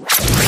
Thank you.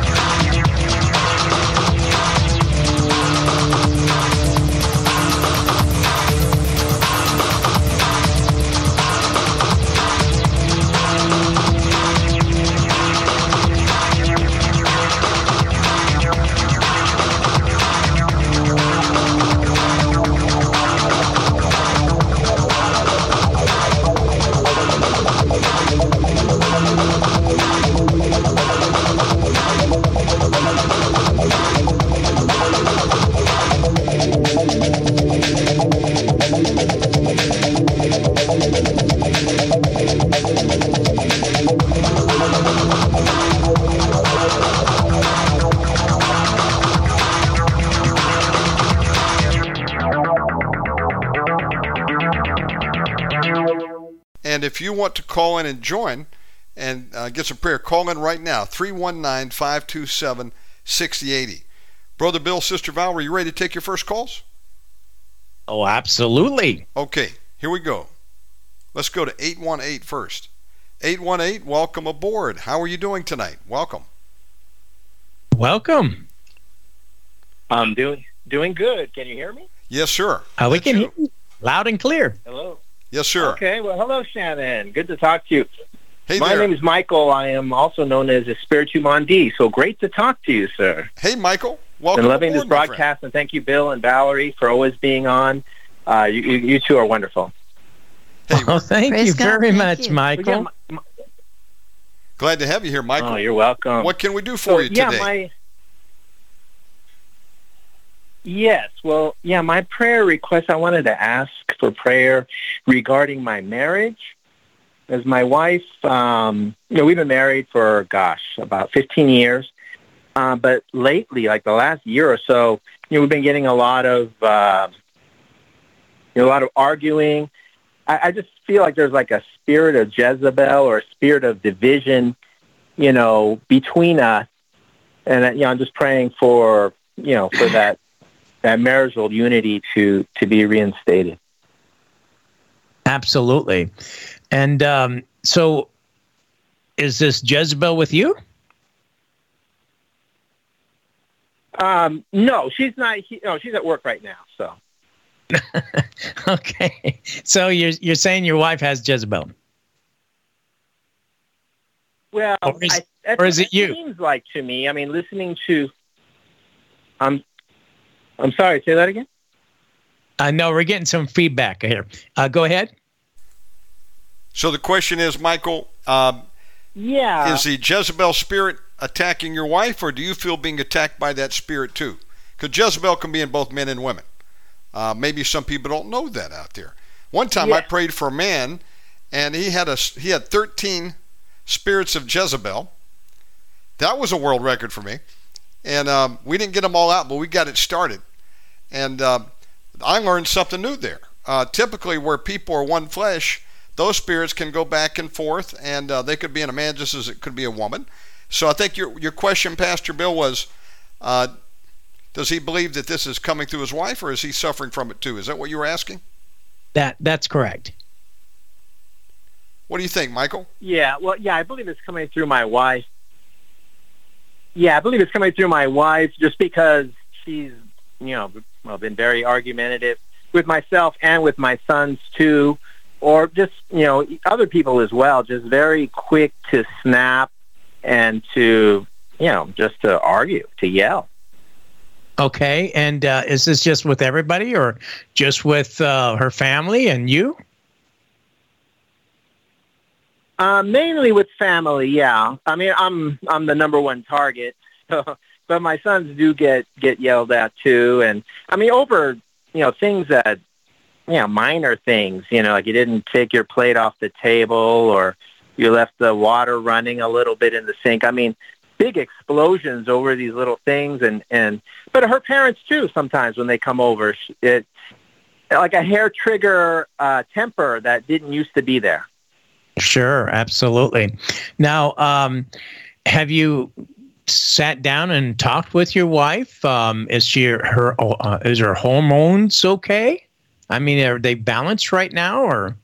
Call in and join and uh, get some prayer, call in right now 319 527 6080. Brother Bill, Sister Valerie, you ready to take your first calls? Oh, absolutely. Okay, here we go. Let's go to 818 first. 818, welcome aboard. How are you doing tonight? Welcome. Welcome. I'm doing doing good. Can you hear me? Yes, sir. Uh, we That's can you. hear you loud and clear. Hello. Yes, sir. Okay. Well, hello, Shannon. Good to talk to you. Hey My there. name is Michael. I am also known as Espiritu Mondi. So great to talk to you, sir. hey, Michael. Welcome Been loving aboard, this broadcast, and thank you, Bill and Valerie, for always being on. Uh, you, you, you two are wonderful. Hey, Oh, thank Praise you God, very thank much, you. But Michael. yeah, my- glad to have you here, Michael. oh, you're welcome. what can we do so, for you yeah, today? my yes. Well, yeah, my prayer request. I wanted to ask for prayer regarding my marriage. As my wife, um, you know, we've been married for gosh about 15 years, uh, but lately, like the last year or so, you know, we've been getting a lot of, uh, you know, a lot of arguing. I, I just feel like there's like a spirit of Jezebel or a spirit of division, you know, between us. And uh, you know, I'm just praying for you know for that that marital unity to to be reinstated. Absolutely. And um, so, is this Jezebel with you? Um, no, she's not. He, no, she's at work right now. So okay. So you're you're saying your wife has Jezebel? well, Or is- I, or is it you? Seems like to me. I mean, listening to. I'm. I'm sorry. Say that again. I know we're getting some feedback here. Uh, go ahead. so the question is, Michael, um, Yeah. is the Jezebel spirit attacking your wife, or do you feel being attacked by that spirit too? Because Jezebel can be in both men and women. Uh, maybe some people don't know that out there. One time I prayed for a man, and he had a he had 13 spirits of Jezebel. That was a world record for me, and um, we didn't get them all out, but we got it started. And uh, I learned something new there. Uh, typically, where people are one flesh, those spirits can go back and forth, and uh, they could be in a man just as it could be a woman. So I think your your question, Pastor Bill, was, uh, does he believe that this is coming through his wife, or is he suffering from it too? Is that what you were asking? That that's correct. What do you think, Michael? Yeah, well, yeah, I believe it's coming through my wife. Yeah, I believe it's coming through my wife just because she's, you know, well, been very argumentative with myself and with my sons too, or just, you know, other people as well, just very quick to snap and to, you know, just to argue, to yell. Okay, and uh, is this just with everybody, or just with uh, her family and you? Uh, mainly with family, yeah. I mean, I'm I'm the number one target, so, but my sons do get get yelled at too, and I mean over you know things that you know minor things, you know, like you didn't take your plate off the table or you left the water running a little bit in the sink. I mean, big explosions over these little things, and and but her parents too. Sometimes when they come over, it like a hair trigger uh, temper that didn't used to be there. Sure, absolutely. Now, um, have you sat down and talked with your wife? Um, is she her uh, is her hormones okay? I mean, are they balanced right now, or?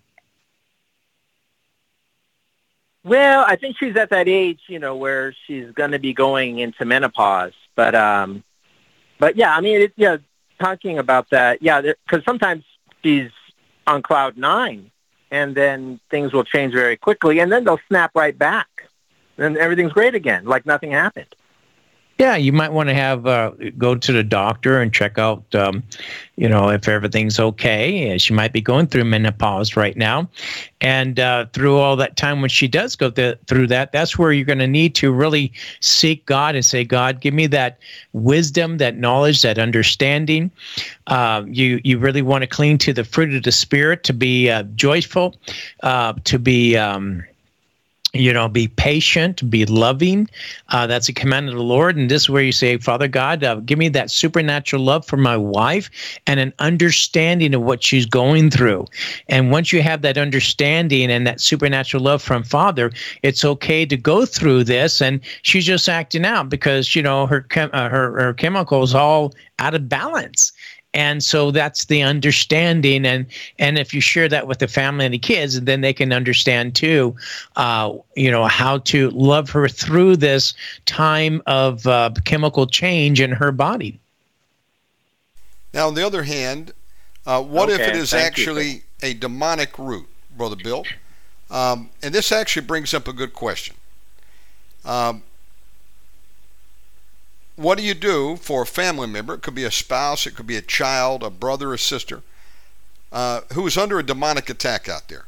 Well, I think she's at that age, you know, where she's going to be going into menopause. But, um, but yeah, I mean, it, yeah, talking about that, yeah, because sometimes she's on cloud nine, and then things will change very quickly, and then they'll snap right back, and everything's great again, like nothing happened. Yeah, you might want to have uh, go to the doctor and check out, um, you know, if everything's okay. She might be going through menopause right now, and uh, through all that time when she does go th- through that, that's where you're going to need to really seek God and say, God, give me that wisdom, that knowledge, that understanding. Uh, you you really want to cling to the fruit of the spirit to be uh, joyful, uh, to be. Um, you know, be patient, be loving. Uh, that's a command of the Lord. And this is where you say, Father God, uh, give me that supernatural love for my wife and an understanding of what she's going through. And once you have that understanding and that supernatural love from Father, it's okay to go through this. And she's just acting out because, you know, her, chem- uh, her, her chemicals all out of balance and so that's the understanding. And and if you share that with the family and the kids then they can understand too uh, you know how to love her through this time of uh, chemical change in her body. Now on the other hand uh, what okay, if it is actually you. a demonic root brother bill? Um, and this actually brings up a good question. Um, what do you do for a family member? It could be a spouse, it could be a child, a brother, a sister, uh, who is under a demonic attack out there.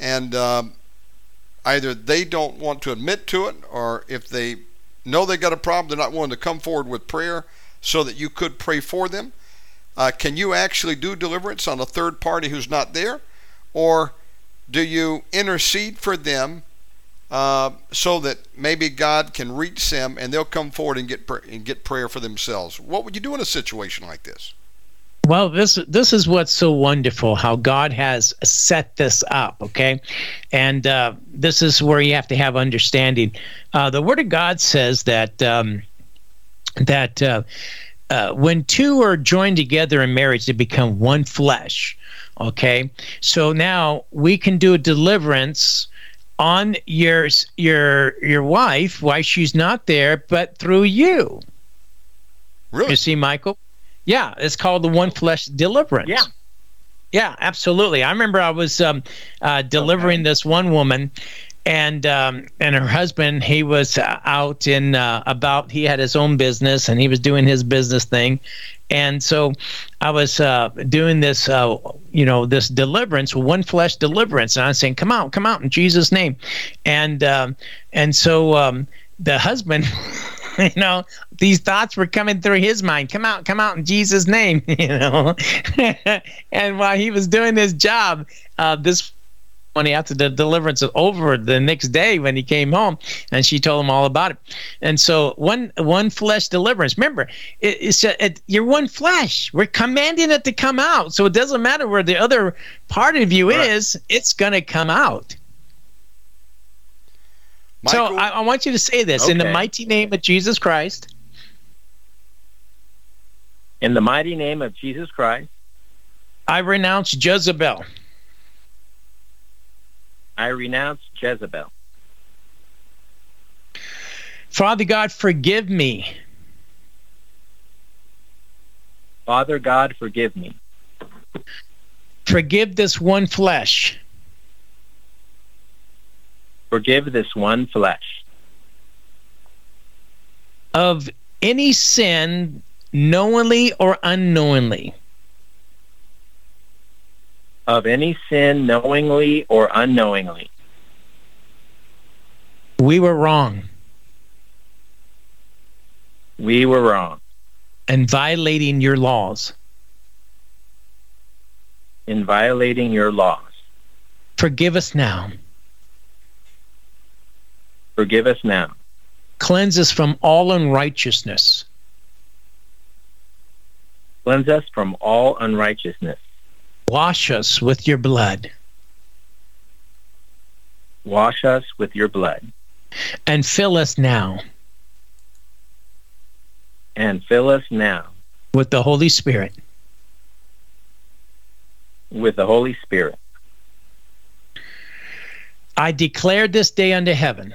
And um, either they don't want to admit to it, or if they know they got a problem, they're not willing to come forward with prayer so that you could pray for them. Uh, can you actually do deliverance on a third party who's not there? Or do you intercede for them uh, so that maybe God can reach them and they'll come forward and get pr- and get prayer for themselves. What would you do in a situation like this? Well, this this is what's so wonderful how God has set this up. Okay, and uh, this is where you have to have understanding. Uh, the Word of God says that um, that uh, uh when two are joined together in marriage, they become one flesh. Okay, so now we can do a deliverance on your your your wife why she's not there, but through you. Really? You see, Michael? Yeah, it's called the one flesh deliverance. Yeah. Yeah, absolutely. I remember I was um, uh, delivering okay. this one woman, and um, and her husband he was out in uh, about he had his own business and he was doing his business thing, and so I was uh, doing this, uh, you know, this deliverance, one flesh deliverance, and I was saying, "Come out, come out in Jesus' name," and um, and so um, the husband. you know, these thoughts were coming through his mind. Come out, come out in Jesus' name, you know. and while he was doing his job, uh, this money after the deliverance was over the next day when he came home and she told him all about it. And so one one flesh deliverance. Remember it, it's a, it, you're one flesh. We're commanding it to come out. So it doesn't matter where the other part of you right. is it's going to come out. Michael? so I, I, want you to say this. Okay. in the mighty name of jesus christ. In the mighty name of jesus christ i renounce jezebel I renounce Jezebel. Father God, forgive me. Father God, forgive me. Forgive this one flesh. Forgive this one flesh. Of any sin knowingly or unknowingly. Of any sin, knowingly or unknowingly. We were wrong We were wrong and violating your laws. in violating your laws. Forgive us now. Forgive us now. Cleanse us from all unrighteousness. Cleanse us from all unrighteousness. Wash us with your blood Wash us with your blood. and fill us now And fill us now with the Holy Spirit. with the Holy Spirit. I declare this day unto heaven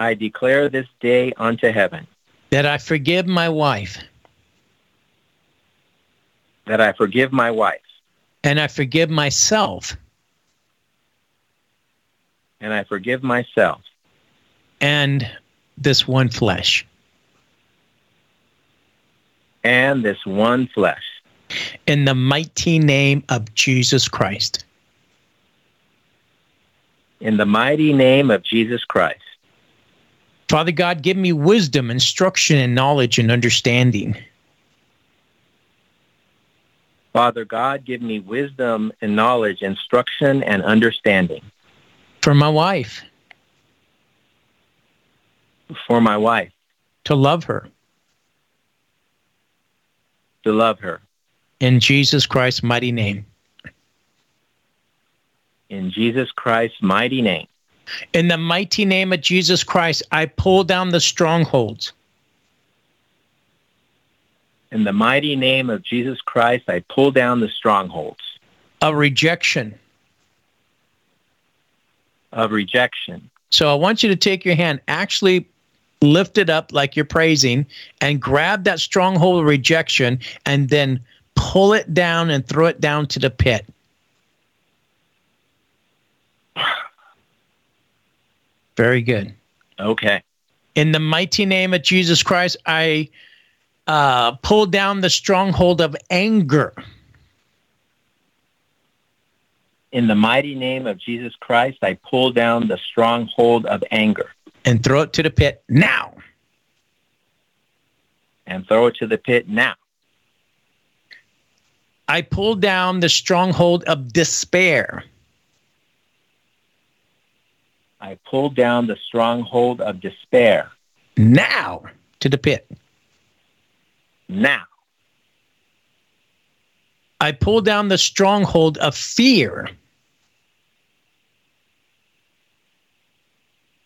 I declare this day unto heaven that I forgive my wife that I forgive my wife and I forgive myself and I forgive myself and this one flesh. and this one flesh. In the mighty name of Jesus Christ. In the mighty name of Jesus Christ. Father God, give me wisdom, instruction, and knowledge and understanding. Father God, give me wisdom and knowledge, instruction and understanding for my wife, for my wife, to love her. to love her. In Jesus Christ's mighty name. In Jesus Christ's mighty name. In the mighty name of Jesus Christ, I pull down the strongholds In the mighty name of Jesus Christ, I pull down the strongholds of rejection. of rejection. So I want you to take your hand, actually lift it up like you're praising, and grab that stronghold of rejection and then pull it down and throw it down to the pit. Very good. Okay. In the mighty name of Jesus Christ, I uh, pull down the stronghold of anger. In the mighty name of Jesus Christ, I pull down the stronghold of anger and throw it to the pit now. and throw it to the pit now. I pull down the stronghold of despair. I pull down the stronghold of despair now to the pit. Now. I pull down the stronghold of fear.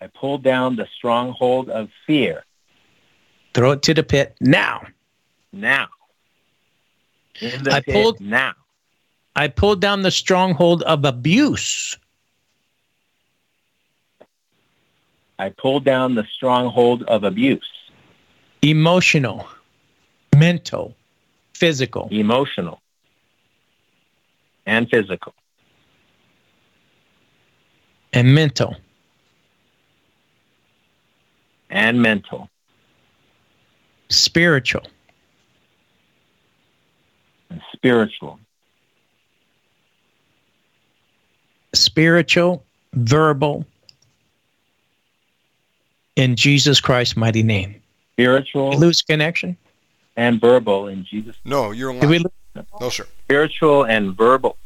I pull down the stronghold of fear Throw it to the pit now. now. In the I pit pulled- now. I pull down the stronghold of abuse. I pull down the stronghold of abuse, Emotional, mental, physical, emotional and physical, and mental. and mental, Spiritual, and spiritual, spiritual, verbal, in Jesus Christ's mighty name. Spiritual lose connection? And verbal in Jesus. No, you're Did we lying. No, sir. Spiritual and verbal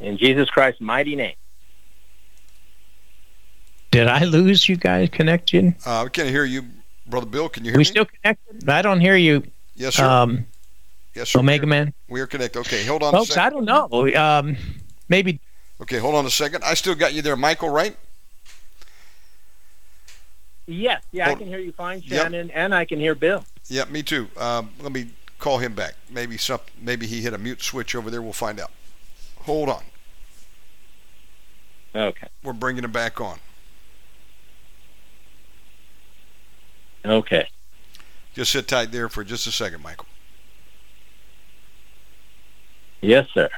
in Jesus Christ's mighty name. Did I lose you guys connection? Uh, I can't hear you, Brother Bill. Can you hear we me? We still connected? I don't hear you, yes, sir. um, yes, sir. Omega Man. we are connected. Okay, hold on a Folks, second. I don't know. Um, maybe Okay, hold on a second. I still got you there, Michael, right? Yes, yeah, I can hear you fine, Yep. Shannon, and I can hear Bill. Yeah, me too. Um, let me call him back. Maybe some, maybe he hit a mute switch over there. We'll find out. Hold on. Okay. We're bringing him back on. Okay. Just sit tight there for just a second, Michael. Yes, sir.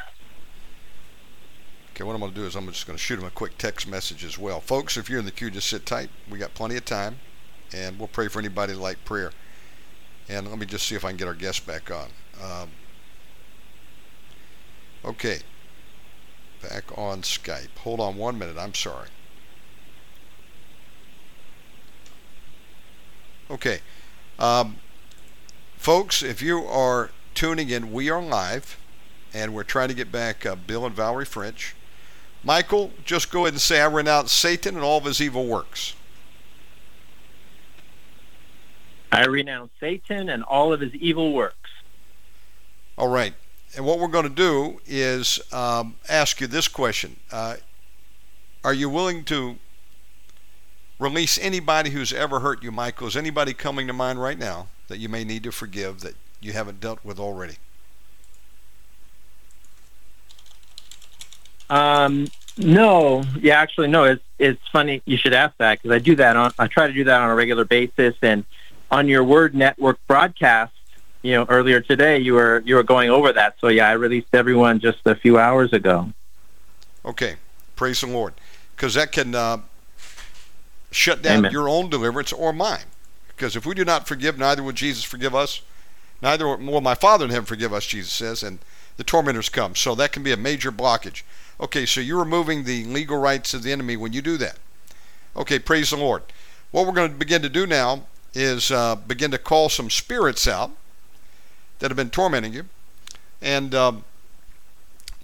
Okay, what I'm going to do is I'm just going to shoot him a quick text message as well. Folks, if you're in the queue, just sit tight. We got plenty of time. and we'll pray for anybody like prayer. And let me just see if I can get our guest back on. Um, okay, back on Skype. Hold on one minute. I'm sorry. Okay. Um, folks, if you are tuning in, we are live, and we're trying to get back uh, Bill and Valerie French. Michael, just go ahead and say, I renounce Satan and all of his evil works. I renounce Satan and all of his evil works. All right. And what we're going to do is um, ask you this question uh, Are you willing to release anybody who's ever hurt you, Michael? Is anybody coming to mind right now that you may need to forgive that you haven't dealt with already? Um, no, yeah, actually, no. It's it's funny you should ask that because I do that on I try to do that on a regular basis, and on your Word Network broadcast, you know, earlier today you were you were going over that. So yeah, I released everyone just a few hours ago. Okay, praise the Lord, because that can uh, shut down Amen. your own deliverance or mine. Because if we do not forgive, neither will Jesus forgive us. Neither will my Father in heaven forgive us, Jesus says, and the tormentors come. So that can be a major blockage. Okay, so you're removing the legal rights of the enemy when you do that. Okay, praise the Lord. What we're going to begin to do now is uh, begin to call some spirits out that have been tormenting you. And, um,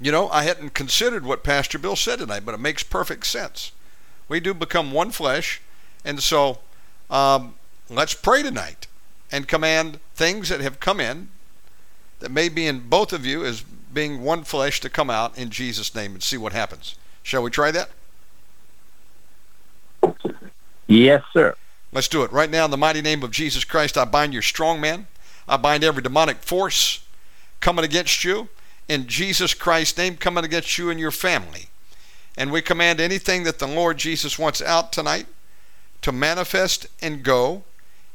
you know, I hadn't considered what Pastor Bill said tonight, but it makes perfect sense. We do become one flesh. And so um, let's pray tonight and command things that have come in that may be in both of you as being one flesh to come out in Jesus' name and see what happens. Shall we try that? Yes, sir. Let's do it. Right now, in the mighty name of Jesus Christ, I bind your strong man. I bind every demonic force coming against you. In Jesus Christ's name, coming against you and your family. And we command anything that the Lord Jesus wants out tonight to manifest and go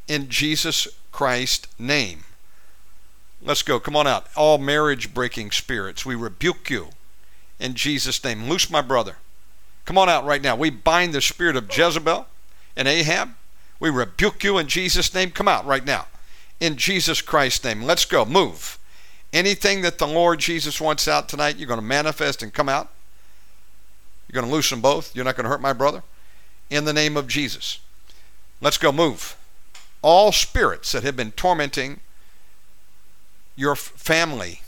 in Jesus Christ's name. Let's go. Come on out. All marriage breaking spirits, we rebuke you in Jesus' name. Loose my brother. Come on out right now. We bind the spirit of Jezebel and Ahab. We rebuke you in Jesus' name. Come out right now. In Jesus Christ's name. Let's go. Move. Anything that the Lord Jesus wants out tonight, you're going to manifest and come out. You're going to loose them both. You're not going to hurt my brother. In the name of Jesus. Let's go. Move. All spirits that have been tormenting your family.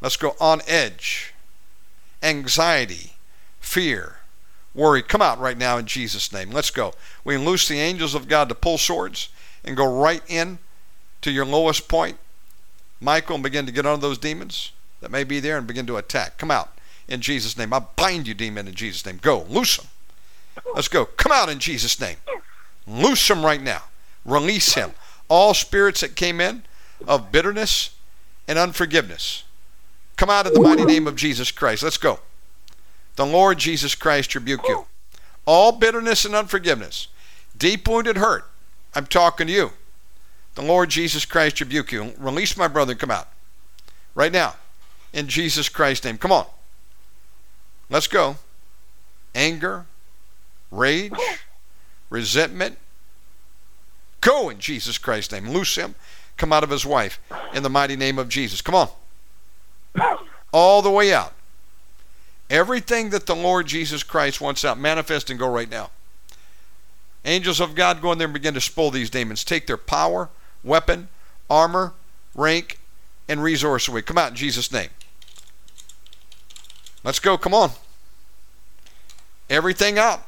Let's go on edge, anxiety, fear, worry. Come out right now in Jesus' name. Let's go. We loose the angels of God to pull swords and go right in to your lowest point, Michael, and begin to get on those demons that may be there and begin to attack. Come out in Jesus' name. I bind you, demon, in Jesus' name. Go. Loose them. Let's go. Come out in Jesus' name. Loose him right now. Release him. All spirits that came in of bitterness and unforgiveness. Come out in the mighty name of Jesus Christ. Let's go. The Lord Jesus Christ rebuke you. All bitterness and unforgiveness, deep wounded hurt. I'm talking to you. The Lord Jesus Christ rebuke you. Release my brother and come out. Right now. In Jesus Christ's name. Come on. Let's go. Anger, rage, resentment. Go in Jesus Christ's name. Loose him come out of his wife in the mighty name of Jesus. Come on. All the way out. Everything that the Lord Jesus Christ wants out, manifest and go right now. Angels of God, go in there and begin to spoil these demons. Take their power, weapon, armor, rank, and resource away. Come out in Jesus' name. Let's go. Come on. Everything out.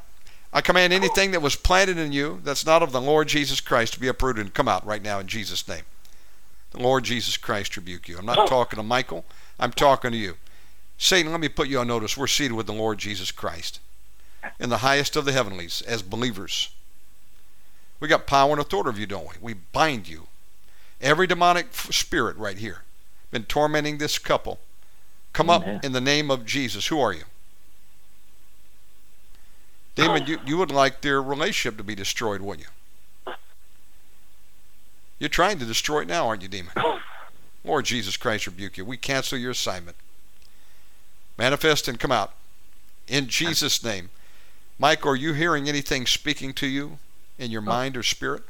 I command anything that was planted in you that's not of the Lord Jesus Christ to be uprooted and come out right now in Jesus' name. The Lord Jesus Christ rebuke you. I'm not oh. talking to Michael. I'm talking to you. Satan, let me put you on notice. We're seated with the Lord Jesus Christ in the highest of the heavenlies as believers. We got power and authority of you, don't we? We bind you. Every demonic spirit right here been tormenting this couple. Come Amen. up in the name of Jesus. Who are you? Damon, you, you would like their relationship to be destroyed, wouldn't you? You're trying to destroy it now, aren't you, demon? Lord Jesus Christ rebuke you. We cancel your assignment. Manifest and come out. In Jesus' name. Mike, are you hearing anything speaking to you in your mind or spirit?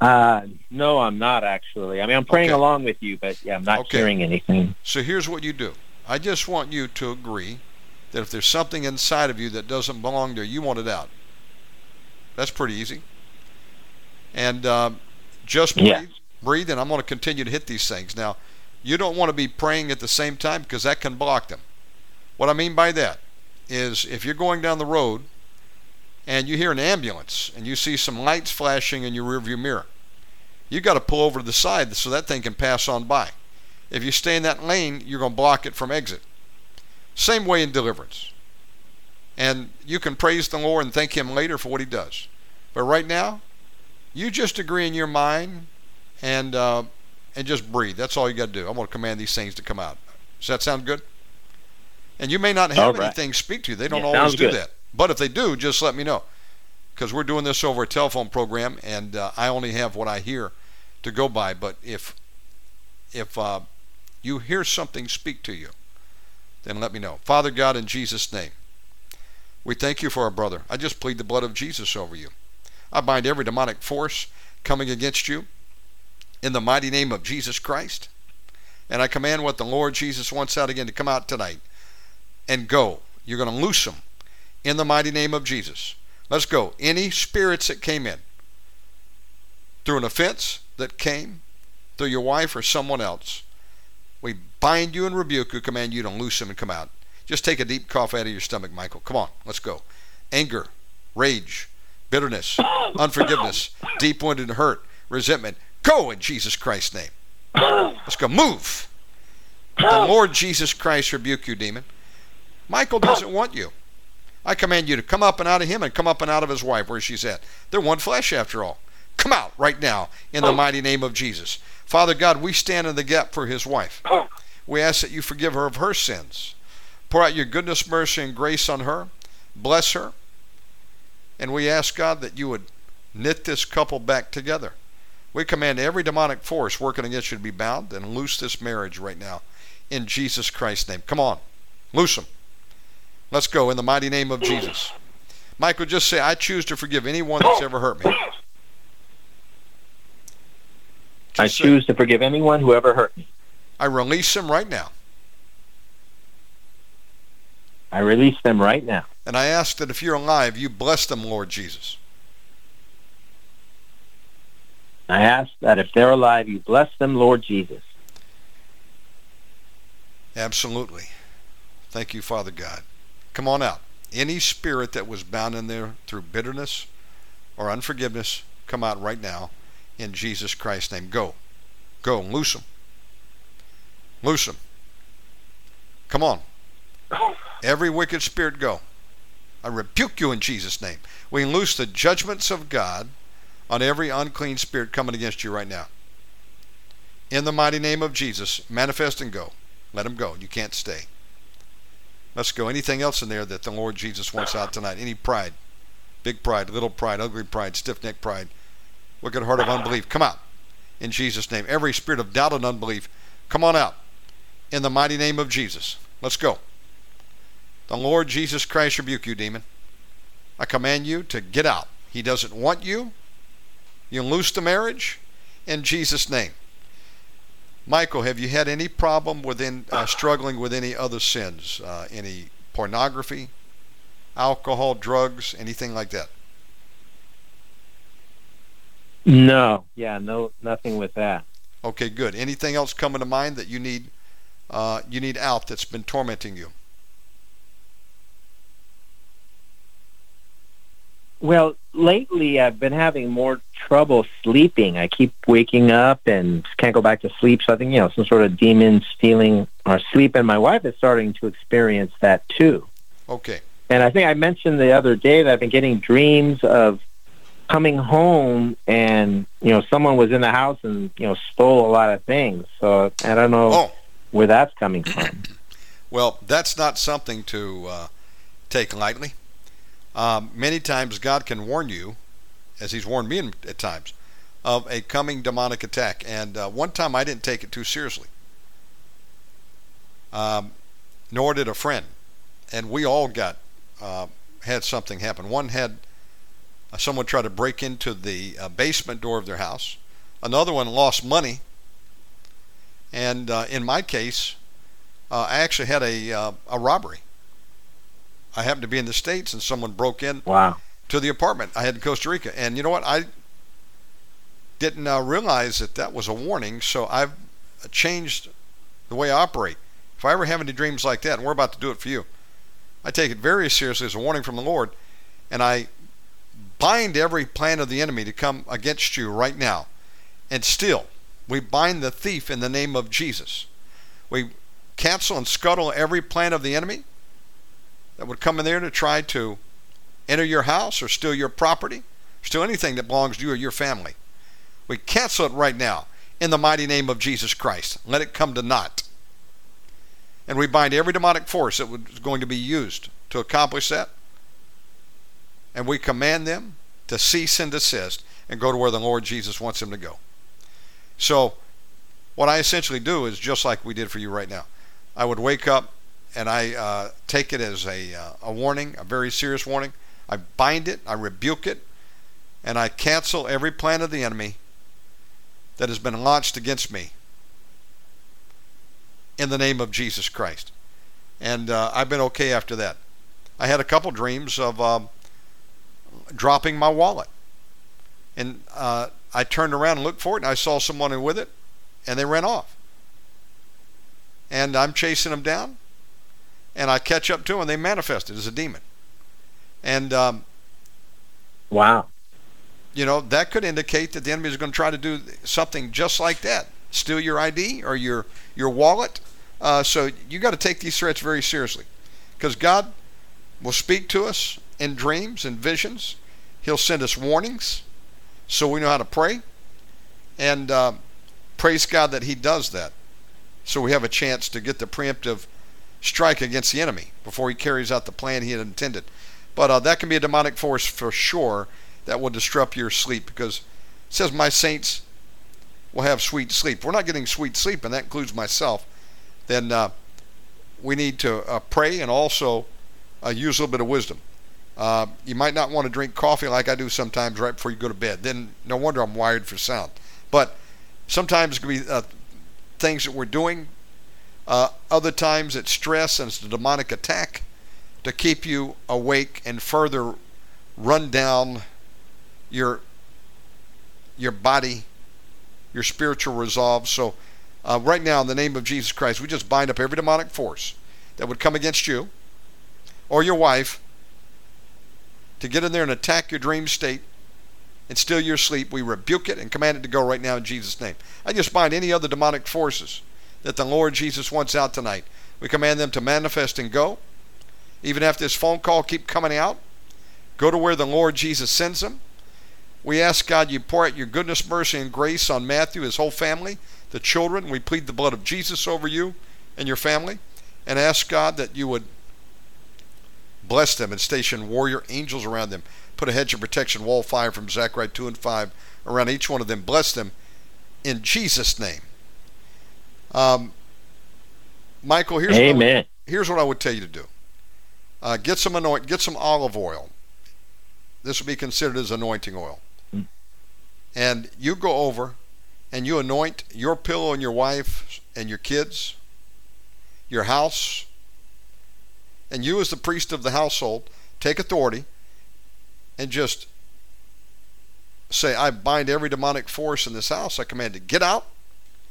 Uh, no, I'm not actually. I mean, I'm praying Okay. along with you, but yeah, I'm not Okay. hearing anything. So here's what you do. I just want you to agree that if there's something inside of you that doesn't belong there, you want it out. That's pretty easy. And um, just breathe, Yeah. breathe, and I'm going to continue to hit these things. Now, you don't want to be praying at the same time because that can block them. What I mean by that is if you're going down the road and you hear an ambulance and you see some lights flashing in your rearview mirror, you got to pull over to the side so that thing can pass on by. If you stay in that lane, you're going to block it from exit. Same way in deliverance. And you can praise the Lord and thank Him later for what He does. But right now, you just agree in your mind and uh, and just breathe. That's all you got to do. I'm going to command these things to come out. Does that sound good? And you may not have All right. anything speak to you. They don't Yeah, always sounds do good. that. But if they do, just let me know. Because we're doing this over a telephone program, and uh, I only have what I hear to go by. But if if uh, you hear something speak to you, then let me know. Father God, in Jesus' name, we thank you for our brother. I just plead the blood of Jesus over you. I bind every demonic force coming against you in the mighty name of Jesus Christ. And I command what the Lord Jesus wants out again to come out tonight and go. You're going to loose them in the mighty name of Jesus. Let's go. Any spirits that came in through an offense that came through your wife or someone else, we bind you and rebuke you, command you to loose them and come out. Just take a deep cough out of your stomach, Michael. Come on, let's go. Anger, rage, bitterness, unforgiveness, deep wounded hurt, resentment. Go in Jesus Christ's name. Let's go. Move. The Lord Jesus Christ rebuke you, demon. Michael doesn't want you. I command you to come up and out of him and come up and out of his wife where she's at. They're one flesh after all. Come out right now in the mighty name of Jesus. Father God, we stand in the gap for his wife. We ask that you forgive her of her sins. Pour out your goodness, mercy, and grace on her. Bless her. And we ask, God, that you would knit this couple back together. We command every demonic force working against you to be bound and loose this marriage right now in Jesus Christ's name. Come on, loose them. Let's go in the mighty name of Jesus. Michael, just say, I choose to forgive anyone that's ever hurt me. I Just say, choose to forgive anyone who ever hurt me. I release them right now. I release them right now. And I ask that if you're alive, you bless them, Lord Jesus. I ask that if they're alive, you bless them, Lord Jesus. Absolutely. Thank you, Father God. Come on out. Any spirit that was bound in there through bitterness or unforgiveness, come out right now in Jesus Christ's name. Go. Go. Loose them. Loose them. Come on. Every wicked spirit go. I rebuke you in Jesus' name. We loose the judgments of God on every unclean spirit coming against you right now. In the mighty name of Jesus, manifest and go. Let them go. You can't stay. Let's go. Anything else in there that the Lord Jesus wants out tonight? Any pride? Big pride, little pride, ugly pride, stiff neck pride, wicked heart of unbelief. Come out. In Jesus' name. Every spirit of doubt and unbelief, come on out. In the mighty name of Jesus. Let's go. The Lord Jesus Christ rebuke you, demon. I command you to get out. He doesn't want you. You loose the marriage in Jesus' name. Michael, have you had any problem within uh, struggling with any other sins? Uh, any pornography, alcohol, drugs, anything like that? No. Yeah, no, nothing with that. Okay, good. Anything else coming to mind that you need uh, you need out that's been tormenting you? Well, lately I've been having more trouble sleeping. I keep waking up and can't go back to sleep. So I think, you know, some sort of demon stealing our sleep. And my wife is starting to experience that too. Okay. And I think I mentioned the other day that I've been getting dreams of coming home and, you know, someone was in the house and, you know, stole a lot of things. So I don't know Oh, where that's coming from. well, that's not something to uh, take lightly. Um, many times God can warn you, as He's warned me at times, of a coming demonic attack. And uh, one time I didn't take it too seriously, um, nor did a friend. And we all got uh, had something happen. One had uh, someone try to break into the uh, basement door of their house. Another one lost money. And uh, in my case, uh, I actually had a a robbery. I happened to be in the states, and someone broke in Wow. to the apartment I had in Costa Rica. And you know what? I didn't uh, realize that that was a warning, so I've changed the way I operate. If I ever have any dreams like that, and we're about to do it for you, I take it very seriously as a warning from the Lord, and I bind every plan of the enemy to come against you right now. And still, we bind the thief in the name of Jesus. We cancel and scuttle every plan of the enemy that would come in there to try to enter your house or steal your property, steal anything that belongs to you or your family. We cancel it right now in the mighty name of Jesus Christ. Let it come to naught. And we bind every demonic force that was going to be used to accomplish that. And we command them to cease and desist and go to where the Lord Jesus wants them to go. So, what I essentially do is just like we did for you right now. I would wake up and I uh, take it as a, uh, a warning, a very serious warning. I bind it, I rebuke it, and I cancel every plan of the enemy that has been launched against me in the name of Jesus Christ. And uh, I've been okay after that. I had a couple dreams of um, dropping my wallet. And uh, I turned around and looked for it, and I saw someone with it, and they ran off. And I'm chasing them down, and I catch up to them, and they manifested as a demon. And, um, Wow. you know, that could indicate that the enemy is going to try to do something just like that steal your ID or your, your wallet. Uh, so you got to take these threats very seriously because God will speak to us in dreams and visions. He'll send us warnings so we know how to pray. And uh, praise God that He does that. So we have a chance to get the preemptive strike against the enemy before he carries out the plan he had intended. But uh, that can be a demonic force for sure that will disrupt your sleep because it says, My saints will have sweet sleep. We're not getting sweet sleep, and that includes myself, then uh, we need to uh, pray and also uh, use a little bit of wisdom. Uh, you might not want to drink coffee like I do sometimes right before you go to bed. Then no wonder I'm wired for sound. But sometimes it can be uh, things that we're doing. Uh, other times it's stress and it's a demonic attack to keep you awake and further run down your your body, your spiritual resolve. So uh, right now, in the name of Jesus Christ, we just bind up every demonic force that would come against you or your wife to get in there and attack your dream state and steal your sleep. We rebuke it and command it to go right now in Jesus' name. I just bind any other demonic forces that the Lord Jesus wants out tonight. We command them to manifest and go. Even after this phone call, keep coming out. Go to where the Lord Jesus sends them. We ask God you pour out your goodness, mercy, and grace on Matthew, his whole family, the children. We plead the blood of Jesus over you and your family and ask God that you would bless them and station warrior angels around them. Put a hedge of protection, wall fire from Zechariah 2 and 5 around each one of them. Bless them in Jesus' name. Um, Michael, here's what, I would, here's what I would tell you to do. Uh, get some anoint, get some olive oil. This would be considered as anointing oil. And you go over and you anoint your pillow and your wife and your kids, your house, and you as the priest of the household take authority and just say, I bind every demonic force in this house. I command it, get out.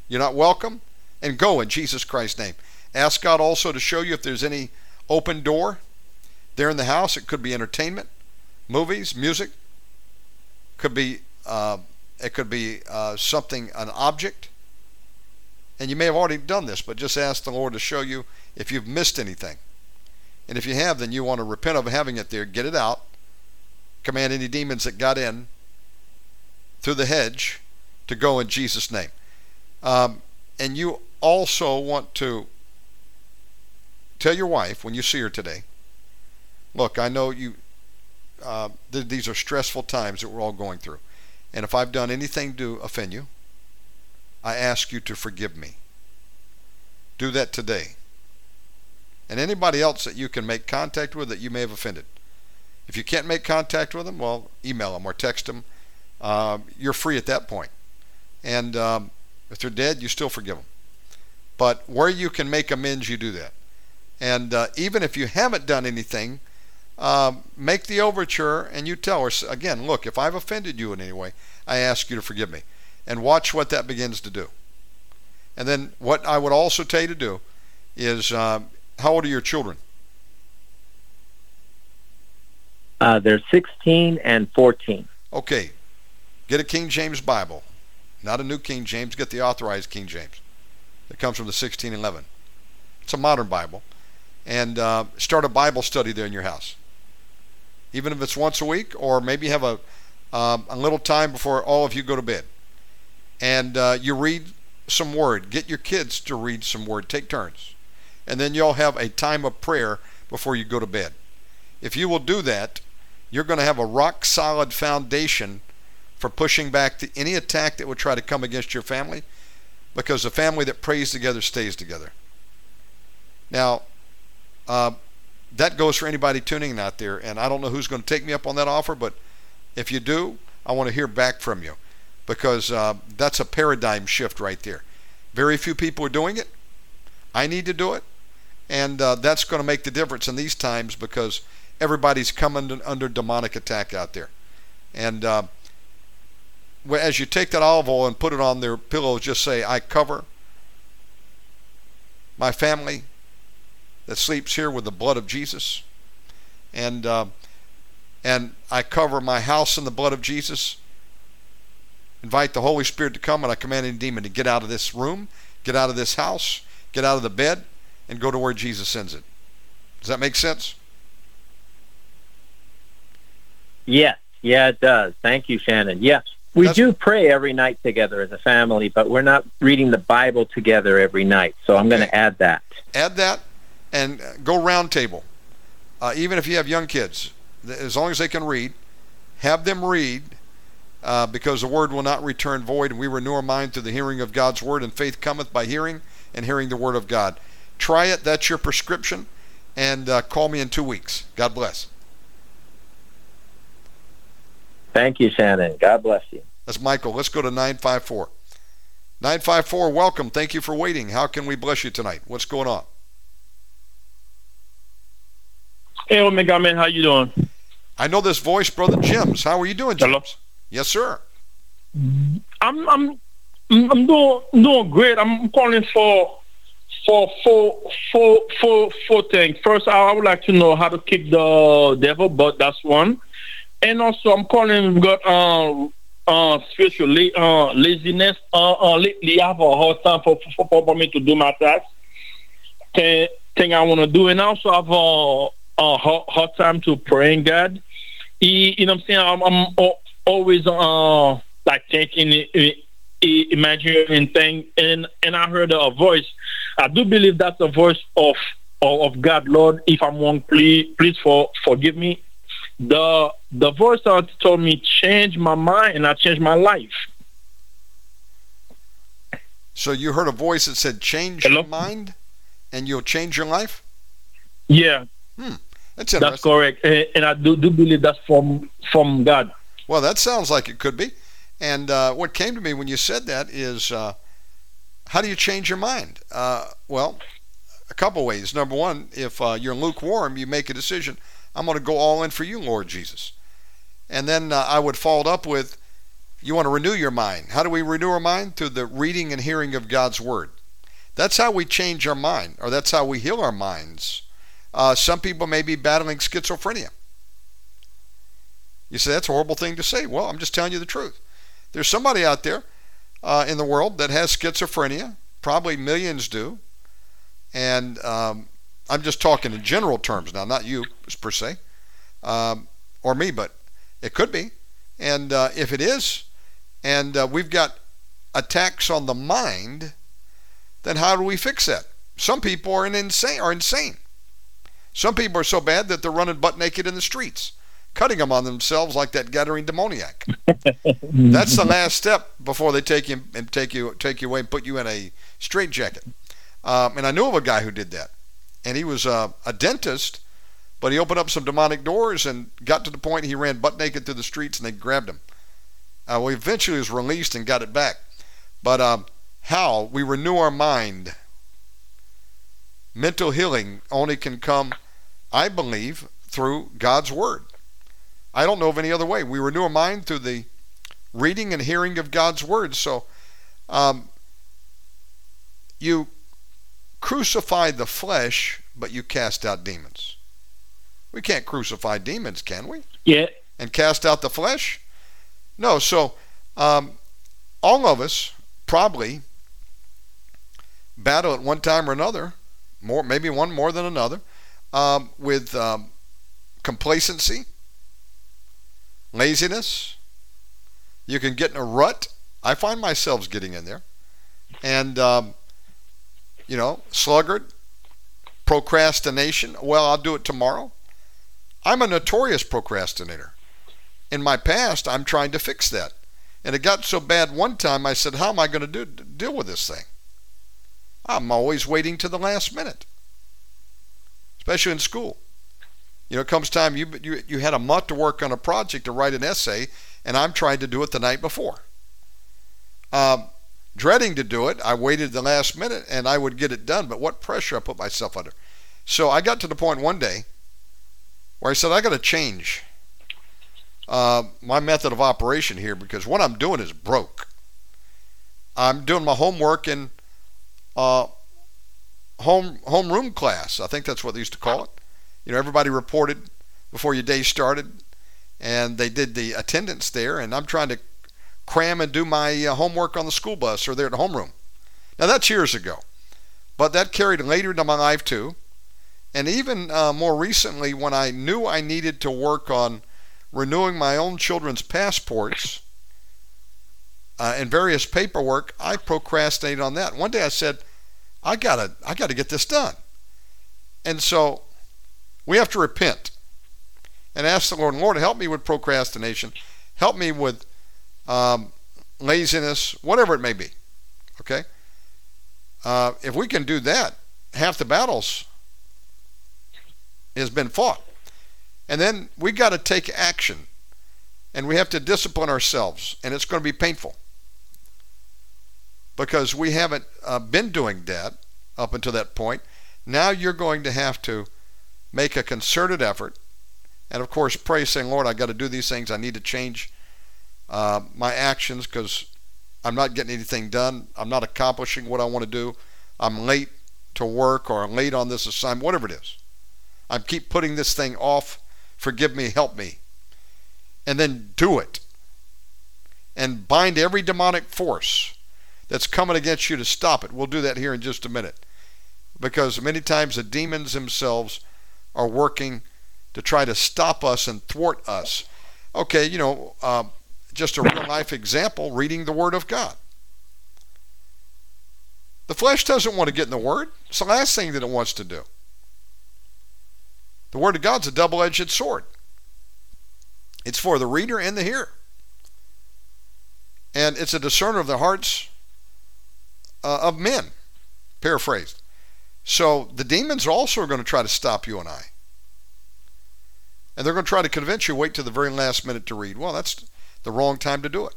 You're not welcome. And go in Jesus Christ's name. Ask God also to show you if there's any open door there in the house. It could be entertainment, movies, music. Could be uh, it could be uh, something, an object. And you may have already done this, but just ask the Lord to show you if you've missed anything. And if you have, then you want to repent of having it there, get it out, command any demons that got in through the hedge to go in Jesus' name. Um, and you also want to tell your wife when you see her today look, I know you, uh, th- these are stressful times that we're all going through. And if I've done anything to offend you, I ask you to forgive me. Do that today. And anybody else that you can make contact with that you may have offended, If you can't make contact with them, well, email them or text them. Uh, you're free at that point. And um, if they're dead, you still forgive them. But where you can make amends, you do that. And uh, even if you haven't done anything, uh, make the overture and you tell her, again, look, if I've offended you in any way, I ask you to forgive me. And watch what that begins to do. And then what I would also tell you to do is uh, how old are your children? Uh, they're 16 and 14. Okay. Get a King James Bible. Not a new King James. Get the authorized King James. It comes from the 1611. It's a modern Bible. And uh, start a Bible study there in your house. Even if it's once a week, or maybe have a, um, a little time before all of you go to bed. And uh, you read some word. Get your kids to read some word. Take turns. And then you'll have a time of prayer before you go to bed. If you will do that, you're going to have a rock solid foundation for pushing back to any attack that would try to come against your family because a family that prays together stays together. Now, uh, that goes for anybody tuning in out there, and I don't know who's going to take me up on that offer, but if you do, I want to hear back from you because uh, that's a paradigm shift right there. Very few people are doing it. I need to do it, and uh, that's going to make the difference in these times because everybody's coming under demonic attack out there. And uh, as you take that olive oil and put it on their pillow, just say, I cover my family that sleeps here with the blood of Jesus. And, uh, and I cover my house in the blood of Jesus. Invite the Holy Spirit to come, and I command any demon to get out of this room, get out of this house, get out of the bed, and go to where Jesus sends it. Does that make sense? Yes, yeah, it does. Thank you, Shannon. Yes, we That's, do pray every night together as a family, but we're not reading the Bible together every night. So I'm okay. going to add that. Add that and go round table. Uh, even if you have young kids, as long as they can read, have them read uh, because the word will not return void, and we renew our mind through the hearing of God's word, and faith cometh by hearing, and hearing the word of God. Try it. That's your prescription. And uh, call me in two weeks. God bless. Thank you, Shannon. God bless you. That's Michael. Let's go to 954. 954, welcome. Thank you for waiting. How can we bless you tonight? What's going on? Hey, Omega Man, how you doing? I know this voice, brother Jim's. How are you doing, Jim? Hello? Yes, sir. I'm I'm I'm doing doing great. I'm calling for for for for for for things. First, I would like to know how to kick the devil, but that's one. And also, I'm calling We've got uh, uh, spiritual la- uh, laziness. Uh, uh, lately, I have a hard time for, for, for me to do my tasks. Thing, thing I want to do, and also I have a, a hard, hard time to praying God. He, you know what I'm saying? I'm, I'm always uh, like thinking, imagining thing, and and I heard a voice. I do believe that's a voice of of God, Lord. If I'm wrong, please please for forgive me the the voice told me change my mind and I changed my life. So you heard a voice that said change Hello? your mind and you'll change your life? Yeah. Hmm. That's. That's correct. And I do, do believe that's from from God. Well, that sounds like it could be. And uh, what came to me when you said that is uh, how do you change your mind? Uh, well, a couple ways. Number one, if uh, you're lukewarm, you make a decision I'm going to go all in for you, Lord Jesus. And then uh, I would follow it up with, you want to renew your mind. How do we renew our mind? Through the reading and hearing of God's Word. That's how we change our mind, or that's how we heal our minds. Uh, some people may be battling schizophrenia. You say, that's a horrible thing to say. Well, I'm just telling you the truth. There's somebody out there uh, in the world that has schizophrenia. Probably millions do. And um, I'm just talking in general terms now, not you per se, um, or me, but it could be. And uh, if it is, and uh, we've got attacks on the mind, then how do we fix that? Some people are insane. Are insane. Some people are so bad that they're running butt naked in the streets, cutting them on themselves like that Gadarene demoniac. That's the last step before they take you and take you take you away and put you in a straitjacket. Um, and I knew of a guy who did that and he was a, a dentist, But he opened up some demonic doors and got to the point he ran butt naked through the streets and they grabbed him. Uh, well, eventually he was released and got it back. But um, how? We renew our mind. Mental healing only can come, I believe, through God's Word. I don't know of any other way. We renew our mind through the reading and hearing of God's Word. So um, you crucify the flesh, but you cast out demons. We can't crucify demons, can we? Yeah. And cast out the flesh? No. So um, all of us probably battle at one time or another, more maybe one more than another, um, with um, complacency, laziness. You can get in a rut. I find myself getting in there, and um, you know, sluggard, procrastination. Well, I'll do it tomorrow. I'm a notorious procrastinator. In my past, I'm trying to fix that. And it got so bad one time, I said, How am I going to do, deal with this thing? I'm always waiting to the last minute, especially in school. You know, it comes time you, you, you had a month to work on a project to write an essay, and I'm trying to do it the night before. Um, dreading to do it, I waited the last minute and I would get it done, but what pressure I put myself under. So I got to the point one day where I said, I got to change uh, my method of operation here because what I'm doing is broke. I'm doing my homework in uh, home homeroom class. I think that's what they used to call it. You know, everybody reported before your day started, and they did the attendance there. And I'm trying to cram and do my uh, homework on the school bus or there at the homeroom. Now that's years ago, but that carried later into my life too. And even uh, more recently, when I knew I needed to work on renewing my own children's passports uh, and various paperwork, I procrastinated on that. One day I said, I gotta, I gotta get this done. And so we have to repent and ask the Lord, Lord, help me with procrastination. Help me with um, laziness, whatever it may be. Okay? Uh, if we can do that, half the battles has been fought. And then we got to take action. And we have to discipline ourselves. And it's going to be painful. Because we haven't uh, been doing that up until that point. Now you're going to have to make a concerted effort. And of course, pray, saying, Lord, I got to do these things. I need to change uh, my actions because I'm not getting anything done. I'm not accomplishing what I want to do. I'm late to work or I'm late on this assignment, whatever it is. I keep putting this thing off. Forgive me, help me. And then do it. And bind every demonic force that's coming against you to stop it. We'll do that here in just a minute. Because many times the demons themselves are working to try to stop us and thwart us. Okay, you know, uh, just a real life example reading the Word of God. The flesh doesn't want to get in the Word, it's the last thing that it wants to do. The Word of God's a double edged sword, it's for the reader and the hearer. And it's a discerner of the hearts uh, of men, paraphrased. So the demons are also going to try to stop you and I. And they're going to try to convince you wait to the very last minute to read. Well, that's the wrong time to do it.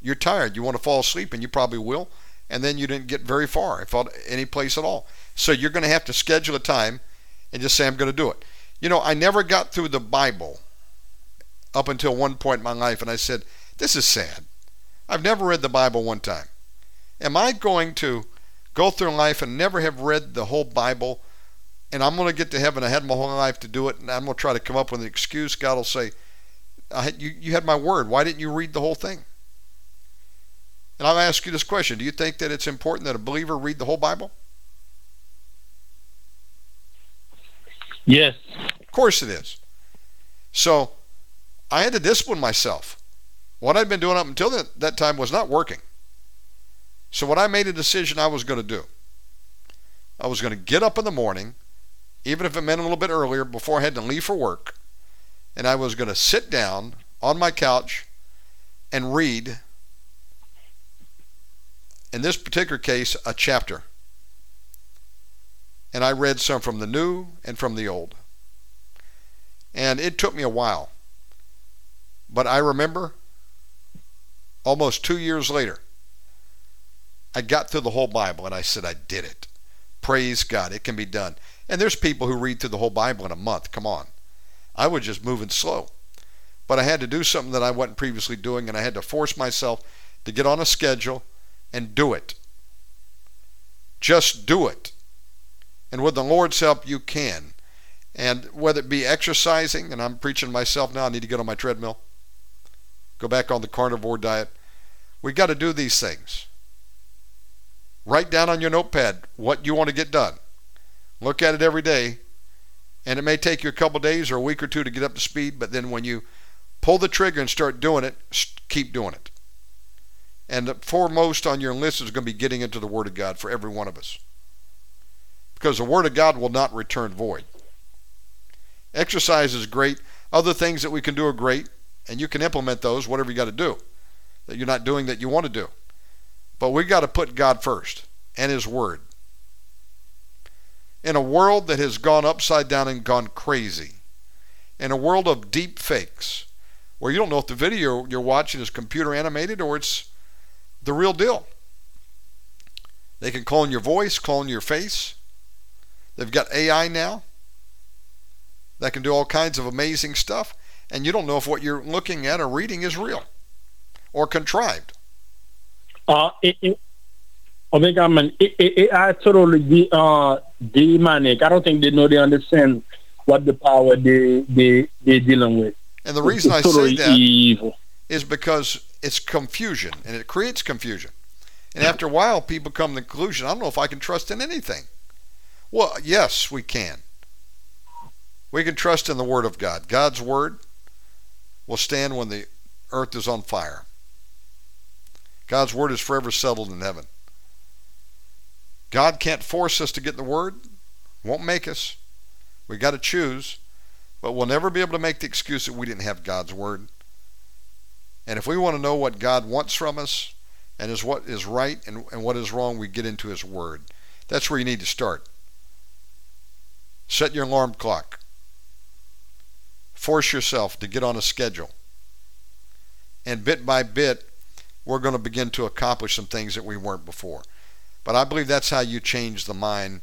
You're tired. You want to fall asleep, and you probably will. And then you didn't get very far, if any place at all. So you're going to have to schedule a time and just say, I'm going to do it. You know, I never got through the Bible up until one point in my life, and I said, This is sad. I've never read the Bible one time. Am I going to go through life and never have read the whole Bible? And I'm going to get to heaven. I had my whole life to do it, and I'm going to try to come up with an excuse. God will say, I, you, you had my word. Why didn't you read the whole thing? And I'll ask you this question Do you think that it's important that a believer read the whole Bible? Yes. Of course it is. So I had to discipline myself. What I'd been doing up until that, that time was not working. So what I made a decision I was going to do, I was going to get up in the morning, even if it meant a little bit earlier before I had to leave for work, and I was going to sit down on my couch and read, in this particular case, a chapter. And I read some from the New and from the Old. And it took me a while. But I remember almost two years later, I got through the whole Bible and I said, I did it. Praise God, it can be done. And there's people who read through the whole Bible in a month. Come on. I was just moving slow. But I had to do something that I wasn't previously doing, and I had to force myself to get on a schedule and do it. Just do it. And with the Lord's help, you can. And whether it be exercising, and I'm preaching myself now, I need to get on my treadmill, go back on the carnivore diet. We've got to do these things. Write down on your notepad what you want to get done. Look at it every day. And it may take you a couple days or a week or two to get up to speed, but then when you pull the trigger and start doing it, keep doing it. And the foremost on your list is going to be getting into the Word of God for every one of us. Because the Word of God will not return void. Exercise is great. Other things that we can do are great, and you can implement those, whatever you got to do, that you're not doing that you want to do. But we got to put God first and His Word. In a world that has gone upside down and gone crazy, in a world of deep fakes, where you don't know if the video you're watching is computer animated or it's the real deal. They can clone your voice, clone your face. They've got AI now that can do all kinds of amazing stuff, and you don't know if what you're looking at or reading is real or contrived. Uh, it, it, Omega man, it, it, I totally de, uh, demonic. I don't think they know they understand what the power they they they're dealing with. And the reason I say that evil. is because it's confusion, and it creates confusion. And after a while, people come to the conclusion, I don't know if I can trust in anything. Well, yes, we can. We can trust in the Word of God. God's Word will stand when the earth is on fire. God's Word is forever settled in heaven. God can't force us to get the Word, won't make us. We got to choose. But we'll never be able to make the excuse that we didn't have God's Word. And if we want to know what God wants from us and is what is right and, and what is wrong, we get into His Word. That's where you need to start. Set your alarm clock. Force yourself to get on a schedule. And bit by bit, we're going to begin to accomplish some things that we weren't before. But I believe that's how you change the mind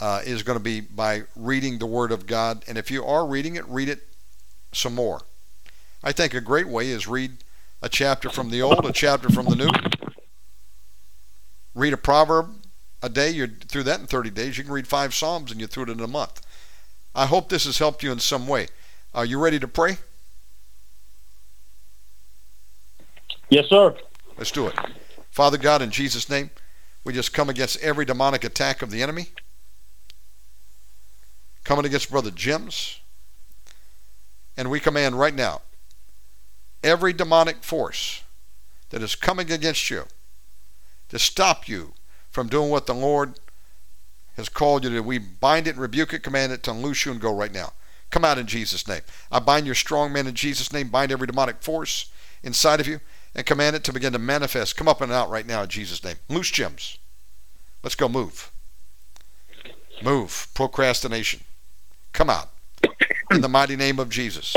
uh, is going to be by reading the Word of God. And if you are reading it, read it some more. I think a great way is read a chapter from the Old, a chapter from the New. Read a proverb a day. You're through that in 30 days. You can read five Psalms and you're through it in a month. I hope this has helped you in some way. Are you ready to pray? Yes, sir. Let's do it. Father God, in Jesus' name, we just come against every demonic attack of the enemy coming against Brother Jim's. And we command right now every demonic force that is coming against you to stop you from doing what the Lord has called you to. We bind it rebuke it, command it to loose you and go right now. Come out in Jesus' name. I bind your strong man in Jesus' name, bind every demonic force inside of you, and command it to begin to manifest. Come up and out right now in Jesus' name. Loose Jims. Let's go move. Move. Procrastination. Come out. In the mighty name of Jesus.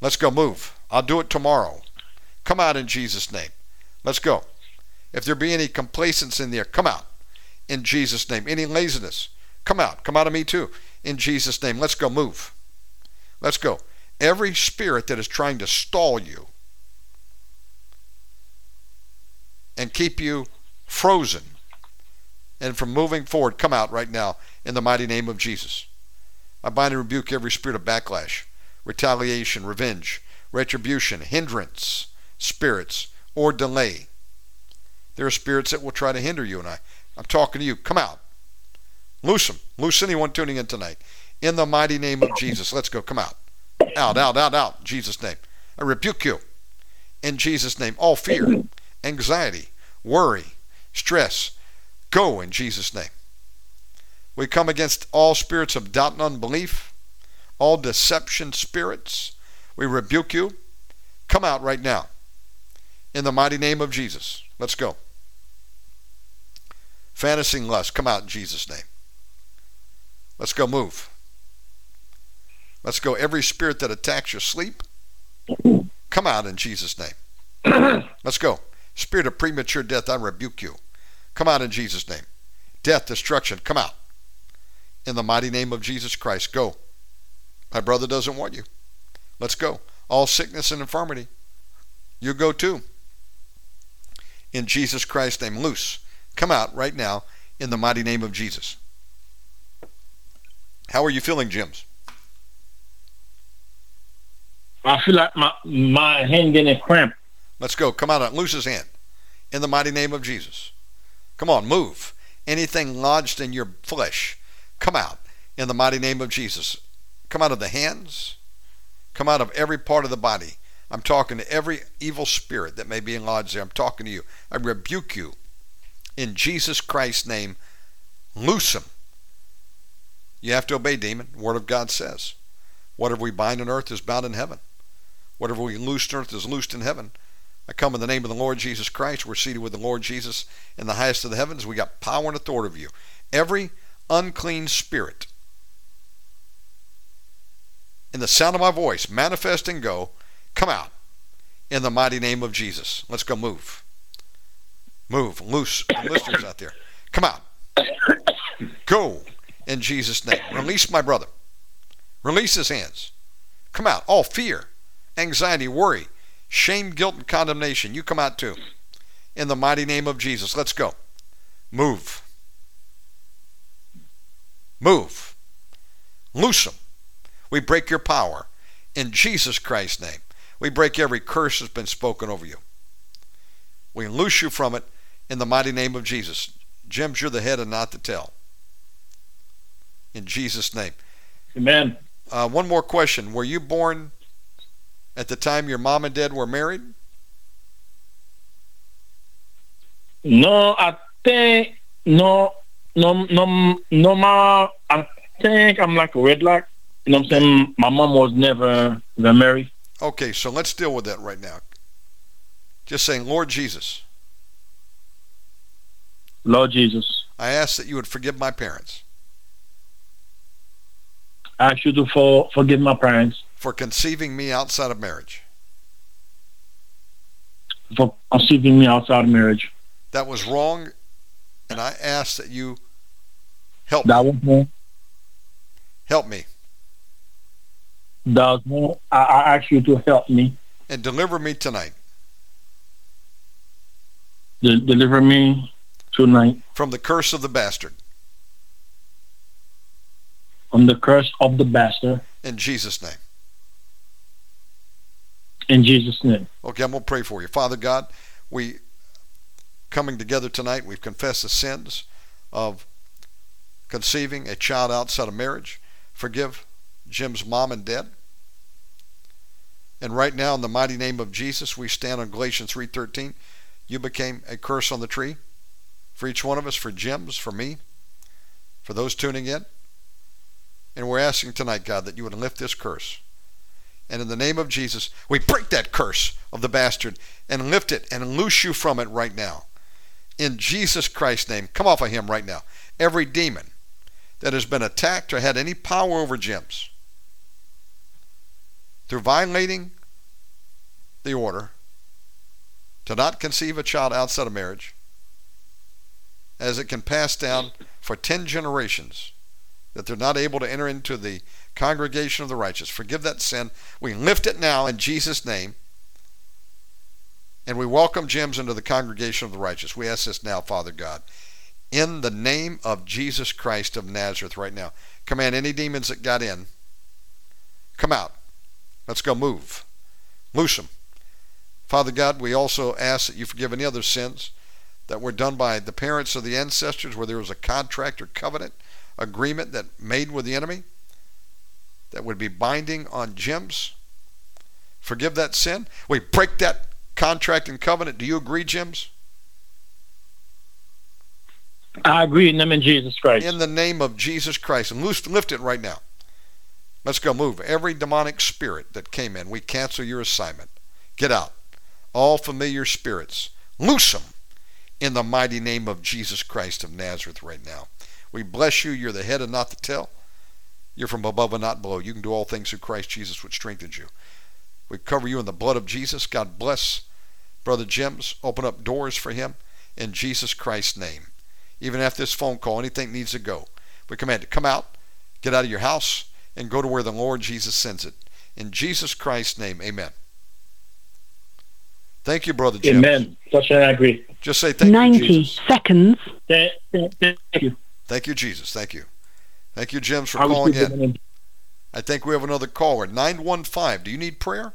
Let's go move. I'll do it tomorrow. Come out in Jesus' name. Let's go. If there be any complacence in there, come out in Jesus' name. Any laziness, come out. Come out of me too in Jesus' name. Let's go move. Let's go. Every spirit that is trying to stall you and keep you frozen and from moving forward, come out right now in the mighty name of Jesus. I bind and rebuke every spirit of backlash, retaliation, revenge, retribution, hindrance, spirits, or delay. There are spirits that will try to hinder you, and I, I'm talking to you. Come out. Loose them. Loose anyone tuning in tonight. In the mighty name of Jesus. Let's go. Come out. Out, out, out, out. In Jesus' name. I rebuke you. In Jesus' name. All fear, anxiety, worry, stress. Go in Jesus' name. We come against all spirits of doubt and unbelief, all deception spirits. We rebuke you. Come out right now. In the mighty name of Jesus. Let's go. Fantasy and lust, come out in Jesus' name. Let's go move. Let's go. Every spirit that attacks your sleep, come out in Jesus' name. Let's go. Spirit of premature death, I rebuke you. Come out in Jesus' name. Death, destruction, come out. In the mighty name of Jesus Christ, go. My brother doesn't want you. Let's go. All sickness and infirmity, you go too. In Jesus Christ's name, loose. Come out right now in the mighty name of Jesus. How are you feeling, Jims? I feel like my my hand getting cramp. Let's go. Come out and loose his hand. In the mighty name of Jesus. Come on, move. Anything lodged in your flesh, come out in the mighty name of Jesus. Come out of the hands. Come out of every part of the body. I'm talking to every evil spirit that may be lodged there. I'm talking to you. I rebuke you. In Jesus Christ's name, loose him. You have to obey, demon. Word of God says. Whatever we bind on earth is bound in heaven. Whatever we loose on earth is loosed in heaven. I come in the name of the Lord Jesus Christ. We're seated with the Lord Jesus in the highest of the heavens. We got power and authority of you. Every unclean spirit, in the sound of my voice, manifest and go, come out in the mighty name of Jesus. Let's go move. Move. Loose listeners out there. Come out. Go in Jesus' name. Release my brother. Release his hands. Come out. All fear, anxiety, worry, shame, guilt, and condemnation. You come out too. In the mighty name of Jesus. Let's go. Move. Move. Loose them. We break your power. In Jesus Christ's name. We break every curse that's been spoken over you. We loose you from it in the mighty name of Jesus. James, you're the head and not the tail. In Jesus' name. Amen. Uh, one more question. Were you born at the time your mom and dad were married? No, I think no, no, no, no. Ma, I think I'm like a redlock. You know what I'm saying? My mom was never married. Okay, so let's deal with that right now. Just saying, Lord Jesus, Lord Jesus, I ask that you would forgive my parents I ask you to for, forgive my parents for conceiving me outside of marriage. for conceiving me outside of marriage. That was wrong, and I ask that you help me. That was wrong. Help me That was wrong. I, I ask you to help me, and deliver me tonight de- deliver me tonight from the curse of the bastard. from the curse of the bastard. In Jesus' name. In Jesus' name. Okay, I'm going to pray for you. Father God, we coming together tonight, we've confessed the sins of conceiving a child outside of marriage. Forgive Jim's mom and dad. And right now, in the mighty name of Jesus, we stand on Galatians 3.13. You became a curse on the tree for each one of us, for Jim's, for me, for those tuning in. And we're asking tonight, God, that you would lift this curse. And in the name of Jesus, we break that curse of the bastard and lift it and loose you from it right now. In Jesus Christ's name, come off of him right now. Every demon that has been attacked or had any power over Jim's through violating the order to not conceive a child outside of marriage, as it can pass down for 10 generations, that they're not able to enter into the congregation of the righteous. Forgive that sin. We lift it now in Jesus' name. And we welcome Jims into the congregation of the righteous. We ask this now, Father God, in the name of Jesus Christ of Nazareth right now. Command any demons that got in, come out. Let's go move. Loose them. Father God, we also ask that you forgive any other sins that were done by the parents of the ancestors where there was a contract or covenant agreement that made with the enemy that would be binding on Jims. Forgive that sin. We break that contract and covenant. Do you agree, Jims? I agree in the name of Jesus Christ. In the name of Jesus Christ. And loose, lift it right now. Let's go move. Every demonic spirit that came in, we cancel your assignment. Get out. All familiar spirits, loose them in the mighty name of Jesus Christ of Nazareth right now. We bless you. You're the head and not the tail. You're from above and not below. You can do all things through Christ Jesus, which strengthens you. We cover you in the blood of Jesus. God bless Brother Jim's. Open up doors for him in Jesus Christ's name. Even after this phone call, anything needs to go. We command it. Come out, get out of your house, and go to where the Lord Jesus sends it. In Jesus Christ's name, amen. Thank you, Brother Jim. Amen. Touch and agree. Just say thank 90 you, Jesus. seconds. Thank, thank, thank you. Thank you, Jesus. Thank you. Thank you, James, for calling in. I think we have another caller. 915. Do you need prayer?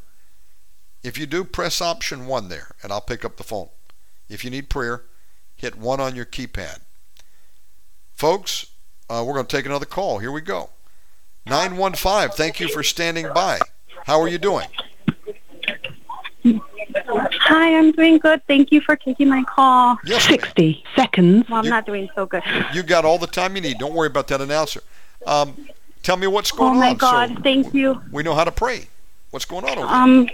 If you do, press option 1 there, and I'll pick up the phone. If you need prayer, hit 1 on your keypad. Folks, uh, we're going to take another call. Here we go. 915. Thank you for standing by. How are you doing? Hi, I'm doing good. Thank you for taking my call. Yes, ma'am. 60 seconds. Well, I'm You- not doing so good. You got all the time you need. Don't worry about that announcer. Um, tell me what's going on. Oh my on God, so thank you. we know how to pray. What's going on over there? Um,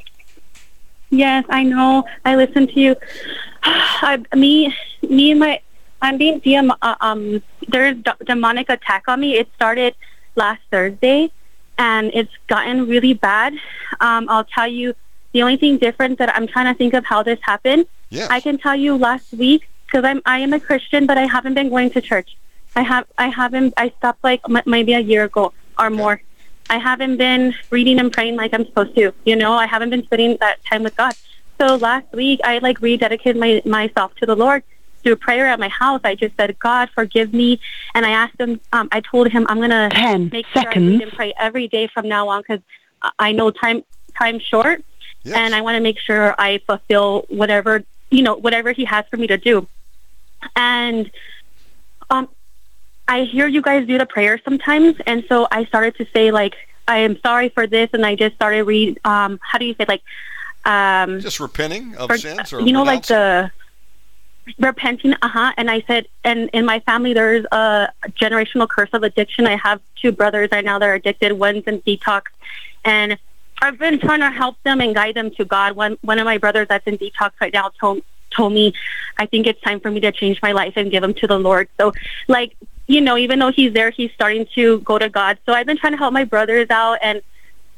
yes, I know. I listen to you. I, me, me and my, I'm being DM. Uh, um, there's d- demonic attack on me. It started last Thursday, and it's gotten really bad. Um, I'll tell you. The only thing different that I'm trying to think of how this happened. Yes. I can tell you last week because I'm I am a Christian, but I haven't been going to church. I have I haven't I stopped like m- maybe a year ago or more. I haven't been reading and praying like I'm supposed to. You know, I haven't been spending that time with God. So last week I like rededicated my, myself to the Lord through prayer at my house. I just said, God, forgive me, and I asked him. Um, I told him I'm gonna 10 make sure I read and pray every day from now on because I know time time's short yes. and I want to make sure I fulfill whatever you know whatever he has for me to do. And um, I hear you guys do the prayer sometimes, and so I started to say like I am sorry for this, and I just started read. Um, how do you say like um, Just repenting of for- sins or you know like the repenting uh-huh and i said and in my family there's a generational curse of addiction i have two brothers right now that are addicted one's in detox and i've been trying to help them and guide them to god one one of my brothers that's in detox right now told told me i think it's time for me to change my life and give him to the lord so like you know even though he's there he's starting to go to god so i've been trying to help my brothers out and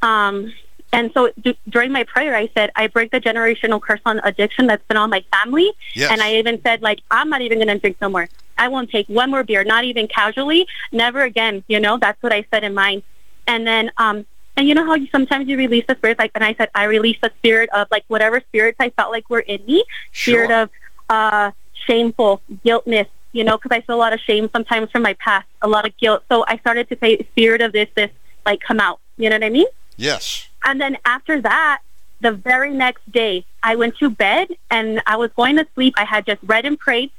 um and so d- during my prayer, I said, I break the generational curse on addiction that's been on my family. Yes. And I even said, like, I'm not even going to drink no more. I won't take one more beer, not even casually, never again. You know, that's what I said in mine. And then, um, and you know how you, sometimes you release the spirit, like, and I said, I release the spirit of like whatever spirits I felt like were in me, spirit Sure. of uh, shameful, guiltness, you know, because I feel a lot of shame sometimes from my past, a lot of guilt. So I started to say, spirit of this, this, like, come out. You know what I mean? Yes. And then after that, the very next day, I went to bed and I was going to sleep. I had just read and prayed,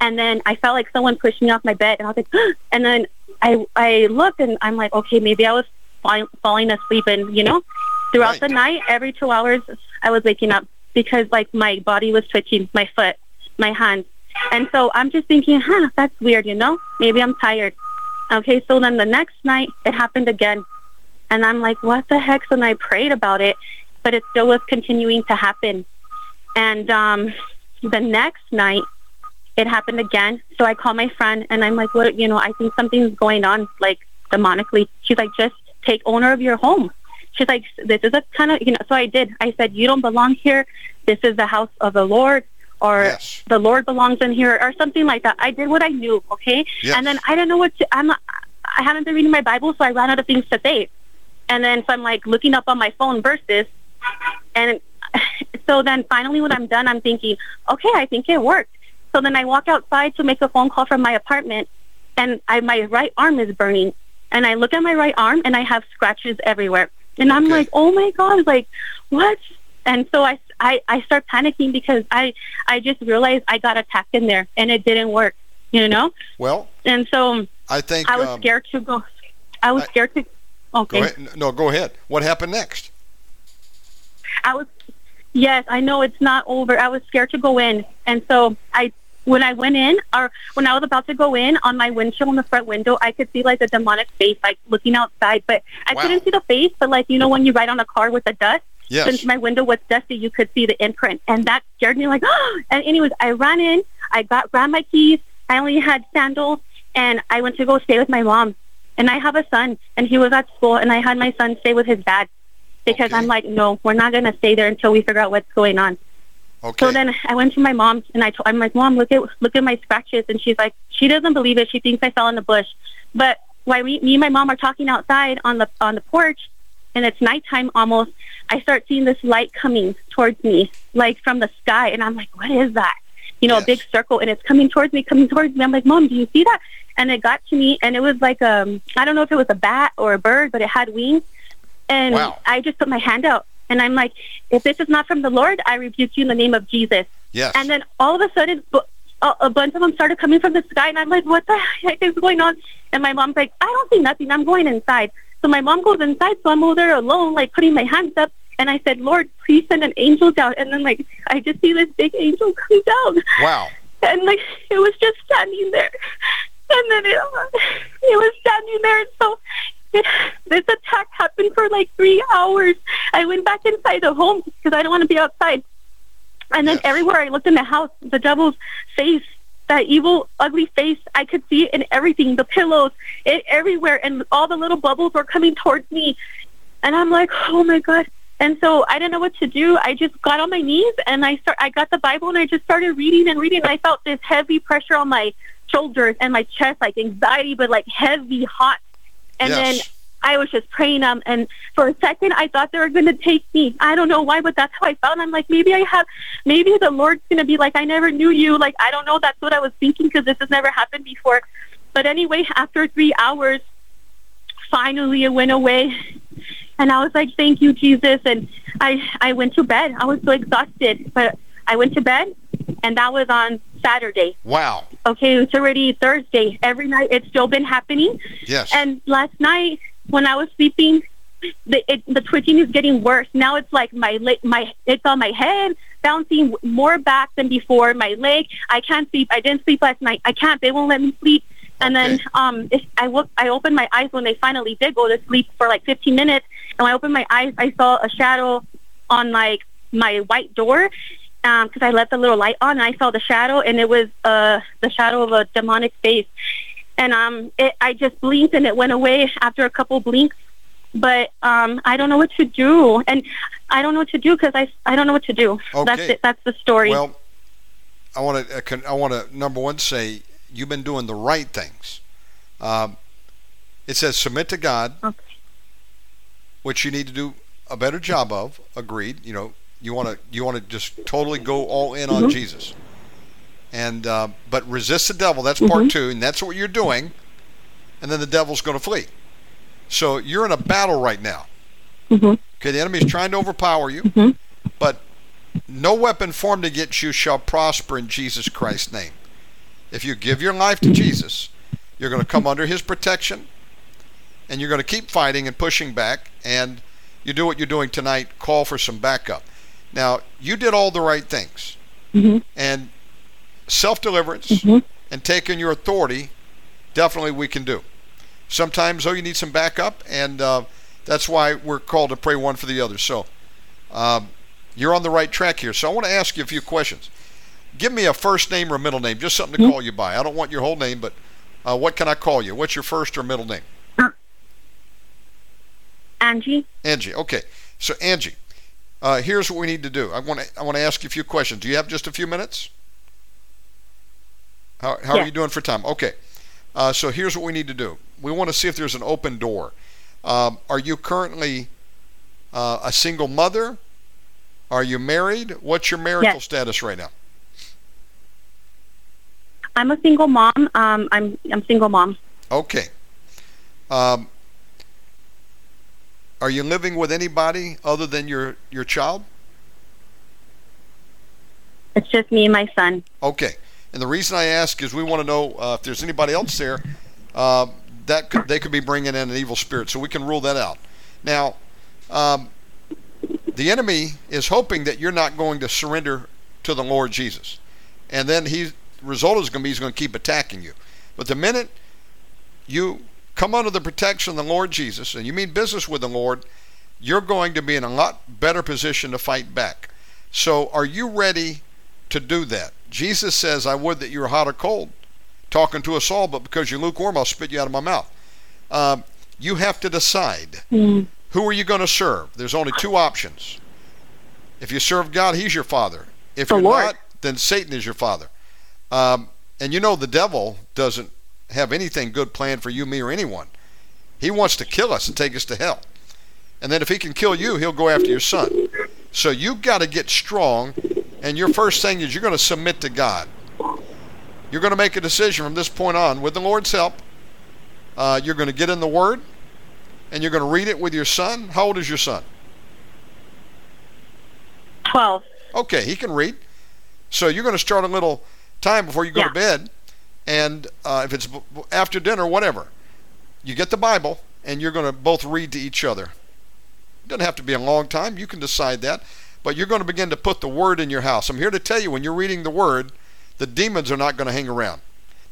and then I felt like someone pushed me off my bed, and I was like, and then I I looked and I'm like, okay, maybe I was fall, falling asleep, and you know, throughout Right. the night, every two hours, I was waking up because like my body was twitching, my foot, my hands, and so I'm just thinking, huh, that's weird, you know, maybe I'm tired. Okay, so then the next night, it happened again. And I'm like, what the heck? So I prayed about it, but it still was continuing to happen. And um, the next night, it happened again. So I call my friend and I'm like, what, you know, I think something's going on, like demonically. She's like, just take owner of your home. She's like, this is a kind of, you know, so I did. I said, you don't belong here. This is the house of the Lord or Yes. the Lord belongs in here or something like that. I did what I knew. Okay. Yes. And then I don't know what to, I'm, I haven't been reading my Bible, so I ran out of things to say. And then so I'm like looking up on my phone verses. And so then finally when I'm done, I'm thinking, okay, I think it worked. So then I walk outside to make a phone call from my apartment and I, my right arm is burning. And I look at my right arm and I have scratches everywhere. And I'm Okay. like, oh my God, like what? And so I, I, I start panicking because I, I just realized I got attacked in there and it didn't work, you know? Well, And so I think. I was um, scared to go. I was I- scared to. Okay. Go ahead. No, go ahead. What happened next? I was. Yes, I know it's not over. I was scared to go in, and so I, when I went in, or when I was about to go in, on my windshield in the front window, I could see like a demonic face, like looking outside, but I Wow. couldn't see the face. But like you know, when you ride on a car with the dust, Yes. since my window was dusty, you could see the imprint, and that scared me. Like, oh! and anyways, I ran in. I got grabbed my keys. I only had sandals, and I went to go stay with my mom. And I have a son, and he was at school, and I had my son stay with his dad because Okay. I'm like, no, we're not going to stay there until we figure out what's going on. Okay. So then I went to my mom and I told, I'm like, Mom, look at look at my scratches, and she's like, she doesn't believe it. She thinks I fell in the bush. But while we, me and my mom are talking outside on the on the porch, and it's nighttime almost, I start seeing this light coming towards me, like from the sky, and I'm like, what is that? You know, Yes. a big circle, and it's coming towards me, coming towards me. I'm like, Mom, do you see that? And it got to me, and it was like um, I don't know if it was a bat or a bird, but it had wings. And Wow. I just put my hand out, and I'm like, if this is not from the Lord, I rebuke you in the name of Jesus. yes. And then all of a sudden, a, bunch of them started coming from the sky, and I'm like, what the heck is going on? And my mom's like, I don't see nothing. I'm going inside. So my mom goes inside, so I'm over there alone, like putting my hands up. And I said, Lord, please send an angel down. And then, like, I just see this big angel come down. wow. And, like, it was just standing there. And then it, it was standing there. And so this attack happened for like three hours. I went back inside the home because I don't want to be outside. And then Yes. everywhere I looked in the house, the devil's face, that evil, ugly face, I could see it in everything, the pillows, it everywhere, and all the little bubbles were coming towards me. And I'm like, oh my god. And so I didn't know what to do. I just got on my knees and I start. I got the Bible and I just started reading and reading. And I felt this heavy pressure on my shoulders and my chest, like anxiety, but like heavy, hot. And Yes. then I was just praying um and for a second I thought they were gonna take me. I don't know why, but that's how I felt. I'm like, maybe I have maybe the Lord's gonna be like, I never knew you. Like I don't know, that's what I was thinking because this has never happened before. But anyway, after three hours, finally it went away. And I was like, Thank you, Jesus and I I went to bed. I was so exhausted. But I went to bed and that was on Saturday. Wow. Okay, it's already Thursday. Every night it's still been happening. Yes. And last night when I was sleeping, the it, the twitching is getting worse. Now it's like my leg, my it's on my head, bouncing more back than before. My leg, I can't sleep. I didn't sleep last night. I can't. They won't let me sleep. And then Okay. um, if I woke, I opened my eyes when they finally did go to sleep for like 15 minutes. And when I opened my eyes, I saw a shadow on like my white door because I left the little light on. And I saw the shadow, and it was uh, the shadow of a demonic face. And um, it, I just blinked, and it went away after a couple blinks. But um, I don't know what to do, and I don't know what to do because I I don't know what to do. That's Okay. it. That's the story. Well, I want to. I want to number one say you've been doing the right things. Um, it says submit to God, Okay. which you need to do a better job of. Agreed. You know, you want to you want to just totally go all in on Mhm. Jesus, and uh, but resist the devil. That's Mm-hmm. part two, and that's what you're doing. And then the devil's going to flee. So you're in a battle right now. Mhm. Okay, the enemy's trying to overpower you, Mhm. but no weapon formed against you shall prosper in Jesus Christ's name. If you give your life to Jesus, you're going to come under his protection and you're going to keep fighting and pushing back and you do what you're doing tonight, call for some backup. Now, you did all the right things. Mhm. And self-deliverance Mhm. and taking your authority, definitely we can do. Sometimes, though, you need some backup, and uh, that's why we're called to pray one for the other. So, um, you're on the right track here. So, I want to ask you a few questions. Give me a first name or a middle name, just something to call you by. I don't want your whole name, but uh, what can I call you? What's your first or middle name? Angie. Angie. Okay. So, Angie, uh, here's what we need to do. I want to I want to ask you a few questions. Do you have just a few minutes? How, how are you doing for time? Okay. Uh, so here's what we need to do. We want to see if there's an open door. Um, are you currently uh, a single mother? Are you married? What's your marital Yes. status right now? I'm a single mom. Um, I'm I'm single mom. Okay. Um, are you living with anybody other than your, your child? It's just me and my son. Okay. And the reason I ask is we want to know uh, if there's anybody else there uh, that could, they could be bringing in an evil spirit, so we can rule that out. Now, um, the enemy is hoping that you're not going to surrender to the Lord Jesus, and then he result is going to be he's going to keep attacking you. But the minute you come under the protection of the Lord Jesus and you mean business with the Lord, you're going to be in a lot better position to fight back. So, are you ready to do that? Jesus says, I would that you were hot or cold, talking to us all, but because you're lukewarm, I'll spit you out of my mouth. Um, you have to decide Mm. who are you going to serve. There's only two options. If you serve God, He's your father. If The you're Lord. not, then Satan is your father. Um, and you know the devil doesn't have anything good planned for you, me, or anyone. He wants to kill us and take us to hell. And then if he can kill you, he'll go after your son. So you've got to get strong. And your first thing is you're going to submit to God. You're going to make a decision from this point on with the Lord's help. Uh, you're going to get in the Word and you're going to read it with your son. How old is your son? 12. Okay, he can read. So you're going to start a little time before you go Yeah. to bed. And uh, if it's after dinner, whatever, you get the Bible and you're going to both read to each other. It doesn't have to be a long time. You can decide that. But you're going to begin to put the Word in your house. I'm here to tell you when you're reading the Word, the demons are not going to hang around.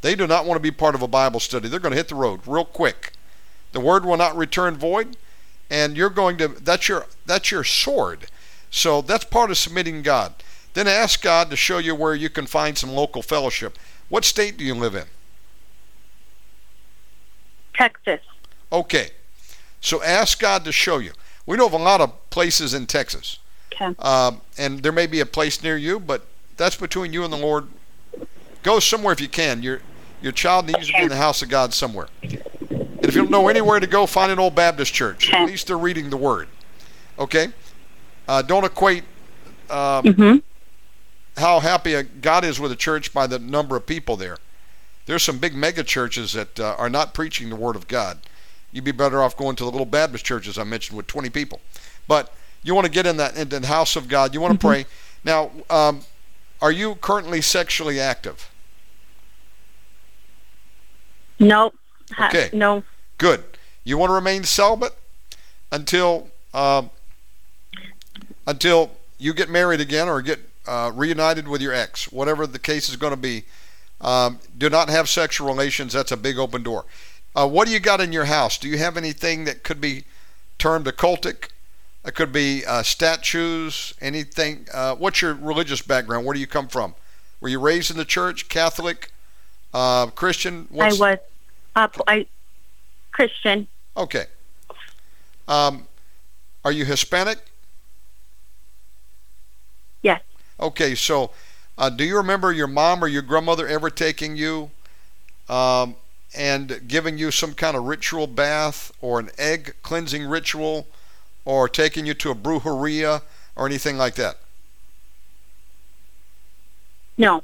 They do not want to be part of a Bible study. They're going to hit the road real quick. The Word will not return void. And you're going to, that's your, that's your sword. So that's part of submitting God. Then ask God to show you where you can find some local fellowship. What state do you live in? Texas. Okay. So ask God to show you. We know of a lot of places in Texas. Okay. Um, and there may be a place near you, but that's between you and the Lord. Go somewhere if you can. Your your child needs to be in the house of God somewhere. And if you don't know anywhere to go, find an old Baptist church. At least they're reading the Word. Okay. Uh, don't equate um, Mm-hmm. How happy God is with a church by the number of people there. There's some big mega churches that uh, are not preaching the Word of God. You'd be better off going to the little Baptist churches I mentioned with 20 people. But you want to get in that into the house of God. You want to pray. Now, um, are you currently sexually active? Nope. Okay. No. Good. You want to remain celibate until um, until you get married again or get uh, reunited with your ex, whatever the case is going to be. Um, do not have sexual relations. That's a big open door. Uh, what do you got in your house? Do you have anything that could be termed occultic? It could be uh, statues, anything. Uh, what's your religious background? Where do you come from? Were you raised in the church, Catholic, uh, Christian? What's- I was up. I Christian. Okay. Um, are you Hispanic? Yes. Okay, so uh, do you remember your mom or your grandmother ever taking you um, and giving you some kind of ritual bath or an egg cleansing ritual or taking you to a brujeria or anything like that? No.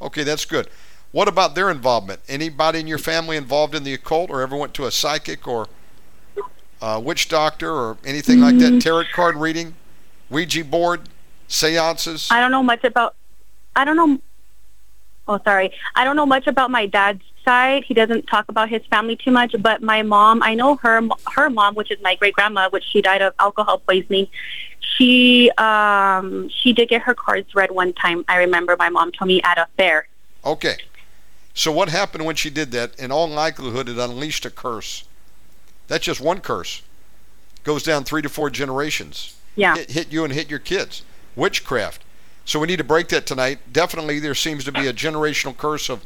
Okay, that's good. What about their involvement? Anybody in your family involved in the occult or ever went to a psychic or a witch doctor or anything like that? Tarot card reading, Ouija board, seances? I don't know much about. I don't know. Oh, sorry. I don't know much about my dad's side. He doesn't talk about his family too much. But my mom, I know her. Her mom, which is my great grandma, which she died of alcohol poisoning. She um she did get her cards read one time. I remember my mom told me at a fair. Okay. So what happened when she did that? In all likelihood, it unleashed a curse. That's just one curse. Goes down three to four generations. Yeah. Hit, hit you and hit your kids. Witchcraft. So we need to break that tonight. Definitely, there seems to be a generational curse of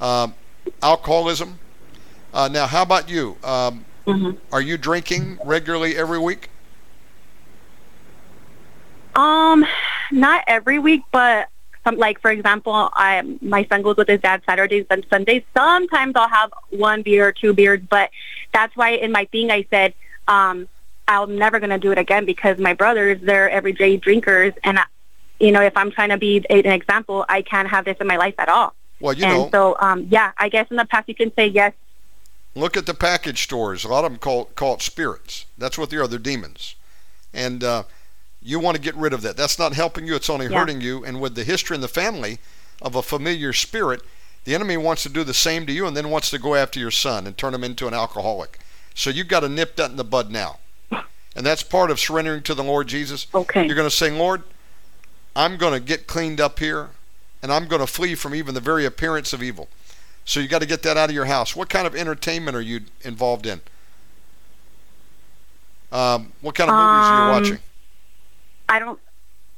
um, alcoholism. Uh, now, how about you? Um, hmm are you drinking regularly every week? Um, not every week, but some, like for example, I my son goes with his dad Saturdays and Sundays. Sometimes I'll have one beer or two beers, but that's why in my thing I said um, I'm never gonna do it again because my brothers they're everyday drinkers, and I, you know if I'm trying to be an example, I can't have this in my life at all. Well, you and know, so um, yeah, I guess in the past you can say yes. look at the package stores. A lot of them call, call it spirits. That's what they are. They're demons. And uh, you want to get rid of that. That's not helping you. It's only Yeah. hurting you. And with the history in the family of a familiar spirit, the enemy wants to do the same to you and then wants to go after your son and turn him into an alcoholic. So you've got to nip that in the bud now. And that's part of surrendering to the Lord Jesus. Okay. You're going to say, Lord, I'm going to get cleaned up here and I'm going to flee from even the very appearance of evil. So you got to get that out of your house. What kind of entertainment are you involved in? Um, what kind of movies are you Um, watching? I don't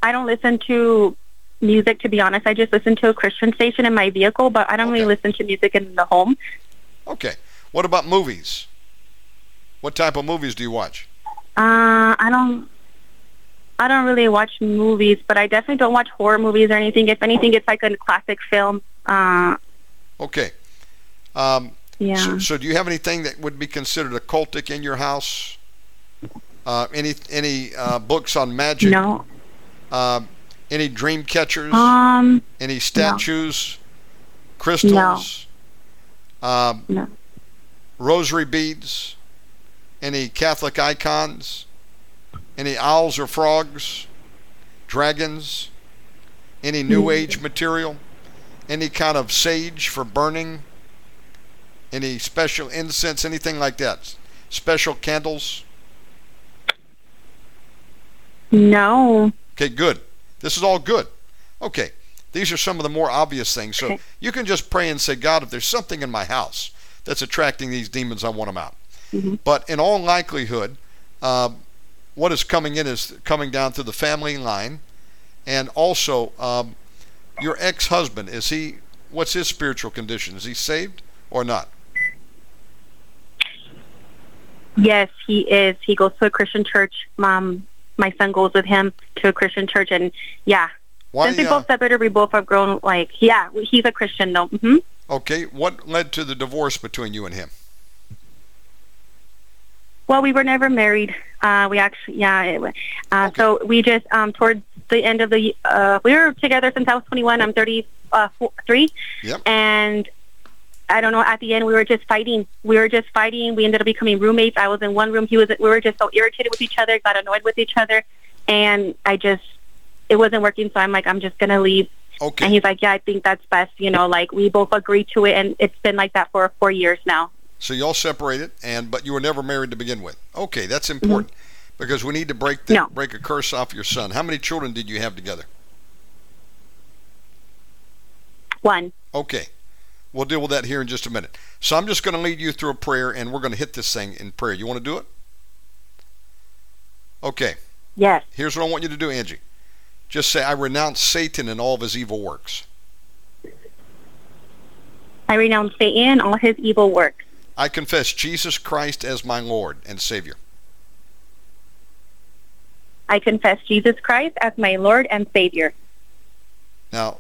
I don't listen to music to be honest. I just listen to a Christian station in my vehicle, but I don't really listen to music in the home. Okay. What about movies? What type of movies do you watch? Uh, I don't. I don't really watch movies, but I definitely don't watch horror movies or anything. If anything, it's like a classic film. Uh, Okay. Um, yeah. so, so do you have anything that would be considered occultic in your house? Uh, any any uh, books on magic? no. Uh, any dream catchers? Um. any statues? Crystals? Um, No. rosary beads? Any Catholic icons? Any owls or frogs? Dragons? Any New hmm. Age material? Any kind of sage for burning? Any special incense? Anything like that? Special candles? No. Okay, good. This is all good. Okay, these are some of the more obvious things. So Okay. you can just pray and say, God, if there's something in my house that's attracting these demons, I want them out. Mhm. But in all likelihood, uh, what is coming in is coming down through the family line, and also um, your ex-husband. Is he? What's his spiritual condition? Is he saved or not? Yes, he is. He goes to a Christian church. Mom, my son goes with him to a Christian church, and yeah. Why? Since we uh, both separated, we both have grown. Like, yeah, he's a Christian though. hmm okay, what led to the divorce between you and him? Well, we were never married. Uh, we actually, yeah. It, uh, Okay. So we just um, towards the end of the, uh, we were together since I was 21. I'm 33, uh, four- three, Yep. and I don't know. At the end, we were just fighting. We were just fighting. We ended up becoming roommates. I was in one room. He was. We were just so irritated with each other. Got annoyed with each other, and I just, it wasn't working. So I'm like, I'm just gonna leave. Okay. And he's like, Yeah, I think that's best. You know, like we both agreed to it, and it's been like that for four years now. So y'all separated, and but you were never married to begin with. Okay, that's important mm-hmm. because we need to break the, No. break a curse off your son. How many children did you have together? One. Okay, we'll deal with that here in just a minute. So I'm just going to lead you through a prayer, and we're going to hit this thing in prayer. You want to do it? Okay. Yes. Here's what I want you to do, Angie. Just say, "I renounce Satan and all of his evil works. I renounce Satan and all his evil works. I confess Jesus Christ as my Lord and Savior. I confess Jesus Christ as my Lord and Savior. Now,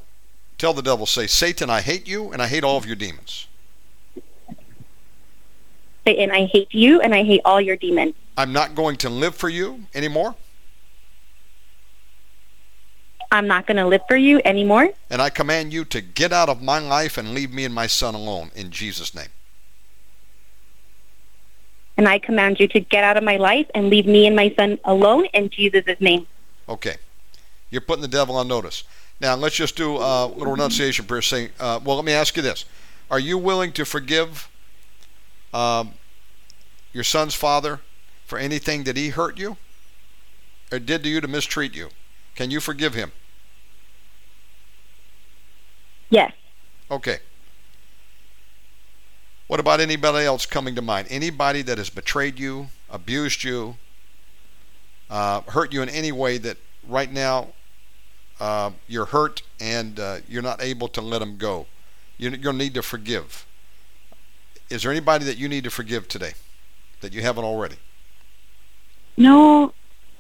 tell the devil, say, Satan, I hate you, and I hate all of your demons. Satan, I hate you and I hate all your demons. I'm not going to live for you anymore." I'm not going to live for you anymore. And I command you to get out of my life and leave me and my son alone in Jesus' name. And I command you to get out of my life and leave me and my son alone in Jesus' name. Okay. You're putting the devil on notice. Now, let's just do a little renunciation prayer saying, uh, well, let me ask you this. Are you willing to forgive um, your son's father for anything that he hurt you or did to you to mistreat you? Can you forgive him? Yes. Okay. What about anybody else coming to mind? Anybody that has betrayed you, abused you, uh, hurt you in any way that right now uh, you're hurt and uh, you're not able to let them go? You, you'll need to forgive. Is there anybody that you need to forgive today that you haven't already? No,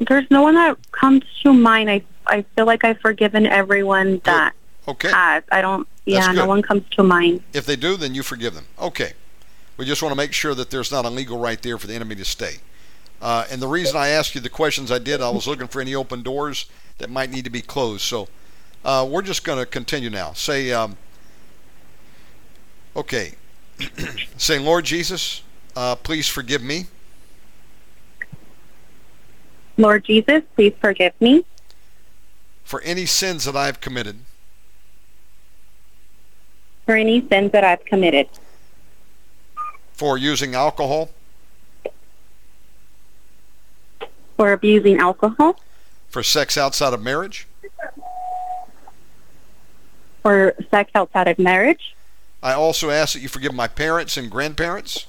there's no one that comes to mind. I I feel like I've forgiven everyone that Okay. has. I don't. Yeah, no one comes to mind. If they do, then you forgive them. Okay. We just want to make sure that there's not a legal right there for the enemy to stay. Uh, and the reason I asked you the questions I did, I was looking for any open doors that might need to be closed. So uh, we're just going to continue now. Say, um, okay. Say, Lord Jesus, uh, please forgive me Lord Jesus, please forgive me for any sins that I have committed, for any sins that I've committed, for using alcohol, for abusing alcohol, for sex outside of marriage. for sex outside of marriage. I also ask that you forgive my parents and grandparents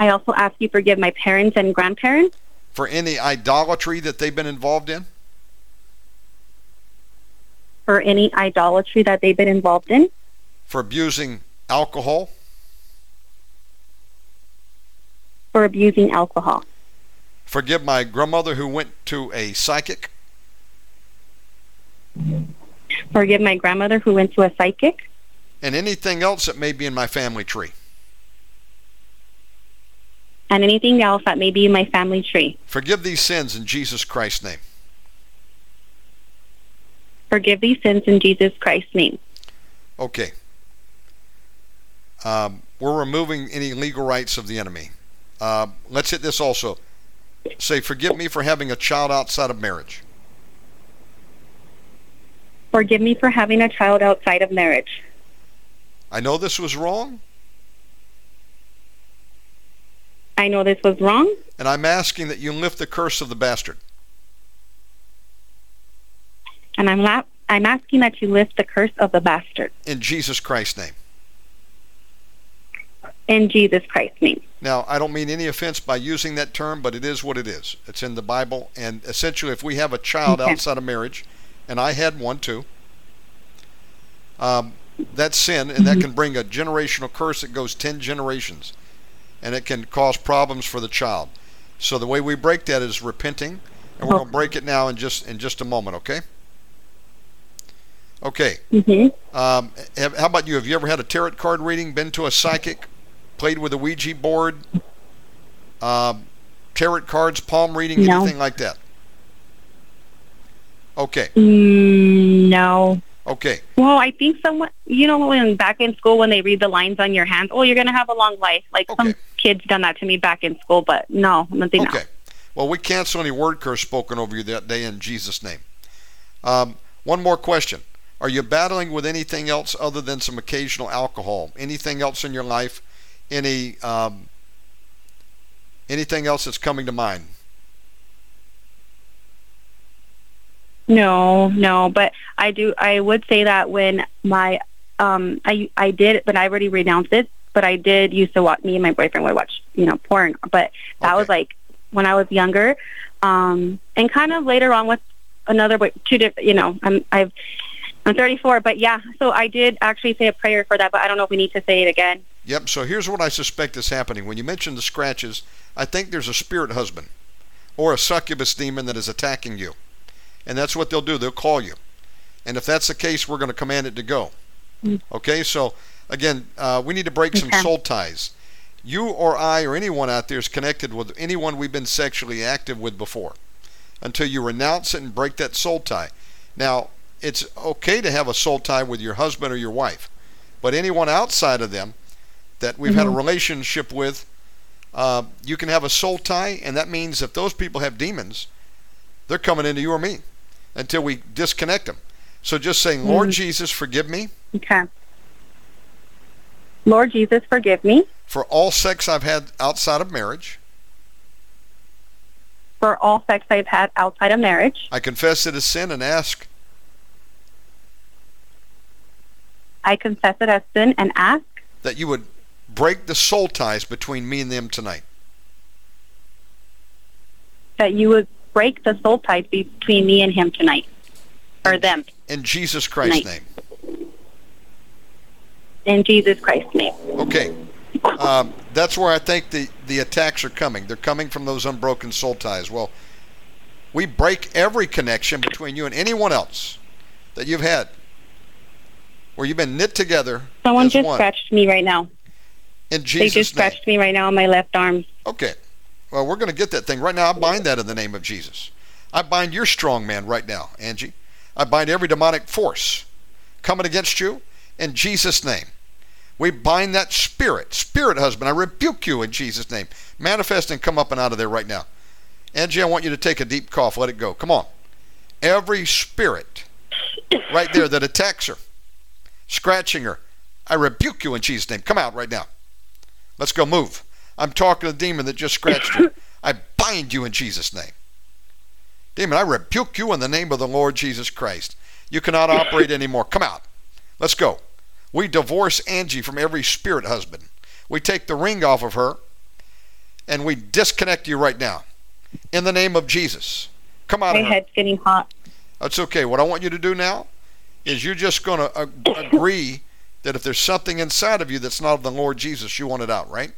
I also ask you forgive my parents and grandparents for any idolatry that they've been involved in. For any idolatry that they've been involved in, for abusing alcohol, for abusing alcohol. Forgive my grandmother who went to a psychic. Forgive my grandmother who went to a psychic. And anything else that may be in my family tree. And anything else that may be in my family tree. Forgive these sins in Jesus Christ's name. Forgive these sins in Jesus Christ's name. Okay. Um, we're removing any legal rights of the enemy. Uh, let's hit this also. Say, forgive me for having a child outside of marriage. Forgive me for having a child outside of marriage. I know this was wrong, I know this was wrong, and I'm asking that you lift the curse of the bastard. And I'm la- I'm asking that you lift the curse of the bastard In Jesus Christ's name. in Jesus Christ's name. Now, I don't mean any offense by using that term, but it is what it is. It's in the Bible, and essentially, if we have a child Okay. outside of marriage, and I had one too, um, that's sin, and that can bring a generational curse that goes 10 generations, and it can cause problems for the child. So the way we break that is repenting, and we're going to break it now in just in just a moment, okay? Okay. hmm Um, have, how about you? Have you ever had a tarot card reading? Been to a psychic? Played with a Ouija board? Um, tarot cards, palm reading, No. anything like that? Okay. Mm, no. Okay. Well, I think someone, you know, when back in school when they read the lines on your hands, oh, you're gonna have a long life. Like some kids done that to me back in school, but no, nothing Okay. else. Well, we cancel any word curse spoken over you that day in Jesus' name. Um, one more question. Are you battling with anything else other than some occasional alcohol? Anything else in your life? Any um, anything else that's coming to mind? No, no, but I do. I would say that when my, um, I I did, but I already renounced it. But I did used to watch. Me and my boyfriend would watch, you know, porn. But that was like when I was younger, um, and kind of later on with another, boy- two different. You know, I'm I've. I'm 34, but yeah, so I did actually say a prayer for that, but I don't know if we need to say it again. Yep. So here's what I suspect is happening. When you mention the scratches, I think there's a spirit husband or a succubus demon that is attacking you. And that's what they'll do. They'll call you. And if that's the case, we're going to command it to go. Mm. Okay? So, again, uh, we need to break some soul ties. You or I or anyone out there is connected with anyone we've been sexually active with before until you renounce it and break that soul tie. Now, it's okay to have a soul tie with your husband or your wife, but anyone outside of them that we've had a relationship with, uh, you can have a soul tie, and that means if those people have demons, they're coming into you or me until we disconnect them. So just saying, Lord Jesus, forgive me Okay. Lord Jesus, forgive me for all sex I've had outside of marriage. for all sex I've had outside of marriage. I confess it as sin and ask I confess it as sin and ask that you would break the soul ties between me and them tonight. that you would break the soul ties between me and him tonight, or them, In Jesus Christ's Tonight. name. in Jesus Christ's name. Okay. Um, that's where I think the, the attacks are coming. They're coming from those unbroken soul ties. Well, we break every connection between you and anyone else that you've had where you've been knit together Someone just one. scratched me right now. in Jesus' name. they just name. scratched me right now on my left arm. Okay. Well, we're going to get that thing right now. I bind that in the name of Jesus. I bind your strong man right now, Angie. I bind every demonic force coming against you in Jesus' name. We bind that spirit, spirit husband. I rebuke you in Jesus' name. Manifest and come up and out of there right now. Angie, I want you to take a deep cough. Let it go. Come on. Every spirit right there that attacks her, scratching her, I rebuke you in Jesus' name. Come out right now. Let's go. Move. I'm talking to the demon that just scratched you. I bind you in Jesus' name. Demon, I rebuke you in the name of the Lord Jesus Christ. You cannot operate anymore. Come out. Let's go. We divorce Angie from every spirit husband. We take the ring off of her and we disconnect you right now. In the name of Jesus. Come out My her. head's getting hot. That's okay. What I want you to do now is you're just going to agree that if there's something inside of you that's not of the Lord Jesus, you want it out, right?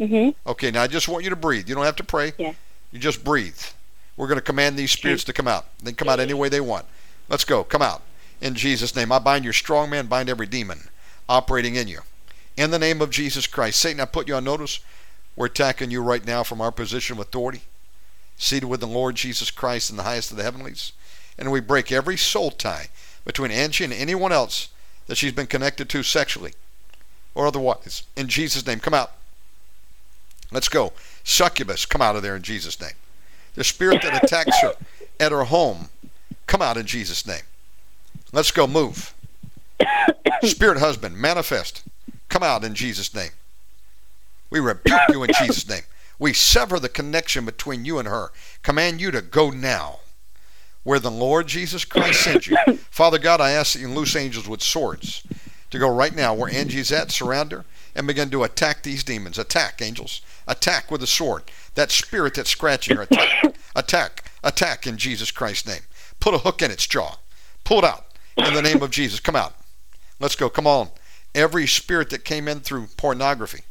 Mhm. Okay, now I just want you to breathe. You don't have to pray. Yeah. You just breathe. We're going to command these spirits to come out. They come out any way they want. Let's go. Come out. In Jesus' name. I bind your strong man, bind every demon operating in you. In the name of Jesus Christ. Satan, I put you on notice. We're attacking you right now from our position of authority, seated with the Lord Jesus Christ in the highest of the heavenlies. And we break every soul tie between Angie and anyone else that she's been connected to sexually or otherwise. In Jesus' name, come out. Let's go. Succubus, come out of there in Jesus' name. The spirit that attacks her at her home, come out in Jesus' name. Let's go. Move. Spirit husband, manifest. Come out in Jesus' name. We rebuke you in Jesus' name. We sever the connection between you and her. Command you to go now. Where the Lord Jesus Christ sent you. Father God, I ask that you loose angels with swords to go right now where Angie's at, surround her, and begin to attack these demons. Attack, angels. Attack with a sword. That spirit that's scratching her. Attack. Attack. Attack in Jesus Christ's name. Put a hook in its jaw. Pull it out. In the name of Jesus. Come out. Let's go. Come on. Every spirit that came in through pornography,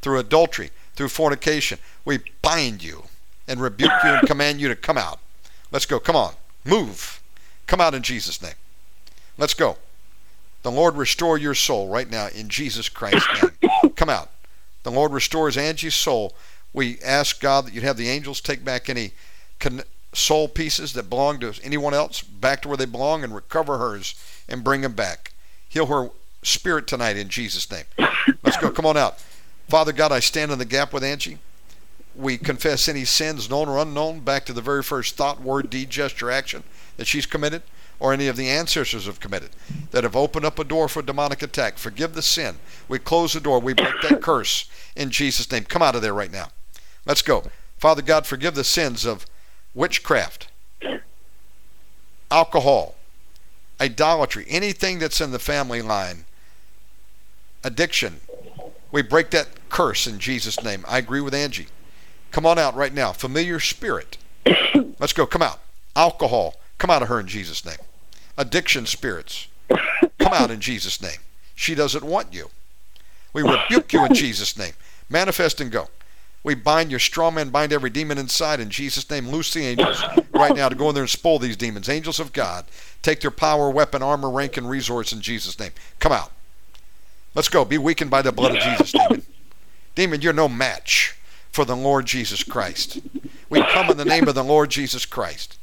through adultery, through fornication, we bind you and rebuke you and command you to come out. Let's go. Come on. Move. Come out in Jesus' name. Let's go. The Lord restore your soul right now in Jesus Christ's name. Come out. The Lord restores Angie's soul. We ask God that you'd have the angels take back any soul pieces that belong to anyone else back to where they belong and recover hers and bring them back. Heal her spirit tonight in Jesus' name. Let's go. Come on out. Father God, I stand in the gap with Angie. We confess any sins, known or unknown, back to the very first thought, word, deed, gesture, action that she's committed or any of the ancestors have committed that have opened up a door for demonic attack. Forgive the sin. We close the door. We break that curse in Jesus' name. Come out of there right now. Let's go. Father God, forgive the sins of witchcraft, alcohol, idolatry, anything that's in the family line, addiction. We break that curse in Jesus' name. I agree with Angie. Come on out right now. Familiar spirit. Let's go. Come out. Alcohol. Come out of her in Jesus' name. Addiction spirits. Come out in Jesus' name. She doesn't want you. We rebuke you in Jesus' name. Manifest and go. We bind your strong man, bind every demon inside in Jesus' name. Loose the angels right now to go in there and spoil these demons. Angels of God, take their power, weapon, armor, rank, and resource in Jesus' name. Come out. Let's go. Be weakened by the blood of Jesus, demon. Demon, you're no match for the Lord Jesus Christ. We come in the name of the Lord Jesus Christ.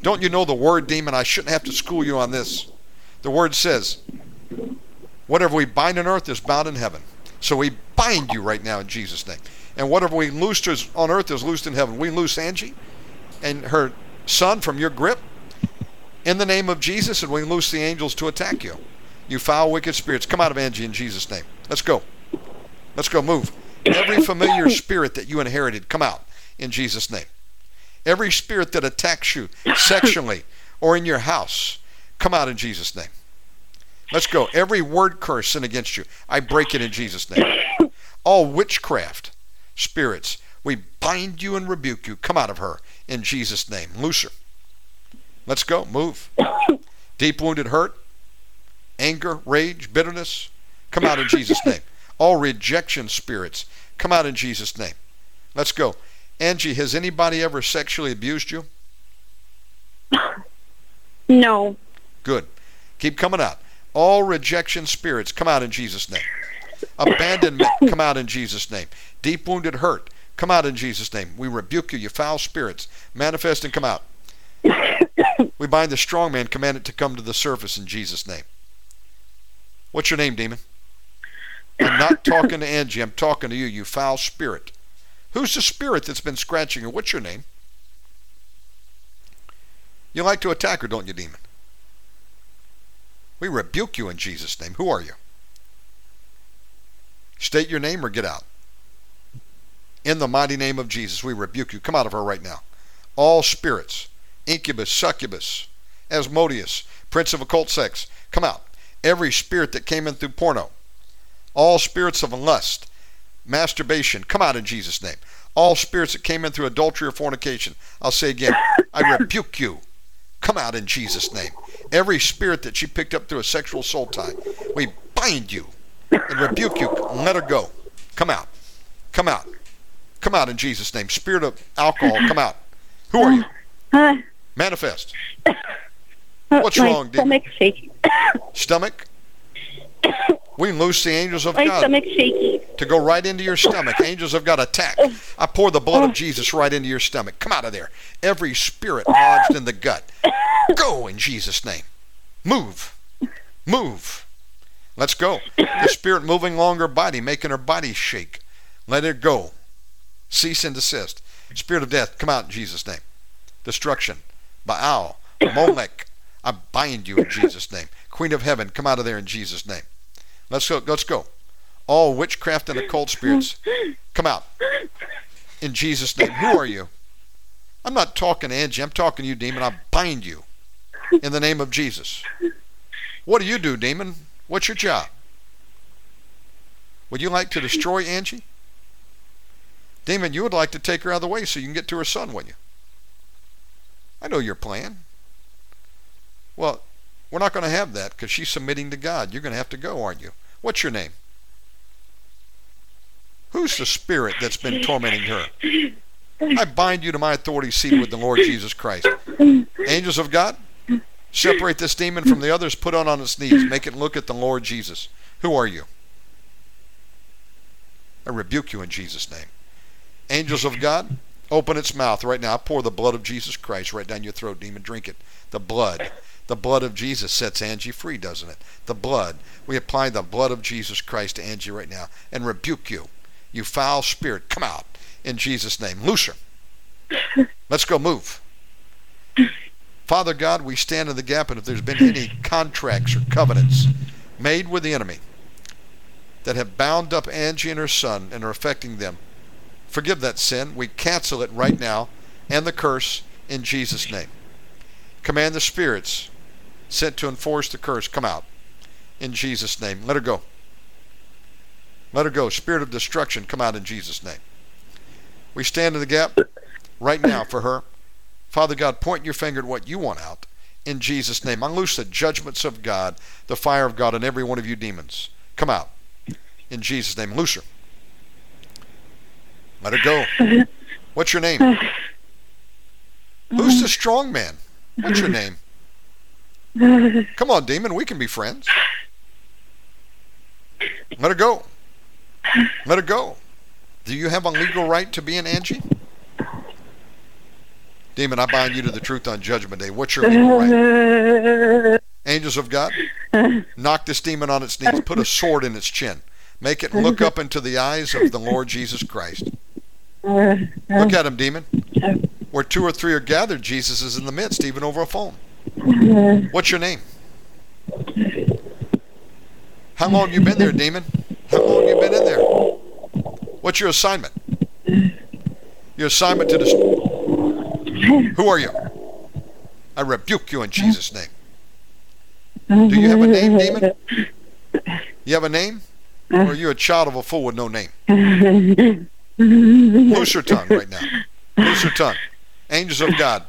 Don't you know the word, demon? I shouldn't have to school you on this. The word says, whatever we bind on earth is bound in heaven. So we bind you right now in Jesus' name. And whatever we loosed on earth is loosed in heaven. We loose Angie and her son from your grip in the name of Jesus, and we loose the angels to attack you. You foul, wicked spirits, come out of Angie in Jesus' name. Let's go. Let's go. Move. Every familiar spirit that you inherited, come out in Jesus' name. Every spirit that attacks you sexually or in your house, come out in Jesus' name. Let's go. Every word curse sin against you, I break it in Jesus' name. All witchcraft spirits, we bind you and rebuke you. Come out of her in Jesus' name. Loose her. Let's go. Move. Deep wounded hurt, anger, rage, bitterness, come out in Jesus' name. All rejection spirits, come out in Jesus' name. Let's go. Angie, has anybody ever sexually abused you? No. Good. Keep coming out. All rejection spirits, come out in Jesus' name. Abandonment, come out in Jesus' name. Deep wounded hurt, come out in Jesus' name. We rebuke you, you foul spirits. Manifest and come out. We bind the strong man, command it to come to the surface in Jesus' name. What's your name, demon? I'm not talking to Angie. I'm talking to you, you foul spirit. Who's the spirit that's been scratching her? What's your name? You like to attack her, don't you, demon? We rebuke you in Jesus' name. Who are you? State your name or get out. In the mighty name of Jesus, we rebuke you. Come out of her right now. All spirits, incubus, succubus, Asmodeus, prince of occult sex, come out. Every spirit that came in through porno, all spirits of lust, masturbation, come out in Jesus' name. All spirits that came in through adultery or fornication, I'll say again, I rebuke you. Come out in Jesus' name. Every spirit that she picked up through a sexual soul tie, we bind you and rebuke you. And Let her go. Come out. Come out. Come out in Jesus' name. Spirit of alcohol, come out. Who are you? Uh, Manifest. What's my wrong, demon? stomach shaky. Stomach? We loose the angels of my God stomach shaky. to go right into your stomach. Angels of God attack. I pour the blood of uh. Jesus right into your stomach. Come out of there. Every spirit lodged in the gut. Go in Jesus' name. Move. Move. Let's go. The spirit moving along her body, making her body shake. Let it go. Cease and desist. Spirit of death, come out in Jesus' name. Destruction. Baal. Molech. I bind you in Jesus' name. Queen of heaven, come out of there in Jesus' name. Let's go. Let's go. All witchcraft and occult spirits, come out. In Jesus' name. Who are you? I'm not talking to Angie. I'm talking to you, demon. I bind you in the name of Jesus. What do you do, demon? What's your job? Would you like to destroy Angie? Demon, you would like to take her out of the way so you can get to her son, wouldn't you? I know your plan. Well, we're not going to have that because she's submitting to God. You're going to have to go, aren't you? What's your name? Who's the spirit that's been tormenting her? I bind you to my authority seated with the Lord Jesus Christ. Angels of God, separate this demon from the others, put it on its knees, make it look at the Lord Jesus. Who are you? I rebuke you in Jesus' name. Angels of God, open its mouth right now. I pour the blood of Jesus Christ right down your throat, demon. Drink it. The blood. The blood of Jesus sets Angie free, doesn't it? The blood. We apply the blood of Jesus Christ to Angie right now and rebuke you. You foul spirit, come out in Jesus' name. Loose her. Let's go move. Father God, we stand in the gap, and if there's been any contracts or covenants made with the enemy that have bound up Angie and her son and are affecting them, forgive that sin. We cancel it right now and the curse in Jesus' name. Command the spirits sent to enforce the curse, come out in Jesus' name. Let her go. Let her go. Spirit of destruction, come out in Jesus' name. We stand in the gap right now for her. Father God, point your finger at what you want out in Jesus' name. Unloose the judgments of God, the fire of God on every one of you demons. Come out in Jesus' name. Loose her. Let her go. What's your name? Who's the strong man? What's your name? Come on, demon. We can be friends. Let her go. Let her go. Do you have a legal right to be an Angie? Demon, I bind you to the truth on Judgment Day. What's your legal right? Angels of God, knock this demon on its knees. Put a sword in its chin. Make it look up into the eyes of the Lord Jesus Christ. Look at him, demon. Where two or three are gathered, Jesus is in the midst, even over a phone. What's your name? How long you been there, demon? How long you been in there? What's your assignment? Your assignment to destroy. Who are you? I rebuke you in Jesus' name. Do you have a name, demon? You have a name? Or are you a child of a fool with no name? Loose your tongue right now. Loose your tongue. Angels of God,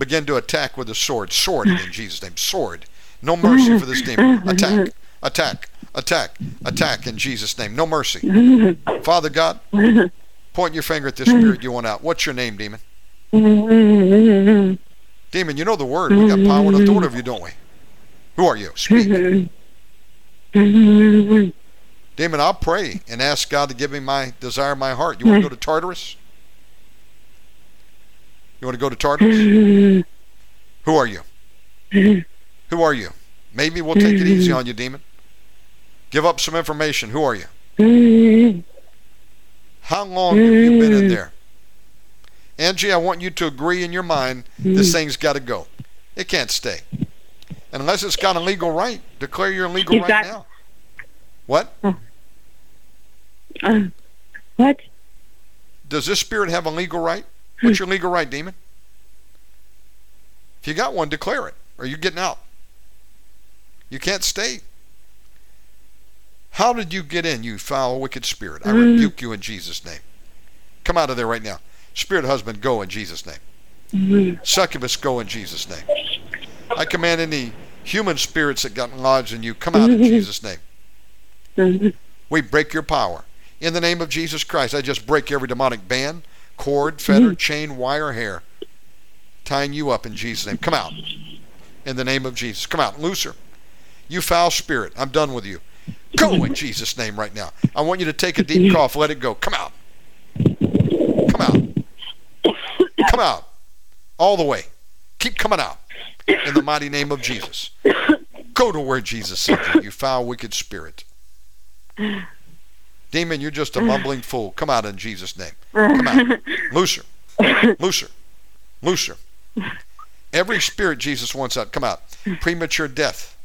begin to attack with a sword. Sword in Jesus' name. Sword. No mercy for this demon. Attack. Attack. Attack. Attack in Jesus' name. No mercy. Father God, point your finger at this spirit you want out. What's your name, demon? Demon, you know the word. We got power and authority over you, don't we? Who are you? Speak. Demon, I'll pray and ask God to give me my desire my heart. You want to go to Tartarus? You want to go to Tartarus? Who are you? Who are you? Maybe we'll take it easy on you, demon. Give up some information. Who are you? How long have you been in there? Angie, I want you to agree in your mind this thing's got to go. It can't stay. And unless it's got a legal right, declare your legal right that- now. What? Uh, what? Does this spirit have a legal right? What's your legal right, demon? If you got one, declare it, or you're getting out. You can't stay. How did you get in, you foul, wicked spirit? I mm. rebuke you in Jesus' name. Come out of there right now. Spirit husband, go in Jesus' name. Mm-hmm. Succubus, go in Jesus' name. I command any human spirits that got lodged in you, come out in mm-hmm. Jesus' name. Mm-hmm. We break your power In the name of Jesus Christ, I just break every demonic band, cord, fetter, mm. chain, wire, hair, tying you up in Jesus' name. Come out. In the name of Jesus. Come out. Looser. You foul spirit. I'm done with you. Go in Jesus' name right now. I want you to take a deep mm-hmm. cough. Let it go. Come out. Come out. Come out. All the way. Keep coming out. In the mighty name of Jesus. Go to where Jesus sent you, you foul, wicked spirit. Demon, you're just a mumbling fool. Come out in Jesus' name. Come out. Looser. Looser. Looser. Every spirit Jesus wants out, come out. Premature death,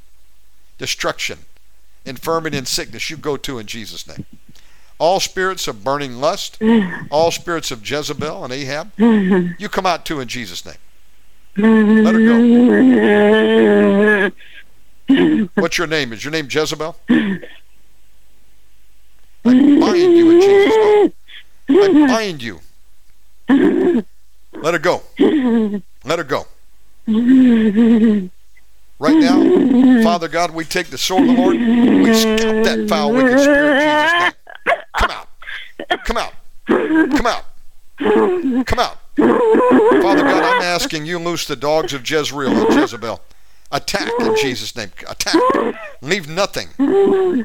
destruction, infirmity, and sickness, you go to in Jesus' name. All spirits of burning lust, all spirits of Jezebel and Ahab, you come out too in Jesus' name. Let her go. What's your name? Is your name Jezebel? I bind you in Jesus' name. I bind you. Let her go. Let her go. Right now, Father God, we take the sword of the Lord. We scalp that foul, wicked spirit Jesus' name. Come out. Come out. Come out. Come out. Father God, I'm asking you loose the dogs of Jezreel and Jezebel. Attack in Jesus' name. Attack. Leave nothing.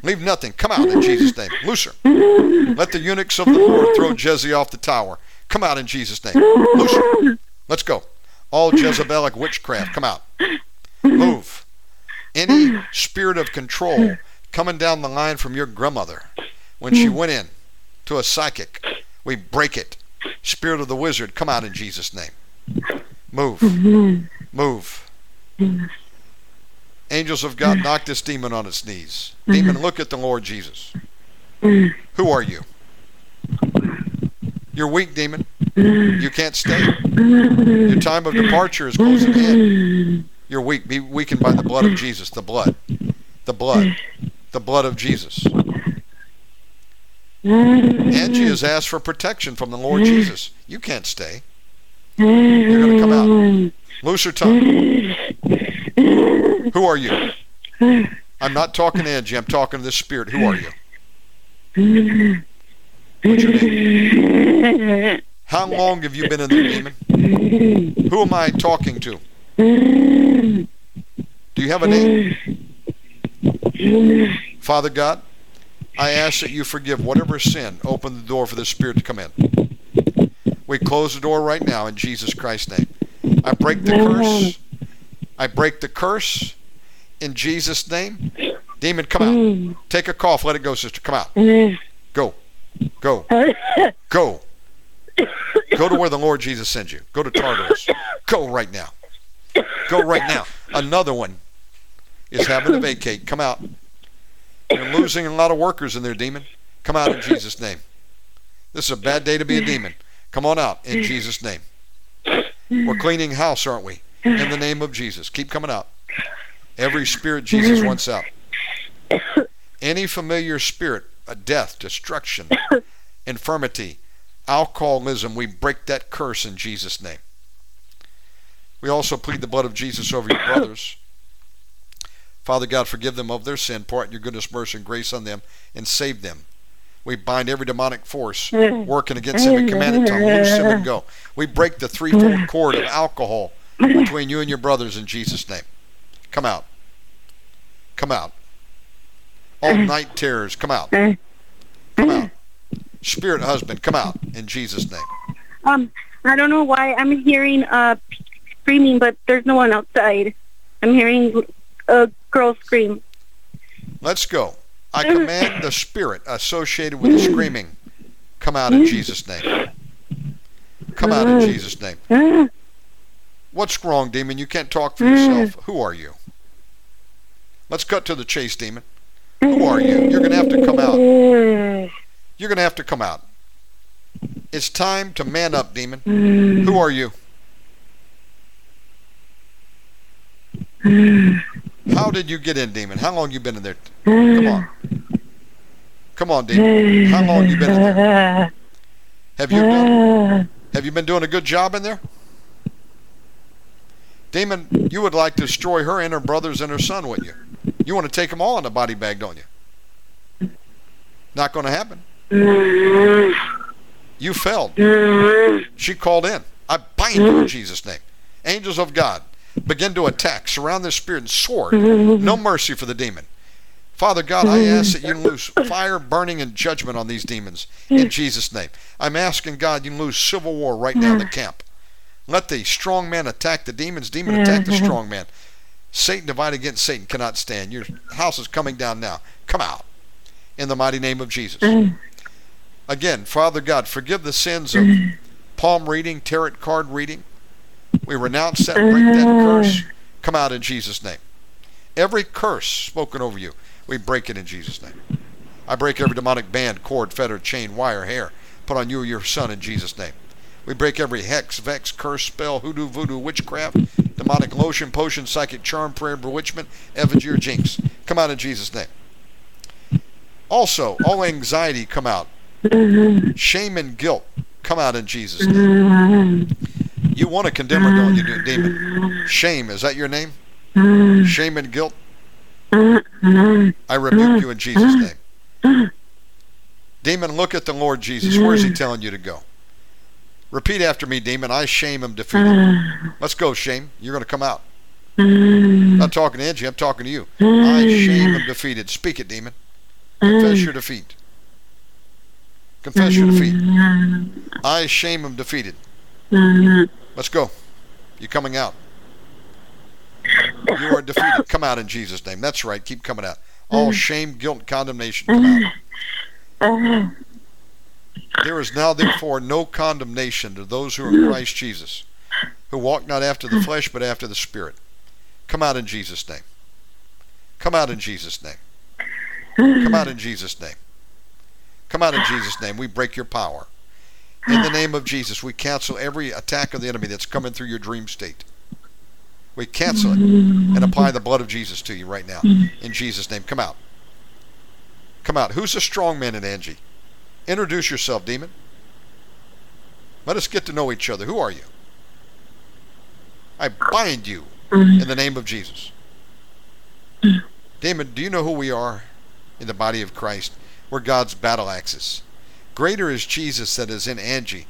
Leave nothing. Come out in Jesus' name. Looser. Let the eunuchs of the Lord throw Jezzy off the tower. Come out in Jesus' name. Looser. Let's go. All Jezebelic witchcraft, come out. Move. Any spirit of control coming down the line from your grandmother when she went in to a psychic, we break it. Spirit of the wizard, come out in Jesus' name. Move. Mm-hmm. Move. Angels of God, knock this demon on its knees. Demon, look at the Lord Jesus. Who are you? You're weak, demon. You can't stay. Your time of departure is at hand. You're weak. Be weakened by the blood of Jesus. The blood. The blood. The blood of Jesus. Angie has asked for protection from the Lord Jesus. You can't stay. You're going to come out. Loose her tongue. Who are you? I'm not talking to Angie. I'm talking to this spirit. Who are you? What's your name? How long have you been in there, demon? Who am I talking to? Do you have a name? Father God, I ask that you forgive whatever sin opened the door for this spirit to come in. We close the door right now in Jesus Christ's name. I break the curse. I break the curse in Jesus' name. Demon, come out. Hmm. Take a cough. Let it go, sister. Come out. Hmm. Go. Go. Go. Go to where the Lord Jesus sends you. Go to Tartarus. Go right now. Go right now. Another one is having to vacate. Come out. You're losing a lot of workers in there, demon. Come out in Jesus' name. This is a bad day to be a demon. Come on out in Jesus' name. We're cleaning house, aren't we? In the name of Jesus. Keep coming out. Every spirit Jesus mm-hmm. wants out. Any familiar spirit, a death, destruction, infirmity, alcoholism, we break that curse in Jesus' name. We also plead the blood of Jesus over your brothers. Father God, forgive them of their sin, pour out your goodness, mercy, and grace on them, and save them. We bind every demonic force mm. working against them and command it to loose them and go. We break the threefold cord of alcohol between you and your brothers in Jesus' name. Come out. Come out. All eh. night terrors, come out. Eh. Come eh. out. Spirit husband, come out in Jesus' name. Um, I don't know why I'm hearing uh screaming, but there's no one outside. I'm hearing a girl scream. Let's go. I command the spirit associated with the screaming, come out in Jesus' name. Come out in Jesus' name. What's wrong, demon? You can't talk for yourself. Who are you? Let's cut to the chase, demon. Who are you? You're going to have to come out. You're going to have to come out. It's time to man up, demon. Who are you? How did you get in, demon? How long you been in there? Come on. Come on, demon. How long you been in there? Have you have you been doing a good job in there? Demon, you would like to destroy her and her brothers and her son, wouldn't you? You want to take them all in a body bag, don't you? Not going to happen. You failed. She called in. I bind you in Jesus' name. Angels of God, begin to attack, surround this spirit, and sword. No mercy for the demon. Father God, I ask that you lose fire, burning, and judgment on these demons in Jesus' name. I'm asking God you lose civil war right now in the camp. Let the strong man attack the demons, demon attack the strong man. Satan divided against Satan cannot stand. Your house is coming down now. Come out in the mighty name of Jesus. Mm. Again, Father God, forgive the sins of mm. palm reading, tarot card reading. We renounce that, break that mm. curse. Come out in Jesus' name. Every curse spoken over you, we break it in Jesus' name. I break every demonic band, cord, fetter, chain, wire, hair put on you or your son in Jesus' name. We break every hex, vex, curse, spell, hoodoo, voodoo, witchcraft, demonic lotion, potion, psychic charm, prayer, bewitchment, effigy, or jinx. Come out in Jesus' name. Also, all anxiety come out. Shame and guilt come out in Jesus' name. You want to condemn her, don't you, demon? Shame, is that your name? Shame and guilt? I rebuke you in Jesus' name. Demon, look at the Lord Jesus. Where's he telling you to go? Repeat after me, demon. I shame him defeated. Let's go, shame. You're going to come out. I'm not talking to Angie. I'm talking to you. I shame him defeated. Speak it, demon. Confess your defeat. Confess your defeat. I shame him defeated. Let's go. You're coming out. You are defeated. Come out in Jesus' name. That's right. Keep coming out. All shame, guilt, condemnation come out. There is now therefore no condemnation to those who are in Christ Jesus, who walk not after the flesh but after the Spirit. Come out in Jesus' name. Come out in Jesus' name. Come out in Jesus' name. Come out in Jesus' name. We break your power. In the name of Jesus, we cancel every attack of the enemy that's coming through your dream state. We cancel it and apply the blood of Jesus to you right now. In Jesus' name. Come out. Come out. Who's the strong man in Angie? Introduce yourself, demon. Let us get to know each other. Who are you? I bind you in the name of Jesus. Demon, do you know who we are in the body of Christ? We're God's battle axes. Greater is Jesus that is in Angie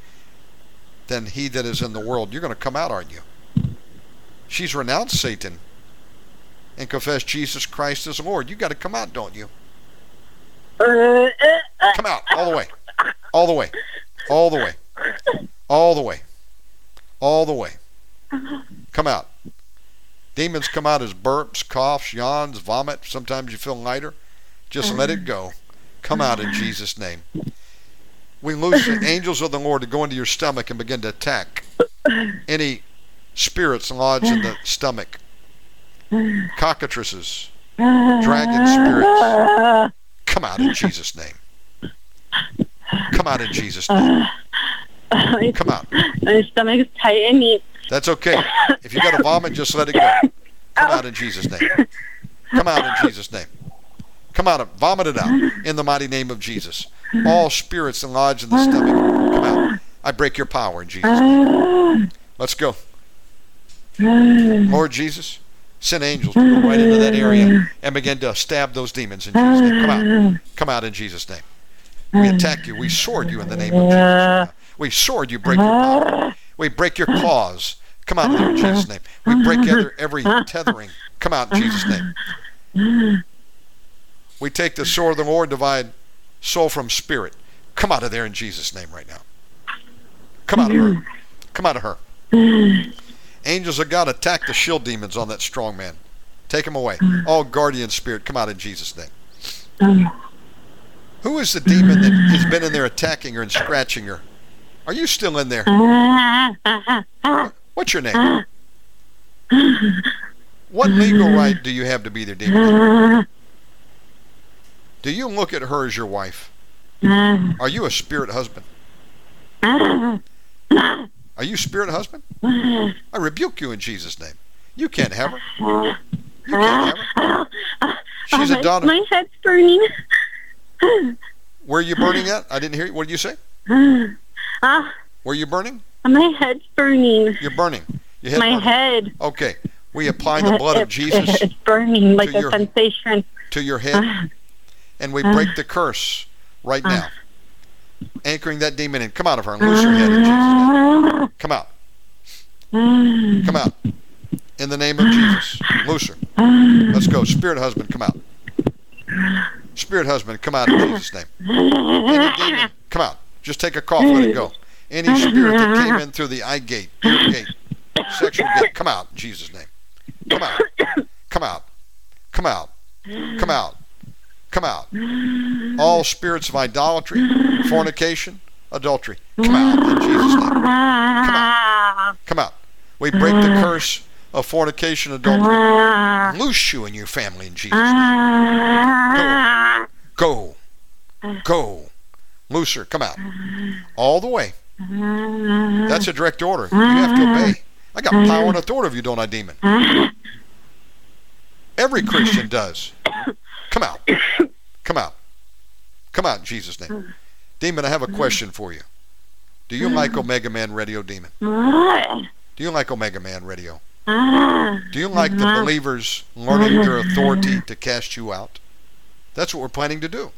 than he that is in the world. You're going to come out, aren't you? She's renounced Satan and confessed Jesus Christ as Lord. You got to come out, don't you? Come out all the way, all the way, all the way, all the way, all the way. Come out. Demons come out as burps, coughs, yawns, vomit. Sometimes you feel lighter. Just let it go. Come out in Jesus' name. We loose the angels of the Lord to go into your stomach and begin to attack any spirits lodged in the stomach. Cockatrices, dragon spirits. Come out in Jesus' name. Come out in Jesus' name. Come out. My stomach is tight and neat. That's okay. If you got to vomit, just let it go. Come out in Jesus' name. Come out in Jesus' name. Come out. of Vomit it out in the mighty name of Jesus. All spirits lodged in the stomach, come out. I break your power in Jesus' name. Let's go. Lord Jesus, send angels to go right into that area and begin to stab those demons in Jesus' name. Come out. Come out in Jesus' name. We attack you. We sword you in the name of Jesus. We sword you, break your power. We break your claws. Come out there in Jesus' name. We break every, every tethering. Come out in Jesus' name. We take the sword of the Lord, divide soul from spirit. Come out of there in Jesus' name right now. Come out of her. Come out of her. Angels of God attack the shield demons on that strong man. Take him away. All guardian spirit, come out in Jesus' name. Who is the demon that has been in there attacking her and scratching her? Are you still in there? What's your name? What legal right do you have to be there, demon? Do you look at her as your wife? Are you a spirit husband? Are you spirit husband? I rebuke you in Jesus' name. You can't have her. You can't have her. She's oh, my, a daughter. My head's burning. Where are you burning at? I didn't hear you. What did you say? Ah, Where are you burning? my head's burning. You're burning. Your head My burning. head. Okay. We apply the blood of It- Jesus It's burning like a your- sensation. to your head, and we break the curse right now. Anchoring that demon in. Come out of her and loose her head in Jesus' Come out. Come out. In the name of Jesus. Loose her. Let's go. Spirit husband, come out. Spirit husband, come out in Jesus' name. Any demon, come out. Just take a cough, let it go. Any spirit that came in through the eye gate, ear gate, sexual gate, come out in Jesus' name. Come out. Come out. Come out. Come out. Come out. All spirits of idolatry, fornication, adultery, come out in Jesus' name. Come out. Come out. We break the curse of fornication, adultery. Loose you and your family in Jesus' name. Go. Go. Go. Looser. Come out. All the way. That's a direct order. You have to obey. I got power and authority if you don't, I demon. Every Christian does. Come out. Come out. Come out in Jesus' name. Demon, I have a question for you. Do you like Omega Man Radio, Demon? Do you like Omega Man Radio? Do you like the believers learning their authority to cast you out? That's what we're planning to do.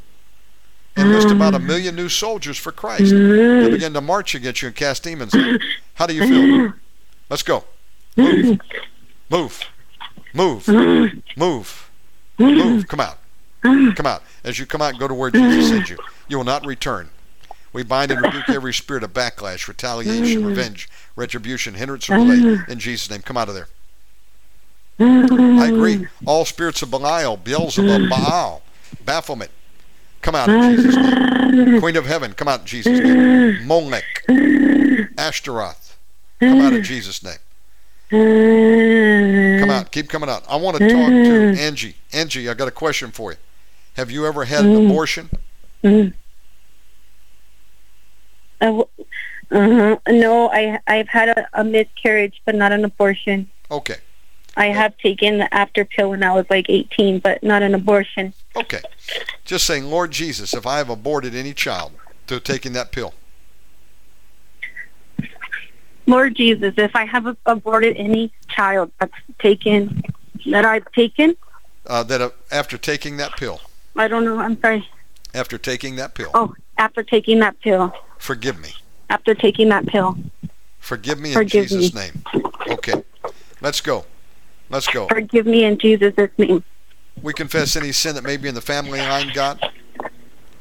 Enlist about a million new soldiers for Christ. They'll begin to march against you and cast demons out. How do you feel? Let's go. Move. Move. Move. Move. Move. Come out. Come out. As you come out and go to where Jesus sends you, you will not return. We bind and rebuke every spirit of backlash, retaliation, revenge, retribution, hindrance, or delay. In Jesus' name, come out of there. I agree. All spirits of Belial, Beelzebub, Baal, Baphomet, come out in Jesus' name. Queen of Heaven, come out in Jesus' name. Molech, Ashtaroth, come out in Jesus' name. Come out. Keep coming out. I want to talk to Angie. Angie, I got a question for you. Have you ever had an abortion? Uh, uh No, I I've had a, a miscarriage, but not an abortion. Okay. I have taken the after pill when I was like 18, but not an abortion. Okay. Just saying, Lord Jesus, if I have aborted any child through taking that pill, Lord Jesus, if I have aborted any child that's taken, that I've taken, uh, that uh, after taking that pill, I don't know. I'm sorry. after taking that pill, Oh, after taking that pill, forgive me. after taking that pill, Forgive me Forgive in Jesus' me. name. Okay. Let's go. Let's go. forgive me in Jesus' name. We confess any sin that may be in the family line, God.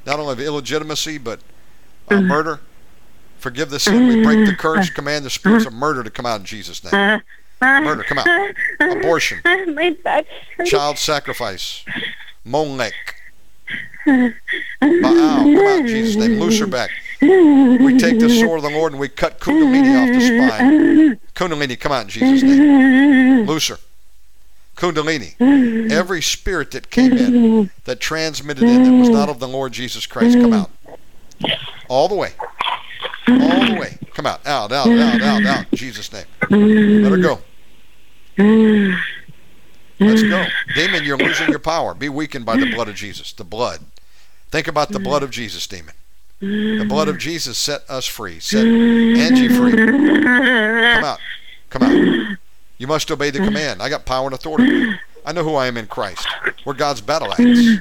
Not only of illegitimacy, but uh, Mm-hmm. murder. Forgive the sin. We break the curse. Command the spirits of murder to come out in Jesus' name. Murder, come out. Abortion. My back. Child sacrifice. Molech. Baal, come out Jesus' name. Loose her back. We take the sword of the Lord and we cut Kundalini off the spine. Kundalini, come out in Jesus' name. Loose her. Kundalini. Every spirit that came in, that transmitted in, that was not of the Lord Jesus Christ, come out. All the way. All the way. Come out. Out, out, out, out, out. In Jesus' name. Let her go. Let's go. Demon, you're losing your power. Be weakened by the blood of Jesus. The blood. Think about the blood of Jesus, demon. The blood of Jesus set us free. Set Angie free. Come out. Come out. You must obey the command. I got power and authority. I know who I am in Christ. We're God's battle axe.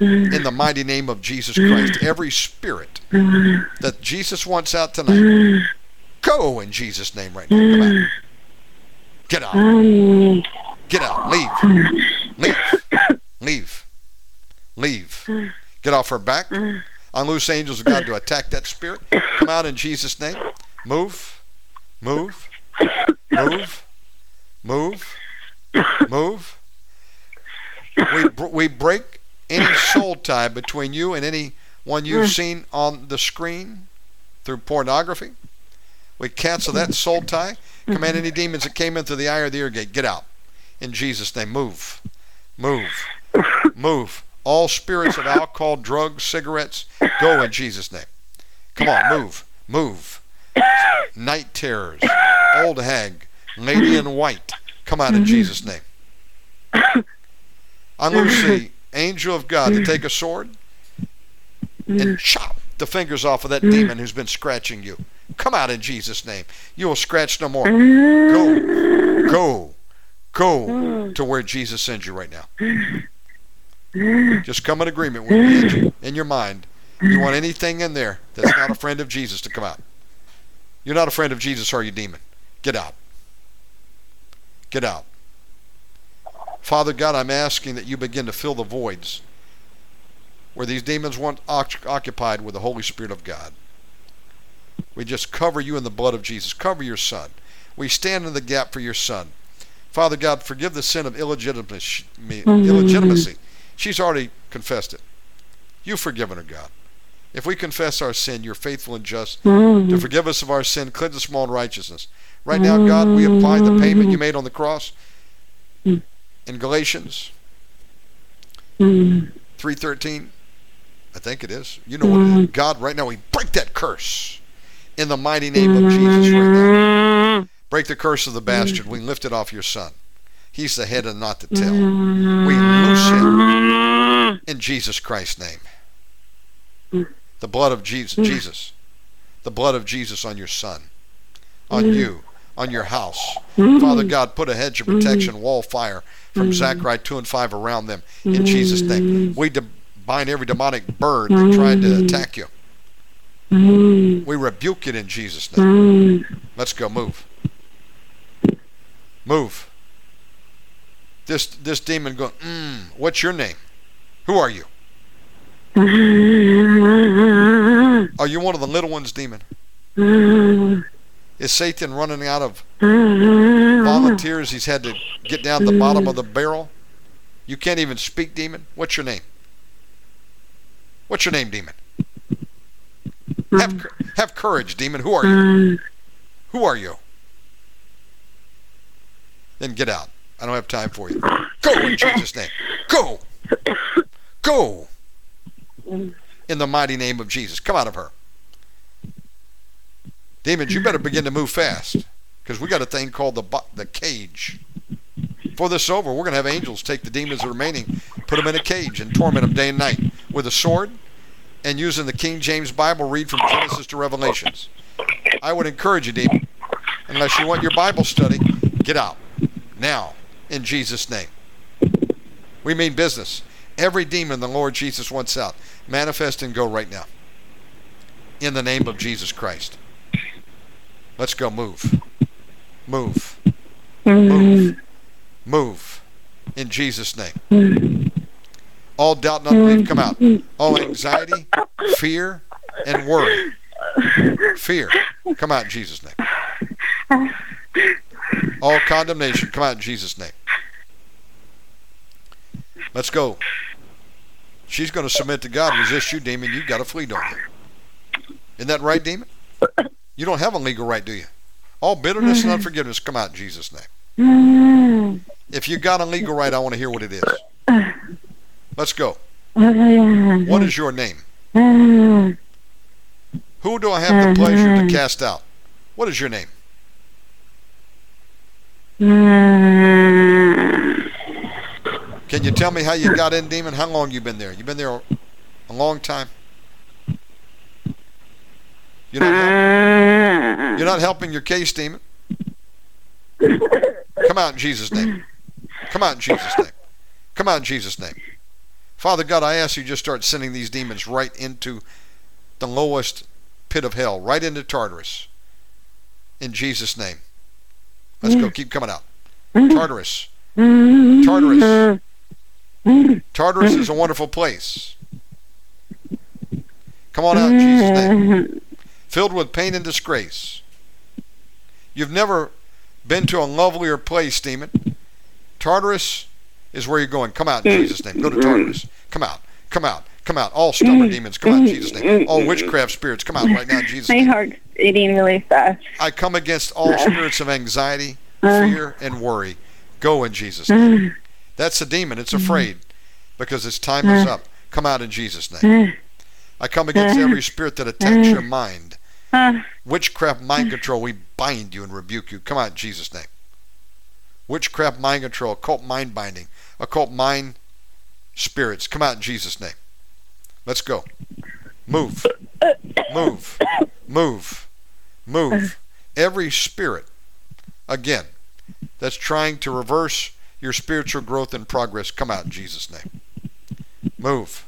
In the mighty name of Jesus Christ, every spirit that Jesus wants out tonight, go in Jesus' name right now. Come out. Get out. Get out. Leave. Leave. Leave. Leave. Get off her back. Unloose angels of God to attack that spirit. Come out in Jesus' name. Move. Move. Move. Move. Move. We, we break any soul tie between you and anyone you've seen on the screen through pornography. We cancel that soul tie. Command any demons that came in through the eye or the ear gate. Get out. In Jesus' name. Move. Move. Move. All spirits of alcohol, drugs, cigarettes, go in Jesus' name. Come on, move. Move. Night terrors, old hag, lady in white, come out in mm-hmm. Jesus' name. The angel of God to take a sword and mm-hmm. chop the fingers off of that mm-hmm. demon who's been scratching you. Come out in Jesus' name. You will scratch no more. Go. Go. Go to where Jesus sends you right now. Just come in agreement with me in your mind You want anything in there that's not a friend of Jesus to come out. You're not a friend of Jesus, are you, demon? Get out. Get out. Father God, I'm asking that you begin to fill the voids where these demons once occupied with the Holy Spirit of God. We just cover you in the blood of Jesus. Cover your son. We stand in the gap for your son. Father God, forgive the sin of illegitimacy. Mm-hmm. illegitimacy. She's already confessed it. You've forgiven her, God. If we confess our sin, you're faithful and just mm-hmm. to forgive us of our sin, cleanse us from all righteousness. Right now, God, we apply the payment you made on the cross mm-hmm. in Galatians mm-hmm. 3.13. I think it is. You know what it is. God, right now, we break that curse in the mighty name of Jesus right now. Break the curse of the bastard. We lift it off your son. He's the head and not the tail. Mm-hmm. We loose him in Jesus Christ's name. The blood of Jesus, mm. Jesus. The blood of Jesus on your son, on mm. you, on your house. Mm. Father God, put a hedge of protection, wall fire from Zechariah 2 and 5 around them in Jesus' name. We bind every demonic bird that tried to attack you. We rebuke it in Jesus' name. Let's go. Move. Move. This this demon going, mm, what's your name? Who are you? Are you one of the little ones, demon? Is Satan running out of volunteers? He's had to get down the bottom of the barrel. You can't even speak, demon. What's your name? What's your name, demon? Have, have courage, demon. Who are you? Who are you? Then get out. I don't have time for you. Go in Jesus' name. Go. Go. In the mighty name of Jesus. Come out of her. Demons, you better begin to move fast because we got a thing called the the cage. For this over, we're going to have angels take the demons remaining, put them in a cage, and torment them day and night with a sword and using the King James Bible, read from Genesis to Revelations. I would encourage you, demon, unless you want your Bible study, get out now in Jesus' name. We mean business. Every demon the Lord Jesus wants out, manifest and go right now. In the name of Jesus Christ. Let's go. Move. Move. Move. Move. In Jesus' name. All doubt and unbelief come out. All anxiety, fear, and worry. Fear. Come out in Jesus' name. All condemnation. Come out in Jesus' name. Let's go. She's going to submit to God. Resist you, demon. You've got to flee, don't you? Isn't that right, demon? You don't have a legal right, do you? All bitterness and mm-hmm. unforgiveness come out in Jesus' name. Mm-hmm. If you got a legal right, I want to hear what it is. Let's go. Mm-hmm. What is your name? Who do I have the pleasure to cast out? What is your name? Can you tell me how you got in, demon? How long you been there? You been there a long time? You're not, you're not helping your case, demon. Come out in Jesus' name. Come out in Jesus' name. Come out in Jesus' name. Father God, I ask you just start sending these demons right into the lowest pit of hell, right into Tartarus. In Jesus' name. Let's go. Keep coming out. Tartarus. Tartarus. Tartarus is a wonderful place. Come on out in Jesus' name. Filled with pain and disgrace. You've never been to a lovelier place, demon. Tartarus is where you're going. Come out in Jesus' name. Go to Tartarus. Come out. Come out. Come out. All stubborn demons, come out in Jesus' name. All witchcraft spirits, come out right now in Jesus' My heart's beating really fast. I come against all spirits of anxiety, fear, and worry. Go in Jesus' name. That's a demon. It's mm-hmm. afraid because its time is uh. up. Come out in Jesus' name. Uh. I come against uh. every spirit that attacks your mind. Witchcraft mind control, we bind you and rebuke you. Come out in Jesus' name. Witchcraft mind control, occult mind binding, occult mind spirits, come out in Jesus' name. Let's go. Move. Move. Move. Move. Every spirit, again, that's trying to reverse your spiritual growth and progress, come out in Jesus' name. Move.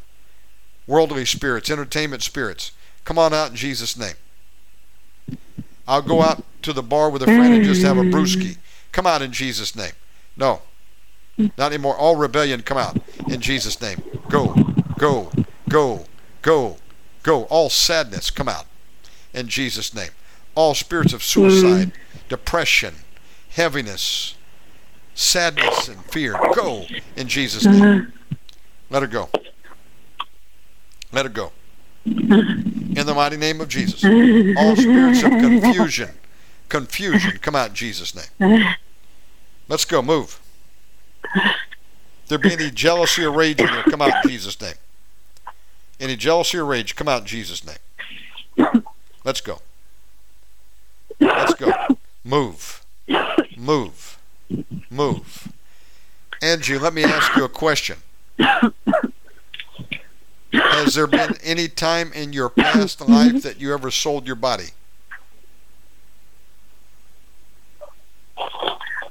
worldly spirits, entertainment spirits. Come on out in Jesus' name. I'll go out to the bar with a friend and just have a brewski. Come out in Jesus' name. No, not anymore. All rebellion, come out in Jesus' name. Go, go, go, go, go. All sadness, come out in Jesus' name. All spirits of suicide, depression, heaviness, sadness, and fear, go in Jesus' uh-huh. name. Let her go. Let her go. Uh-huh. In the mighty name of Jesus. All spirits of confusion, confusion, come out in Jesus' name. Uh-huh. Let's go. Move. There be any jealousy or rage in there, come out in Jesus' name. Any jealousy or rage, come out in Jesus' name. Let's go. Let's go. Move. Move. Move. Angie, let me ask you a question. Has there been any time in your past life that you ever sold your body?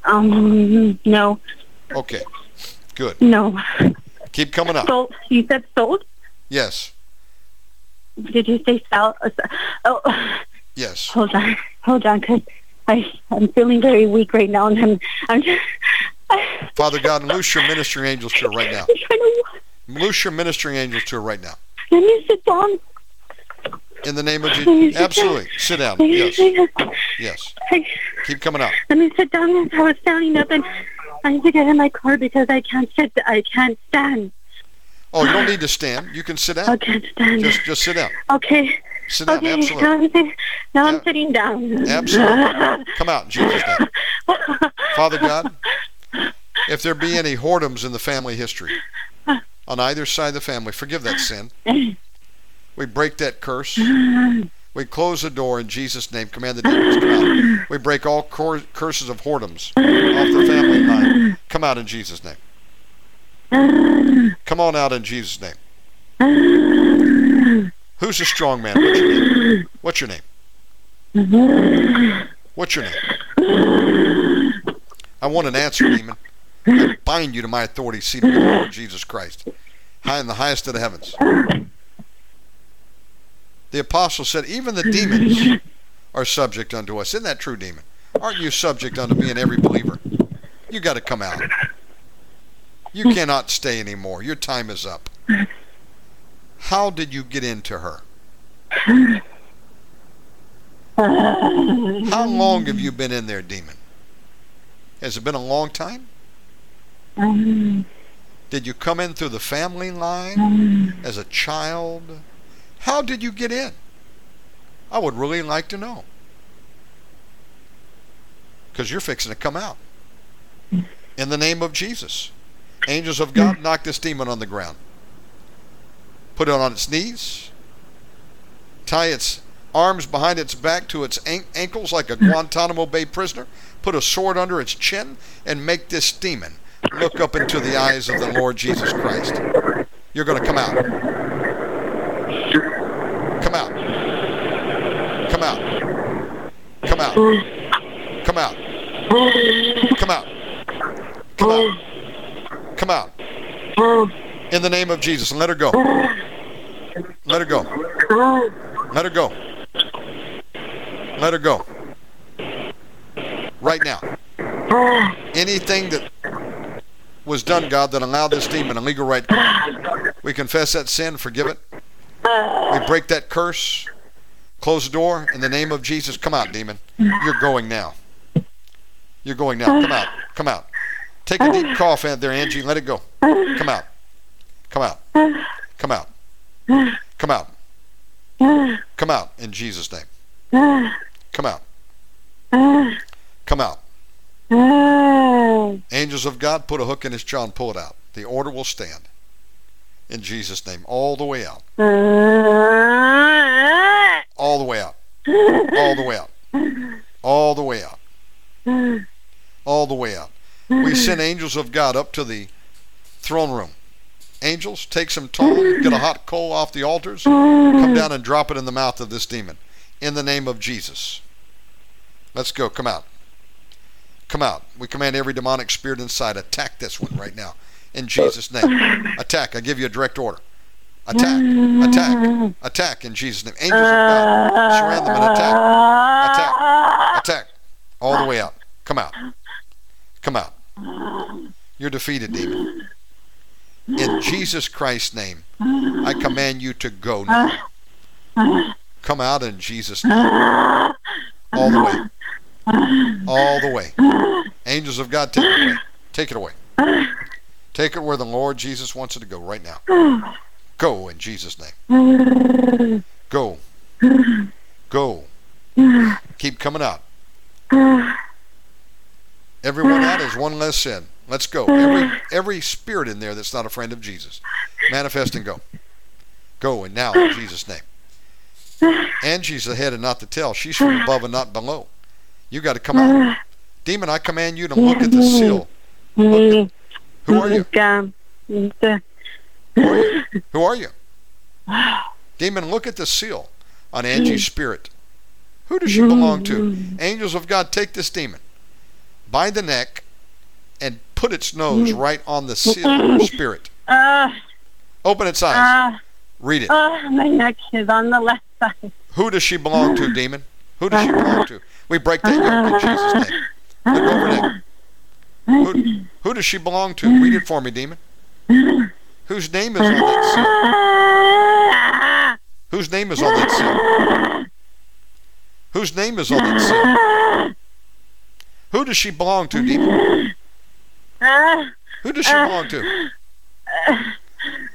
Um, no, Okay. Good. no. Keep coming up. Sold. You said sold. Yes. Did you say sell? uh, Oh, Yes. hold on, hold on, because I I'm feeling very weak right now, and I'm I'm just. I, Father God, loose your ministering angels to her right now. I'm trying to. Loose your ministering angels to her right now. Let me sit down. In the name of Jesus. Absolutely. Sit down. Yes. Yes. Keep coming up. Let me sit down. I was standing up, and I need to get in my car because I can't sit. I can't stand. Oh, you don't need to stand. You can sit down. I can't stand. Just just sit down. okay. Sit down. Okay. Absolutely. Now I'm, sit- now I'm sitting down. Absolutely. Come out in Jesus' name. Father God, if there be any whoredoms in the family history, on either side of the family, forgive that sin. We break that curse. We close the door in Jesus' name. Command the demons come out. We break all cor- curses of whoredoms off the family line. Come out in Jesus' name. Come on out in Jesus' name. Who's the strong man? What's your name? What's your name? What's your name? I want an answer, demon. I bind you to my authority seated in the Lord Jesus Christ, high in the highest of the heavens. The apostle said, even the demons are subject unto us. Isn't that true, demon? Aren't you subject unto me and every believer? You got to come out. You cannot stay anymore. Your time is up. How did you get into her? How long have you been in there, demon? Has it been a long time? Did you come in through the family line as a child? How did you get in? I would really like to know. Because you're fixing to come out. In the name of Jesus. Angels of God, knock this demon on the ground. Put it on its knees. Tie its arms behind its back to its an- ankles like a Guantanamo Bay prisoner. Put a sword under its chin and make this demon look up into the eyes of the Lord Jesus Christ. You're going to come out. Come out. Come out. Come out. Come out. Come out. Come out. Come out. In the name of Jesus. And let her go. Let her go. Let her go. Let her go. Right now. Anything that was done, God, that allowed this demon a legal right, we confess that sin, forgive it. We break that curse. Close the door in the name of Jesus. Come out, demon. You're going now. You're going now. Come out. Come out. Take a deep cough there, Angie. Let it go. Come out. Come out. Come out. Come out. Come out in Jesus' name. Come out. Come out. Angels of God, put a hook in his jaw and pull it out. The order will stand. In Jesus' name. All the way out. All the way out. All the way out. All the way out. All the way out. We send angels of God up to the throne room. Angels, take some tongue, get a hot coal off the altars, come down and drop it in the mouth of this demon. In the name of Jesus. Let's go. Come out. Come out. We command every demonic spirit inside. Attack this one right now. In Jesus' name. Attack. I give you a direct order. Attack. Attack. Attack in Jesus' name. Angels of God. Surround them and attack. Attack. Attack. All the way out. Come out. Come out. You're defeated, demon. In Jesus Christ's name, I command you to go now. Come out in Jesus' name. All the way. All the way. Angels of God, take it away. Take it away. Take it where the Lord Jesus wants it to go right now. Go in Jesus' name. Go. Go. Keep coming out. Everyone out is one less sin. Let's go. Every every spirit in there that's not a friend of Jesus. Manifest and go. Go and now in Jesus' name. Angie's the head and not the tail. She's from above and not below. You got to come out. Demon, I command you to look at the seal. At- who are you? Who are you? Who are you? Demon, look at the seal on Angie's spirit. Who does she belong to? Mm. Angels of God, take this demon by the neck and put its nose right on the seal of her spirit. uh, Open its eyes. uh, Read it. uh, my neck is on the left side. Who does she belong to, demon? Who does she belong to? We break that yoke in Jesus' name. Look over there. Who, who does she belong to? Read it for me, demon. Whose name is on that seal? Whose name is on that seal? Whose name is on that seal? Who does she belong to, demon? Uh, Who does she belong to?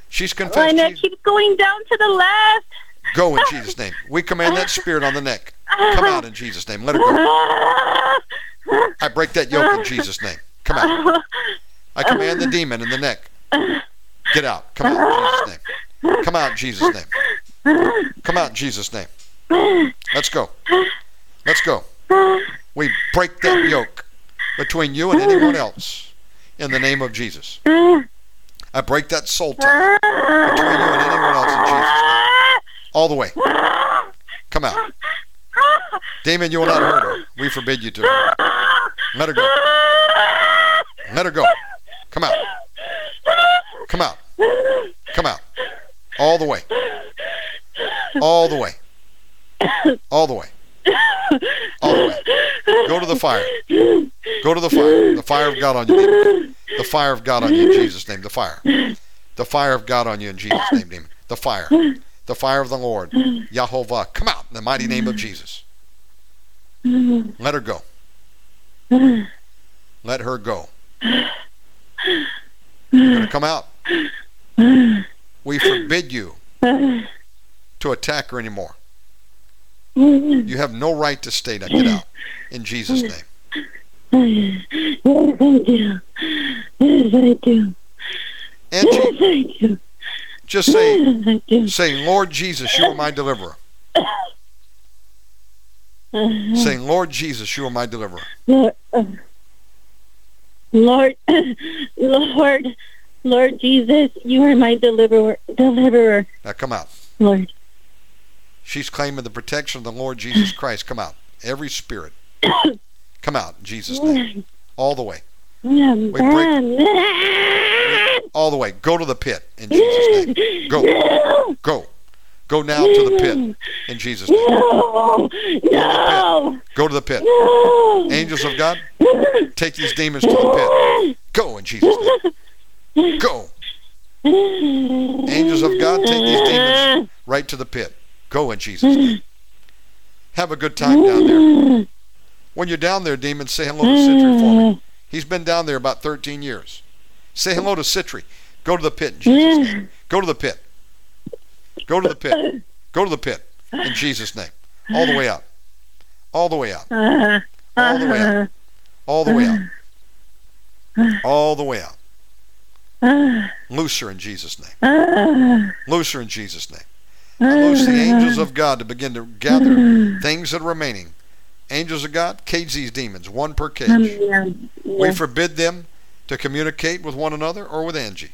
She's my confessed. neck Jesus. keeps going down to the left. Go in Jesus' name. We command that spirit on the neck. Come out in Jesus' name. Let her go. I break that yoke in Jesus' name. Come out. I command the demon in the neck. Get out. Come out in Jesus' name. Come out in Jesus' name. Come out in Jesus' name. Let's go. Let's go. We break that yoke between you and anyone else in the name of Jesus. I break that soul tie between you and anyone else in Jesus' name. All the way. Come out. Damon, you will not hurt her. We forbid you to. Let her go. Let her go. Come out. Come out. Come out. All the way. All the way. All the way. All the way. Go to the fire. Go to the fire. The fire of God on you. The fire of God on you in Jesus' name. The fire. The fire of God on you in Jesus' name, demon. The fire. The fire of the Lord. Yahovah. Come out in the mighty name of Jesus. Let her go. Let her go. You're going to come out. We forbid you to attack her anymore. You have no right to stay. Now get out. In Jesus' name. Yes, I do. Yes, I do. Angie, Yes, I do. just say, Yes, I Lord Jesus, you are my deliverer. Saying, Lord Jesus, you are my deliverer. Lord, uh, Lord, Lord, Lord Jesus, you are my deliverer, deliverer, Now come out. Lord. She's claiming the protection of the Lord Jesus Christ. Come out. Every spirit. Come out in Jesus' name. All the way. Yeah, break- All the way. Go to the pit in Jesus' name. Go. Go. Go now to the pit in Jesus' name. No, no, Go to the pit. no. Angels of God, take these demons to the pit. Go in Jesus' name. Go. Angels of God, take these demons right to the pit. Go in Jesus' name. Have a good time down there. When you're down there, demons, say hello to Citry for me. He's been down there about 13 years. Say hello to Citry. Go to the pit in Jesus' name. Go to the pit. Go to the pit. Go to the pit in Jesus' name. All the way out. All the way out. All the way out. All the way out. All the way out. Loose her in Jesus' name. Loose her in Jesus' name. Loose the angels of God to begin to gather things that are remaining. Angels of God, cage these demons, one per cage. Um, we forbid them to communicate with one another or with Angie.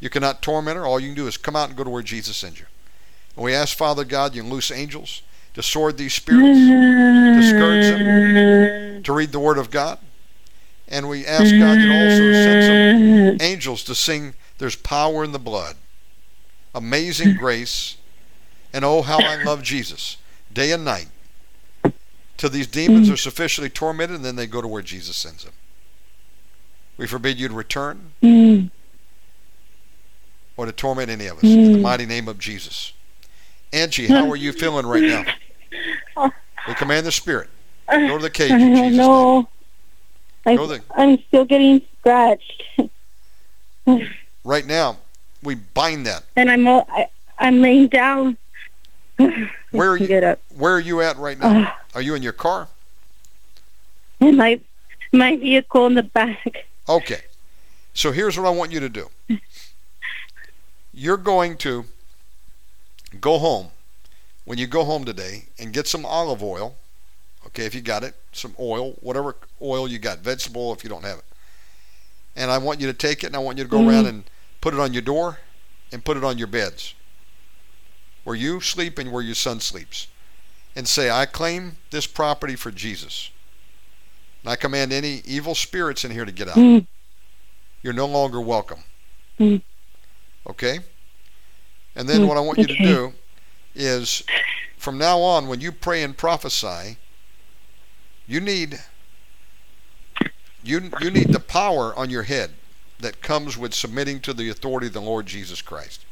You cannot torment her. All you can do is come out and go to where Jesus sends you. And we ask, Father God, you can loose angels to sword these spirits, to scourge them, to read the Word of God. And we ask God you also send some angels to sing, There's power in the blood. Amazing Grace, and Oh How I Love Jesus, day and night, till these demons are sufficiently tormented, and then they go to where Jesus sends them. We forbid you to return Mm. or to torment any of us in the mighty name of Jesus. Angie, how are you feeling right now? We command the spirit. Go to the cage in Jesus' name. no. I, Go there. I'm still getting scratched, Right now, we bind that. and I'm all, I, I'm laying down. Where are you? get up? Where are you at right now? Uh, are you in your car? In my my vehicle in the back. Okay. So here's what I want you to do. You're going to go home when you go home today and get some olive oil. Okay, if you got it, some oil, whatever oil you got, vegetable if you don't have it. And I want you to take it and I want you to go around mm-hmm. and put it on your door and put it on your beds where you sleep and where your son sleeps. And say, I claim this property for Jesus. And I command any evil spirits in here to get out. Mm. You're no longer welcome. Mm. Okay? And then Mm, what I want you to do is from now on, when you pray and prophesy, you need you you need the power on your head that comes with submitting to the authority of the Lord Jesus Christ.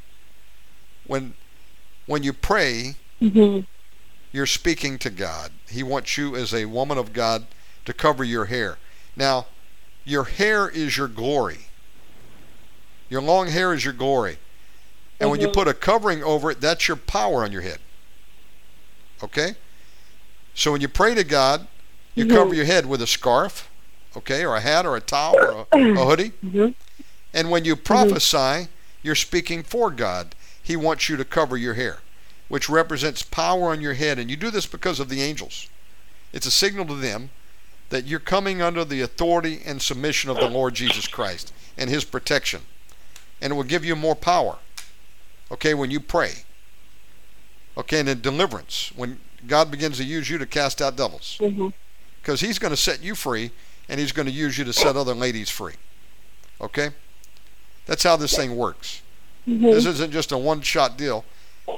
When when you pray, hmm you're speaking to God. He wants you as a woman of God to cover your hair. Now, your hair is your glory. Your long hair is your glory. And when you Mhm. put a covering over it, that's your power on your head. Okay? So when you pray to God, you Mhm. cover your head with a scarf, okay, or a hat or a towel or a, a hoodie. hmm And when you prophesy, you're speaking for God. He wants you to cover your hair, which represents power on your head. And you do this because of the angels. It's a signal to them that you're coming under the authority and submission of the Lord Jesus Christ and His protection. And it will give you more power, okay, when you pray. Okay, and in deliverance, when God begins to use you to cast out devils hmm because he's going to set you free and he's going to use you to set other ladies free. Okay? That's how this thing works. Hmm This isn't just a one shot deal.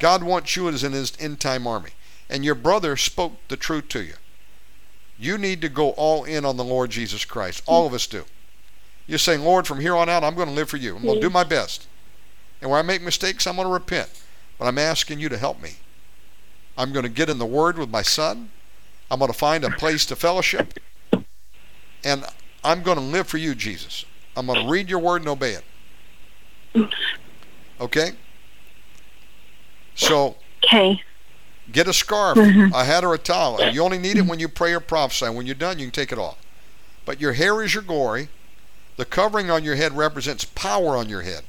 God wants you as in his end time army. And your brother spoke the truth to you. You need to go all in on the Lord Jesus Christ. All of us do. You're saying, Lord, from here on out, I'm going to live for you. I'm going to do my best. And where I make mistakes, I'm going to repent. But I'm asking you to help me. I'm going to get in the Word with my son. I'm going to find a place to fellowship. And I'm going to live for you, Jesus. I'm going to read your Word and obey it. Okay? So Okay. get a scarf, a hat, or a towel. You only need it when you pray or prophesy. When you're done, you can take it off. But your hair is your glory. The covering on your head represents power on your head.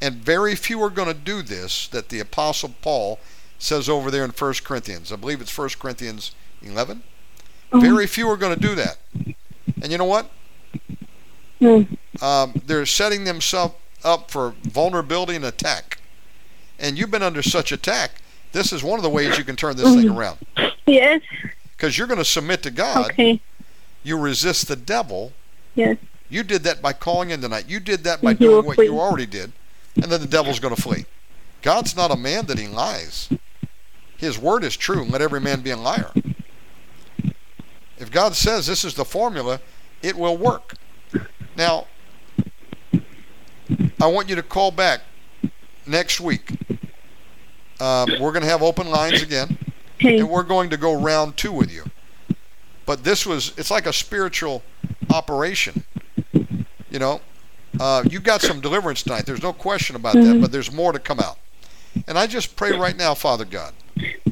And very few are going to do this that the Apostle Paul says over there in 1 Corinthians. I believe it's 1 Corinthians 11. Very few are going to do that. And you know what? Mm. um, they're setting themselves up for vulnerability and attack. And you've been under such attack. This is one of the ways you can turn this thing mm-hmm. around. Yes. Because you're going to submit to God. Okay. You resist the devil. Yes. You did that by calling in tonight. You did that by he doing what flee. you already did. And then the devil's going to flee. God's not a man that he lies. His word is true. and Let every man be a liar. If God says this is the formula, it will work. Now, I want you to call back next week. Um, we're going to have open lines again, Okay. and we're going to go round two with you. But this was, it's like a spiritual operation. You know, uh, you got some deliverance tonight. There's no question about that, Mhm. but there's more to come out. And I just pray right now, Father God,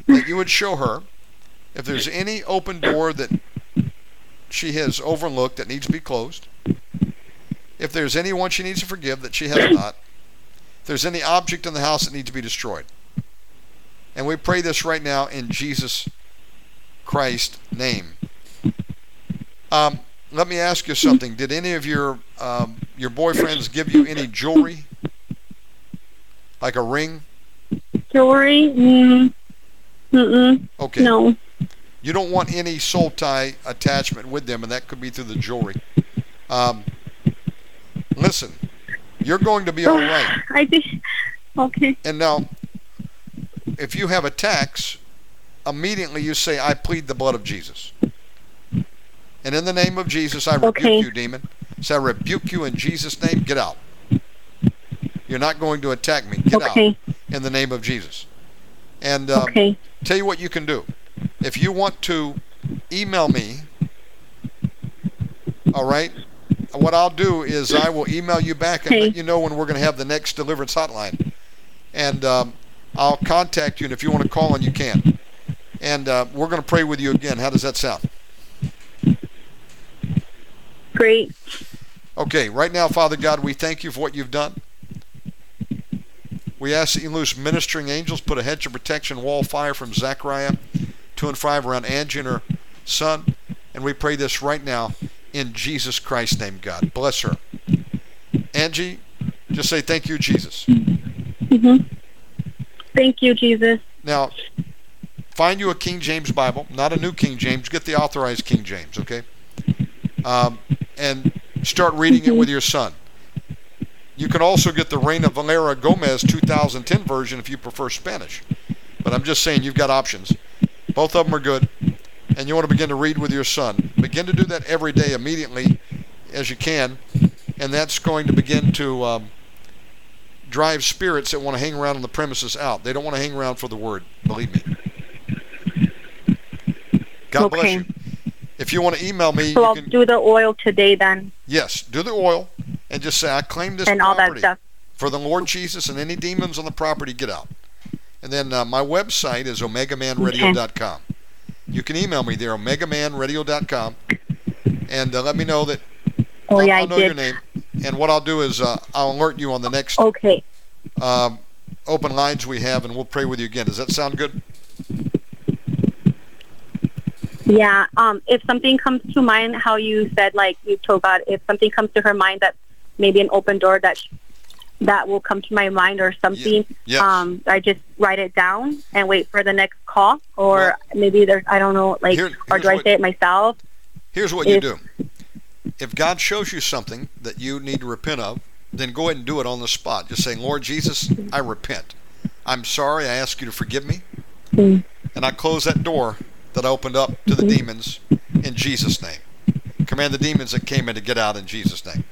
that you would show her if there's any open door that she has overlooked that needs to be closed. If there's anyone she needs to forgive that she has not. If there's any object in the house that needs to be destroyed. And we pray this right now in Jesus Christ's name. Um, let me ask you something. Did any of your um, your boyfriends give you any jewelry, like a ring? Jewelry? Mm. Mm-mm. Okay. No. You don't want any soul tie attachment with them, and that could be through the jewelry. Um, listen, you're going to be all right. I think Okay. And now, if you have attacks, immediately you say, I plead the blood of Jesus. And in the name of Jesus, I rebuke Okay. you, demon. So I rebuke you in Jesus' name. Get out. You're not going to attack me. Get Okay. out in the name of Jesus. And um, Okay. tell you what you can do. If you want to email me, all right, what I'll do is I will email you back and Okay. let you know when we're going to have the next deliverance hotline. And um, I'll contact you, and if you want to call in, you can. And uh, we're going to pray with you again. How does that sound? Great. Okay, right now, Father God, we thank you for what you've done. We ask that you loose ministering angels, put a hedge of protection, wall fire from Zechariah, two and five around Angie and her son. And we pray this right now in Jesus Christ's name, God. Bless her. Angie, just say thank you, Jesus. hmm Thank you, Jesus. Now, find you a King James Bible, not a New King James. Get the authorized King James, okay? Um, and start reading it with your son. You can also get the Reina Valera Gomez 2010 version if you prefer Spanish. But I'm just saying you've got options. Both of them are good. And you want to begin to read with your son. Begin to do that every day immediately as you can. And that's going to begin to um, drive spirits that want to hang around on the premises out. They don't want to hang around for the word. Believe me. God bless you. If you want to email me, So you I'll can, do the oil today then, yes, do the oil and just say, I claim this and all that property stuff. for the Lord Jesus and any demons on the property, get out. And then uh, my website is omegamanradio.com. You can email me there, omegamanradio.com, and uh, let me know that Oh I'll, yeah, I'll know your name. And what I'll do is uh, I'll alert you on the next Okay. um, open lines we have, and we'll pray with you again. Does that sound good? Yeah. Um, if something comes to mind, how you said, like you told God, if something comes to her mind that maybe an open door that that will come to my mind or something, yes. um, I just write it down and wait for the next call, or Well- maybe there's I don't know, like, Here- or do I what- say it myself? Here's what you do. If God shows you something that you need to repent of, then go ahead and do it on the spot. Just saying, Lord Jesus, I repent. I'm sorry. I ask you to forgive me. Mm. And I close that door that I opened up to the Mhm. demons in Jesus' name. Command the demons that came in to get out in Jesus' name.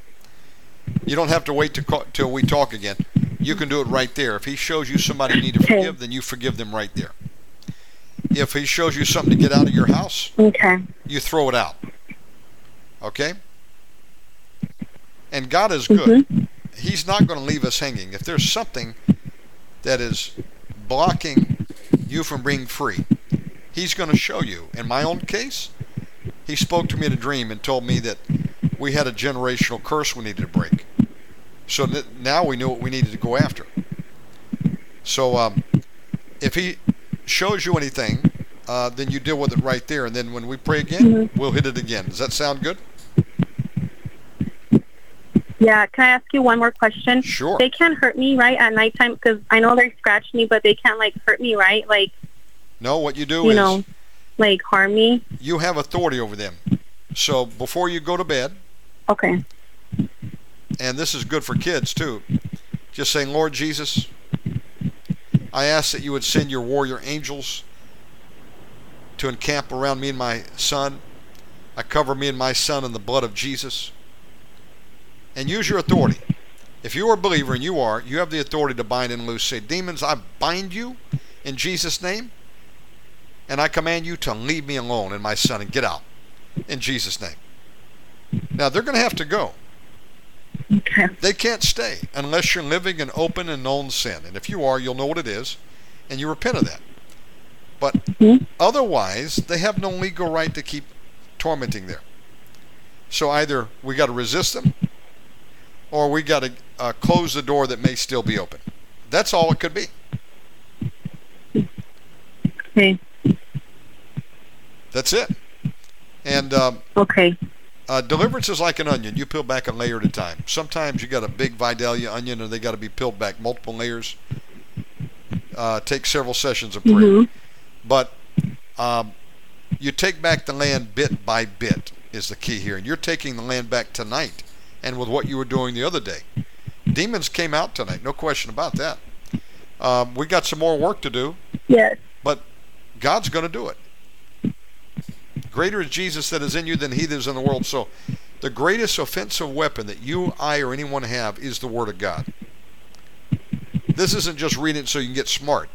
You don't have to wait to call, till we talk again. You can do it right there. If he shows you somebody you need to forgive, then you forgive them right there. If he shows you something to get out of your house, Okay. you throw it out. Okay? And God is good. Mhm. He's not going to leave us hanging. If there's something that is blocking you from being free, He's going to show you. In my own case, He spoke to me in a dream and told me that we had a generational curse we needed to break. So that now we knew what we needed to go after. So um, if He shows you anything, uh, then you deal with it right there. And then when we pray again, Mhm. we'll hit it again. Does that sound good? Yeah. Can I ask you one more question? Sure. They can't hurt me, right, at nighttime? Because I know they scratch me, but they can't like hurt me, right? Like No, what you do you is know, like harm me. you have authority over them. So before you go to bed, Okay. and this is good for kids too, just saying, Lord Jesus, I ask that you would send your warrior angels to encamp around me and my son. I cover me and my son in the blood of Jesus. And use your authority. If you are a believer, and you are, you have the authority to bind and loose. Say, demons, I bind you in Jesus' name, and I command you to leave me alone and my son and get out in Jesus' name. Now, they're going to have to go. Okay. They can't stay unless you're living in open and known sin. And if you are, you'll know what it is, and you repent of that. But Mhm. otherwise, they have no legal right to keep tormenting there. So either we got to resist them, or we got to uh, close the door that may still be open. That's all it could be. Okay. That's it. And um, Okay. Uh, deliverance is like an onion. You peel back a layer at a time. Sometimes you got a big Vidalia onion and they got to be peeled back multiple layers. Uh, take several sessions of prayer. Mhm. But um, you take back the land bit by bit is the key here. And you're taking the land back tonight and with what you were doing the other day. Demons came out tonight, no question about that. Um, we got some more work to do, Yes. but God's going to do it. Greater is Jesus that is in you than he that is in the world. So the greatest offensive weapon that you, I, or anyone have is the Word of God. This isn't just reading it so you can get smart.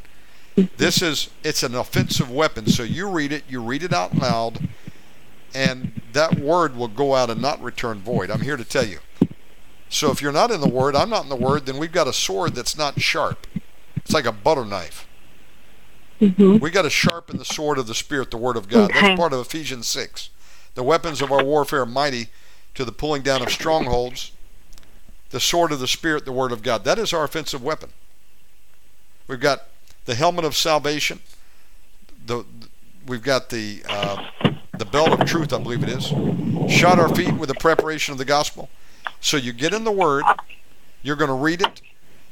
This is it's an offensive weapon. So you read it, you read it out loud, and that word will go out and not return void. I'm here to tell you. So if you're not in the Word, I'm not in the Word, then we've got a sword that's not sharp. It's like a butter knife. Hmm We got to sharpen the sword of the Spirit, the Word of God. Okay. That's part of Ephesians 6. The weapons of our warfare are mighty to the pulling down of strongholds. The sword of the Spirit, the Word of God. That is our offensive weapon. We've got the helmet of salvation. The we've got the uh, the belt of truth, I believe it is. Shod our feet with the preparation of the gospel. So you get in the Word. You're going to read it,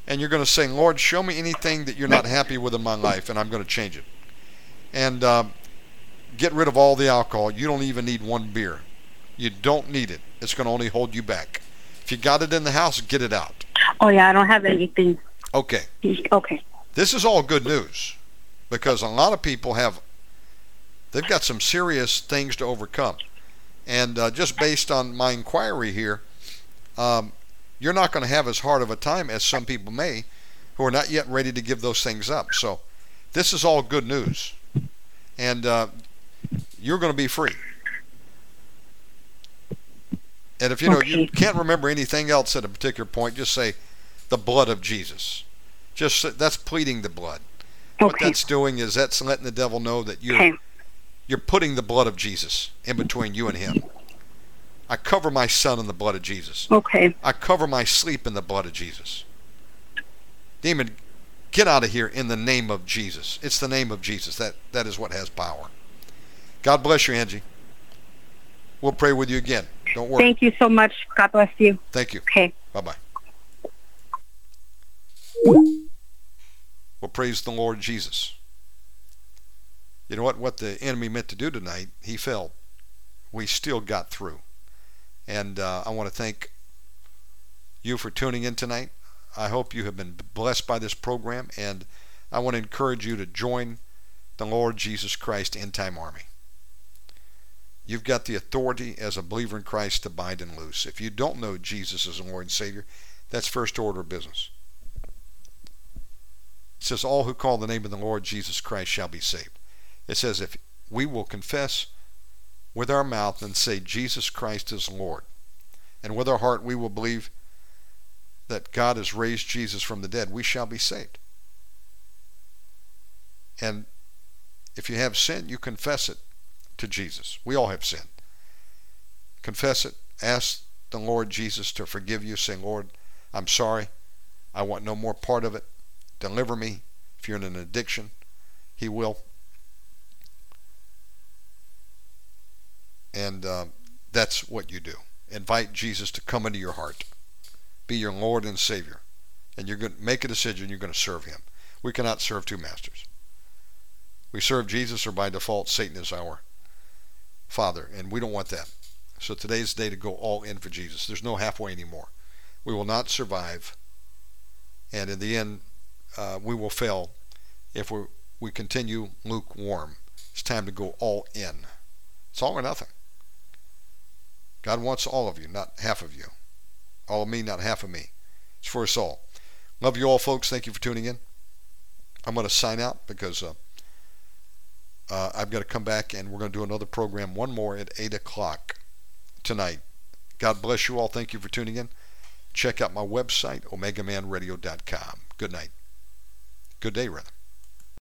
and you're going to say, Lord, show me anything that you're not happy with in my life, and I'm going to change it. And um, get rid of all the alcohol. You don't even need one beer. You don't need it. It's going to only hold you back. If you got it in the house, get it out. Oh yeah, I don't have anything. Okay. Okay. This is all good news because a lot of people have, they've got some serious things to overcome. And uh, just based on my inquiry here, um, you're not going to have as hard of a time as some people may who are not yet ready to give those things up. So this is all good news. And uh, you're going to be free. And if you know you can't remember anything else at a particular point, just say the blood of Jesus. Just that's pleading the blood. What that's doing is that's letting the devil know that you're Okay. you're putting the blood of Jesus in between you and him. I cover my son in the blood of Jesus. Okay. I cover my sleep in the blood of Jesus. Demon, get out of here in the name of Jesus. It's the name of Jesus. That that is what has power. God bless you, Angie. We'll pray with you again. Don't worry. Thank you so much. God bless you. Thank you. Okay. Bye bye. Well, praise the Lord Jesus. You know what? What the enemy meant to do tonight, he failed. We still got through. And uh, I want to thank you for tuning in tonight. I hope you have been blessed by this program, and I want to encourage you to join the Lord Jesus Christ End Time Army. You've got the authority as a believer in Christ to bind and loose. If you don't know Jesus as Lord and Savior, that's first order of business. It says, All who call the name of the Lord Jesus Christ shall be saved. It says, If we will confess with our mouth and say, Jesus Christ is Lord, and with our heart we will believe that God has raised Jesus from the dead, we shall be saved. And if you have sin, you confess it to Jesus. We all have sinned. Confess it. Ask the Lord Jesus to forgive you. Say, Lord, I'm sorry. I want no more part of it. Deliver me. If you're in an addiction, He will. And uh, that's what you do. Invite Jesus to come into your heart, be your Lord and Savior, and you're going to make a decision. You're going to serve Him. We cannot serve two masters. We serve Jesus, or by default, Satan is our Father, and we don't want that. So today's the day to go all in for Jesus. There's no halfway anymore. We will not survive, and in the end, uh, we will fail if we we continue lukewarm. It's time to go all in. It's all or nothing. God wants all of you, not half of you. All of me, not half of me. It's for us all. Love you all, folks. Thank you for tuning in. I'm going to sign out because uh, uh, I've got to come back and we're going to do another program, one more at 8 o'clock tonight. God bless you all. Thank you for tuning in. Check out my website, omegamanradio.com. Good night. Good day, rather.